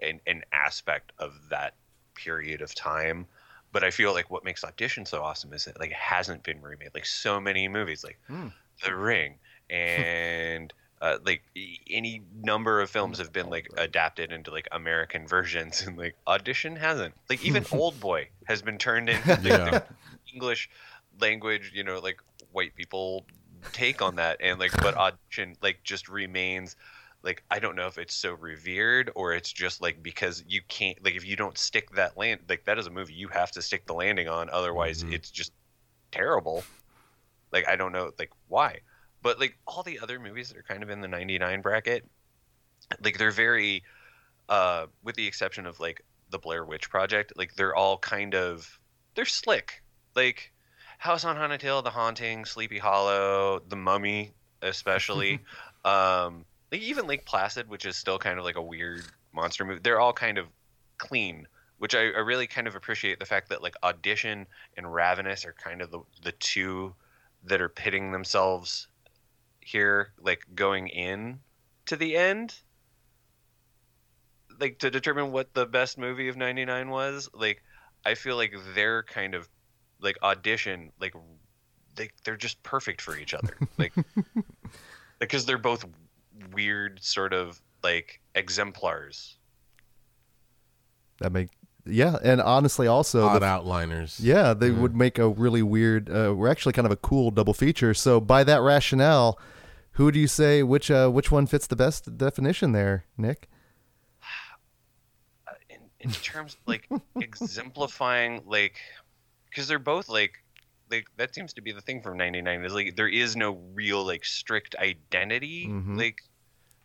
an an aspect of that period of time. But I feel like what makes audition so awesome is that like it hasn't been remade. Like so many movies like Hmm. The Ring and uh, like any number of films have been like adapted into like American versions, and like Audition hasn't. Like even Oldboy has been turned into like, Yeah. English language, you know, like white people take on that, and like but Audition like just remains. Like I don't know if it's so revered or it's just like because you can't like if you don't stick that land like that is a movie you have to stick the landing on otherwise Mhm. it's just terrible. Like I don't know like why. But like all the other movies that are kind of in the 99 bracket, like they're very uh with the exception of like the Blair Witch Project, like they're all kind of they're slick. Like House on Haunted Hill, The Haunting, Sleepy Hollow, The Mummy especially. um like even Lake Placid, which is still kind of like a weird monster movie. They're all kind of clean which I, I really kind of appreciate the fact that like audition and ravenous are kind of the, the two that are pitting themselves here like going in to the end like to determine what the best movie of 99 was like i feel like they're kind of like audition like they, they're just perfect for each other like because they're both weird sort of like exemplars That make yeah, and honestly, also Odd the, outliners. yeah, they Yeah. would make a really weird. Uh, we're actually kind of a cool double feature. So by that rationale, who do you say which uh, which one fits the best definition there, Nick? uh, in, in terms of like exemplifying like because they're both like like that seems to be the thing from 99 is like there is no real like strict identity Mhm. like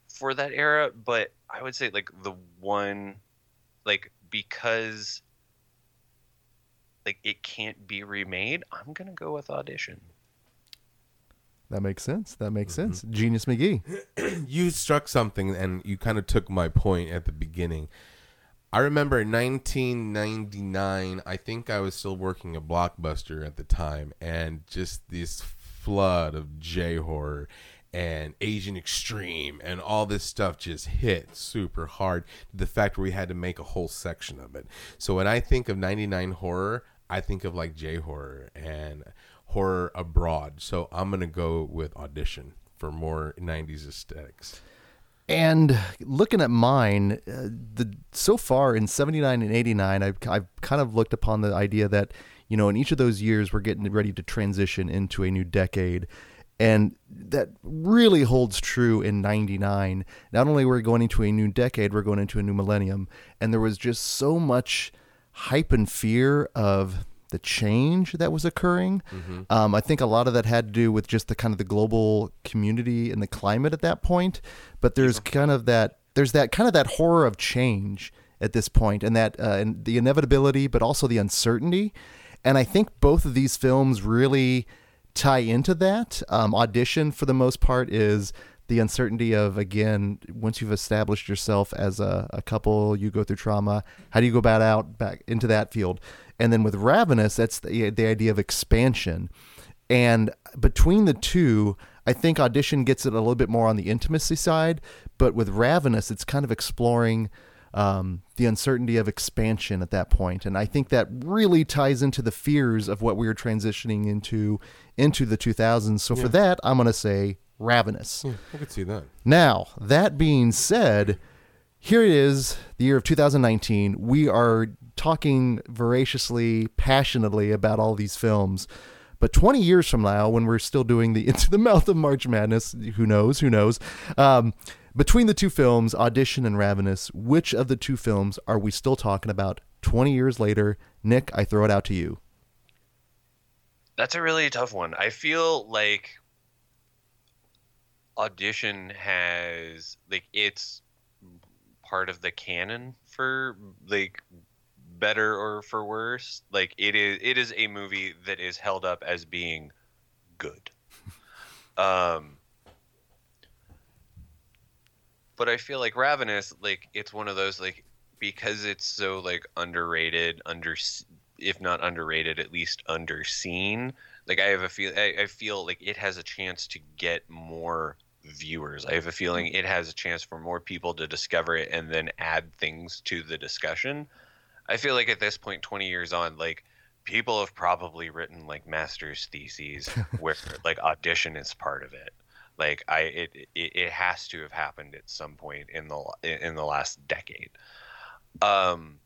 for that era but i would say like the one like because like it can't be remade i'm gonna go with audition That makes sense. That makes Mm-hmm. sense. Genius McGee. you struck something and you kind of took my point at the beginning. I remember in 1999, I think I was still working at Blockbuster at the time, and just this flood of J horror and Asian extreme and all this stuff just hit super hard the fact where we had to make a whole section of it. So when I think of 99 horror, I think of like J horror and horror abroad. So I'm going to go with Audition for more 90s aesthetics. And looking at mine, uh, the so far in '79 and '89, I've I've kind of looked upon the idea that you know in each of those years we're getting ready to transition into a new decade, and that really holds true in '99. Not only we're going into a new decade, we're going into a new millennium, and there was just so much hype and fear of the change that was occurring. Um, I think a lot of that had to do with just the kind of the global community and the climate at that point. But there's kind of that there's that kind of that horror of change at this point, and that uh, and the inevitability, but also the uncertainty. And I think both of these films really tie into that. Um, Audition, for the most part, is the uncertainty of again once you've established yourself as a, a couple you go through trauma how do you go about out back into that field and then with ravenous that's the, the idea of expansion. And between the two i think audition gets it a little bit more on the intimacy side. But with ravenous it's kind of exploring um, the uncertainty of expansion at that point. And i think that really ties into the fears of what we were transitioning into into the 2000s so for that i'm going to say ravenous. Yeah, I could see that. now, that being said, here it is, the year of 2019. We are talking voraciously, passionately about all these films. But 20 years from now, when we're still doing the Into the Mouth of March Madness, who knows, who knows? Um, between the two films, Audition and Ravenous, which of the two films are we still talking about 20 years later? Nick, I throw it out to you. That's a really tough one. I feel like audition has like it's part of the canon for like better or for worse like it is it is a movie that is held up as being good. Um but i feel like ravenous like it's one of those like because it's so like underrated under if not underrated at least underseen like i have a feel I, I feel like it has a chance to get more viewers. I have a feeling it has a chance for more people to discover it and then add things to the discussion. I feel like at this point 20 years on like people have probably written like master's theses where like audition is part of it. Like i it, it it has to have happened at some point in the in the last decade. Um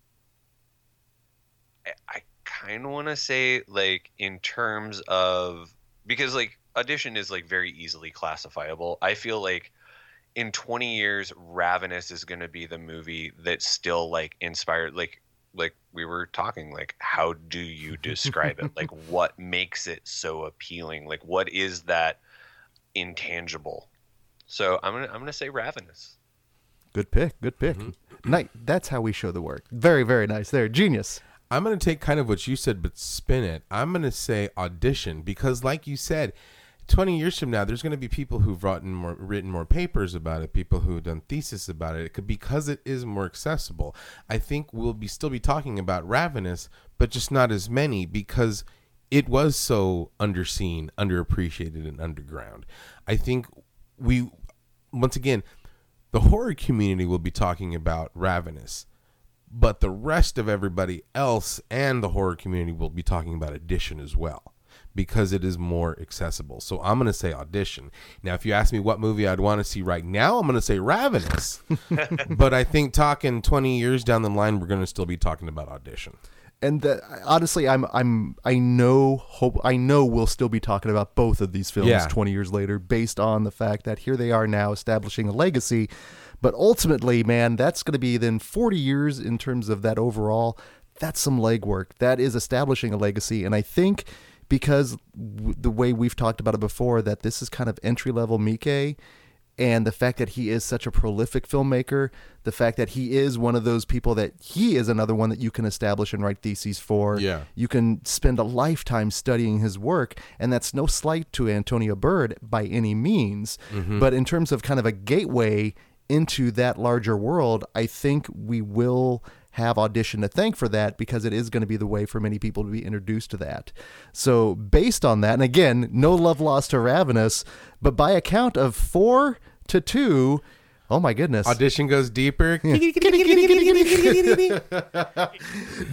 I- i kind of want to say like in terms of because like audition is like very easily classifiable i feel like in 20 years ravenous is going to be the movie that still like inspired like like we were talking like how do you describe it like what makes it so appealing like what is that intangible so i'm gonna i'm gonna say ravenous Good pick. Good pick. Mm-hmm. Night. That's how we show the work. Very, very nice. There, genius. I'm going to take kind of what you said, but spin it. I'm going to say audition because, like you said, 20 years from now, there's going to be people who've written more, written more papers about it, people who've done thesis about it. It could because it is more accessible. I think we'll be still be talking about Ravenous, but just not as many because it was so underseen, underappreciated, and underground. I think we, once again, the horror community will be talking about Ravenous but the rest of everybody else and the horror community will be talking about audition as well because it is more accessible. So I'm going to say audition. Now, if you ask me what movie I'd want to see right now, I'm going to say Ravenous. but I think talking 20 years down the line, we're going to still be talking about audition. And that, honestly, I'm I'm I know hope I know we'll still be talking about both of these films Yeah. 20 years later, based on the fact that here they are now establishing a legacy. But ultimately, man, that's going to be then 40 years in terms of that overall. That's some legwork. That is establishing a legacy, and I think because w- the way we've talked about it before, that this is kind of entry level Miike and the fact that he is such a prolific filmmaker, the fact that he is one of those people that he is another one that you can establish and write theses for. Yeah. You can spend a lifetime studying his work, and that's no slight to Antonia Bird by any means. Mm-hmm. But in terms of kind of a gateway into that larger world, I think we will have audition to thank for that because it is going to be the way for many people to be introduced to that. So based on that, and again, no love lost to Ravenous, but by a count of four to two, oh my goodness, Audition goes deeper.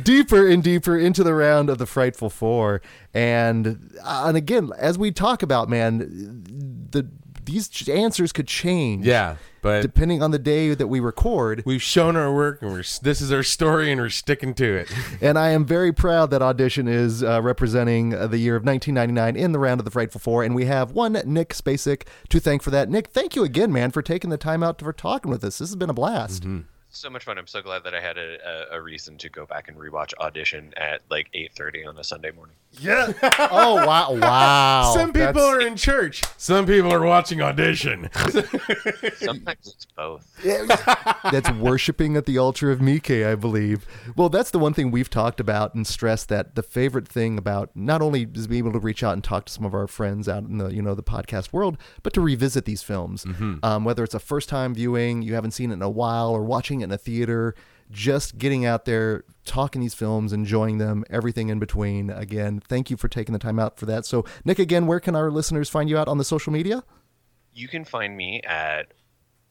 deeper and deeper into the round of the frightful four, and uh, and again, as we talk about, man, the these ch- answers could change, Yeah, but depending on the day that we record. we've shown our work and we're this is our story and we're sticking to it. And I am very proud that Audition is uh, representing uh, the year of 1999 in the round of the Frightful Four. And we have one Nick Spacek to thank for that. Nick, thank you again, man, for taking the time out for talking with us. This has been a blast. So much fun i'm so glad that i had a, a, a reason to go back and rewatch audition at like 8.30 on a sunday morning Yeah. oh, wow. Wow. Some people That's- are in church. Some people are watching audition. sometimes it's both that's worshiping at the altar of Miike, I believe. Well, that's the one thing we've talked about and stressed that the favorite thing about not only is being able to reach out and talk to some of our friends out in the you know the podcast world, but to revisit these films. Um, whether it's a first time viewing, you haven't seen it in a while, or watching it in a theater, just getting out there, talking these films, enjoying them, everything in between. Again, thank you for taking the time out for that. So, Nick, again, where can our listeners find you out on the social media? you can find me at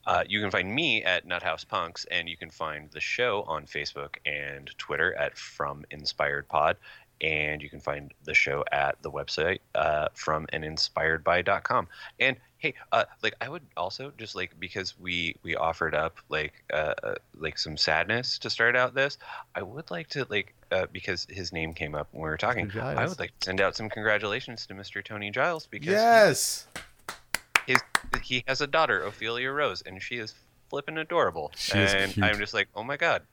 uh, you can find me at Nuthouse Punks, and you can find the show on Facebook and Twitter at From Inspired Pod, and you can find the show at the website uh, from and inspired by.com. And hey, uh, like I would also just like because we we offered up like uh, uh, like some sadness to start out this, I would like to like uh, because his name came up when we were talking. Mr. I would like to send out some congratulations to Mr. Tony Giles because he yes. his he has a daughter, Ophelia Rose, and she is flippin' adorable. She is and cute. I'm just like, oh my god,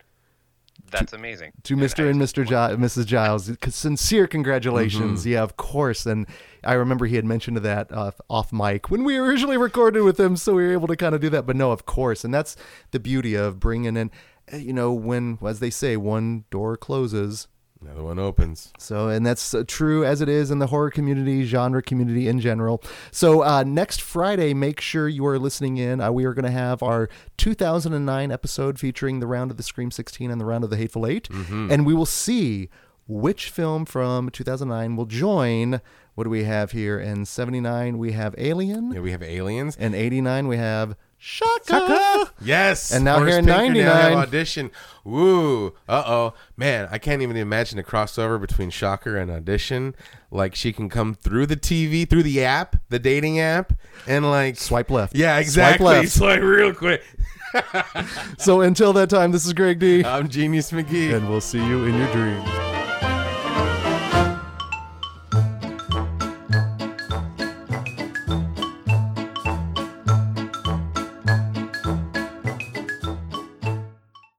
That's amazing. to And Mr. And Mr. Gi- Mrs. Giles. c- Sincere Mm-hmm. congratulations. Yeah, of course. And I remember he had mentioned that uh, off mic when we originally recorded with him, so we were able to kind of do that. But no, of course. And that's the beauty of bringing in, uh, you know, when, as they say, one door closes. Another one opens. So, and that's uh, true as it is in the horror community, genre community in general. So, uh, next Friday, make sure you are listening in. Uh, we are going to have our 2009 episode featuring the round of the Scream 16 and the round of the Hateful 8 and we will see which film from 2009 will join. What do we have here? In 79, we have Alien. Yeah, we have aliens. In 89, we have Shocker. Yes. And now Forrest here in Pinker 99. audition. Woo. Uh oh. Man, I can't even imagine a crossover between Shocker and audition. Like she can come through the TV, through the app, the dating app, and like Swipe left. Yeah, exactly. Swipe left. Swipe real quick. So, until that time, this is Greg D. I'm Genius McGee. and we'll see you in your dreams.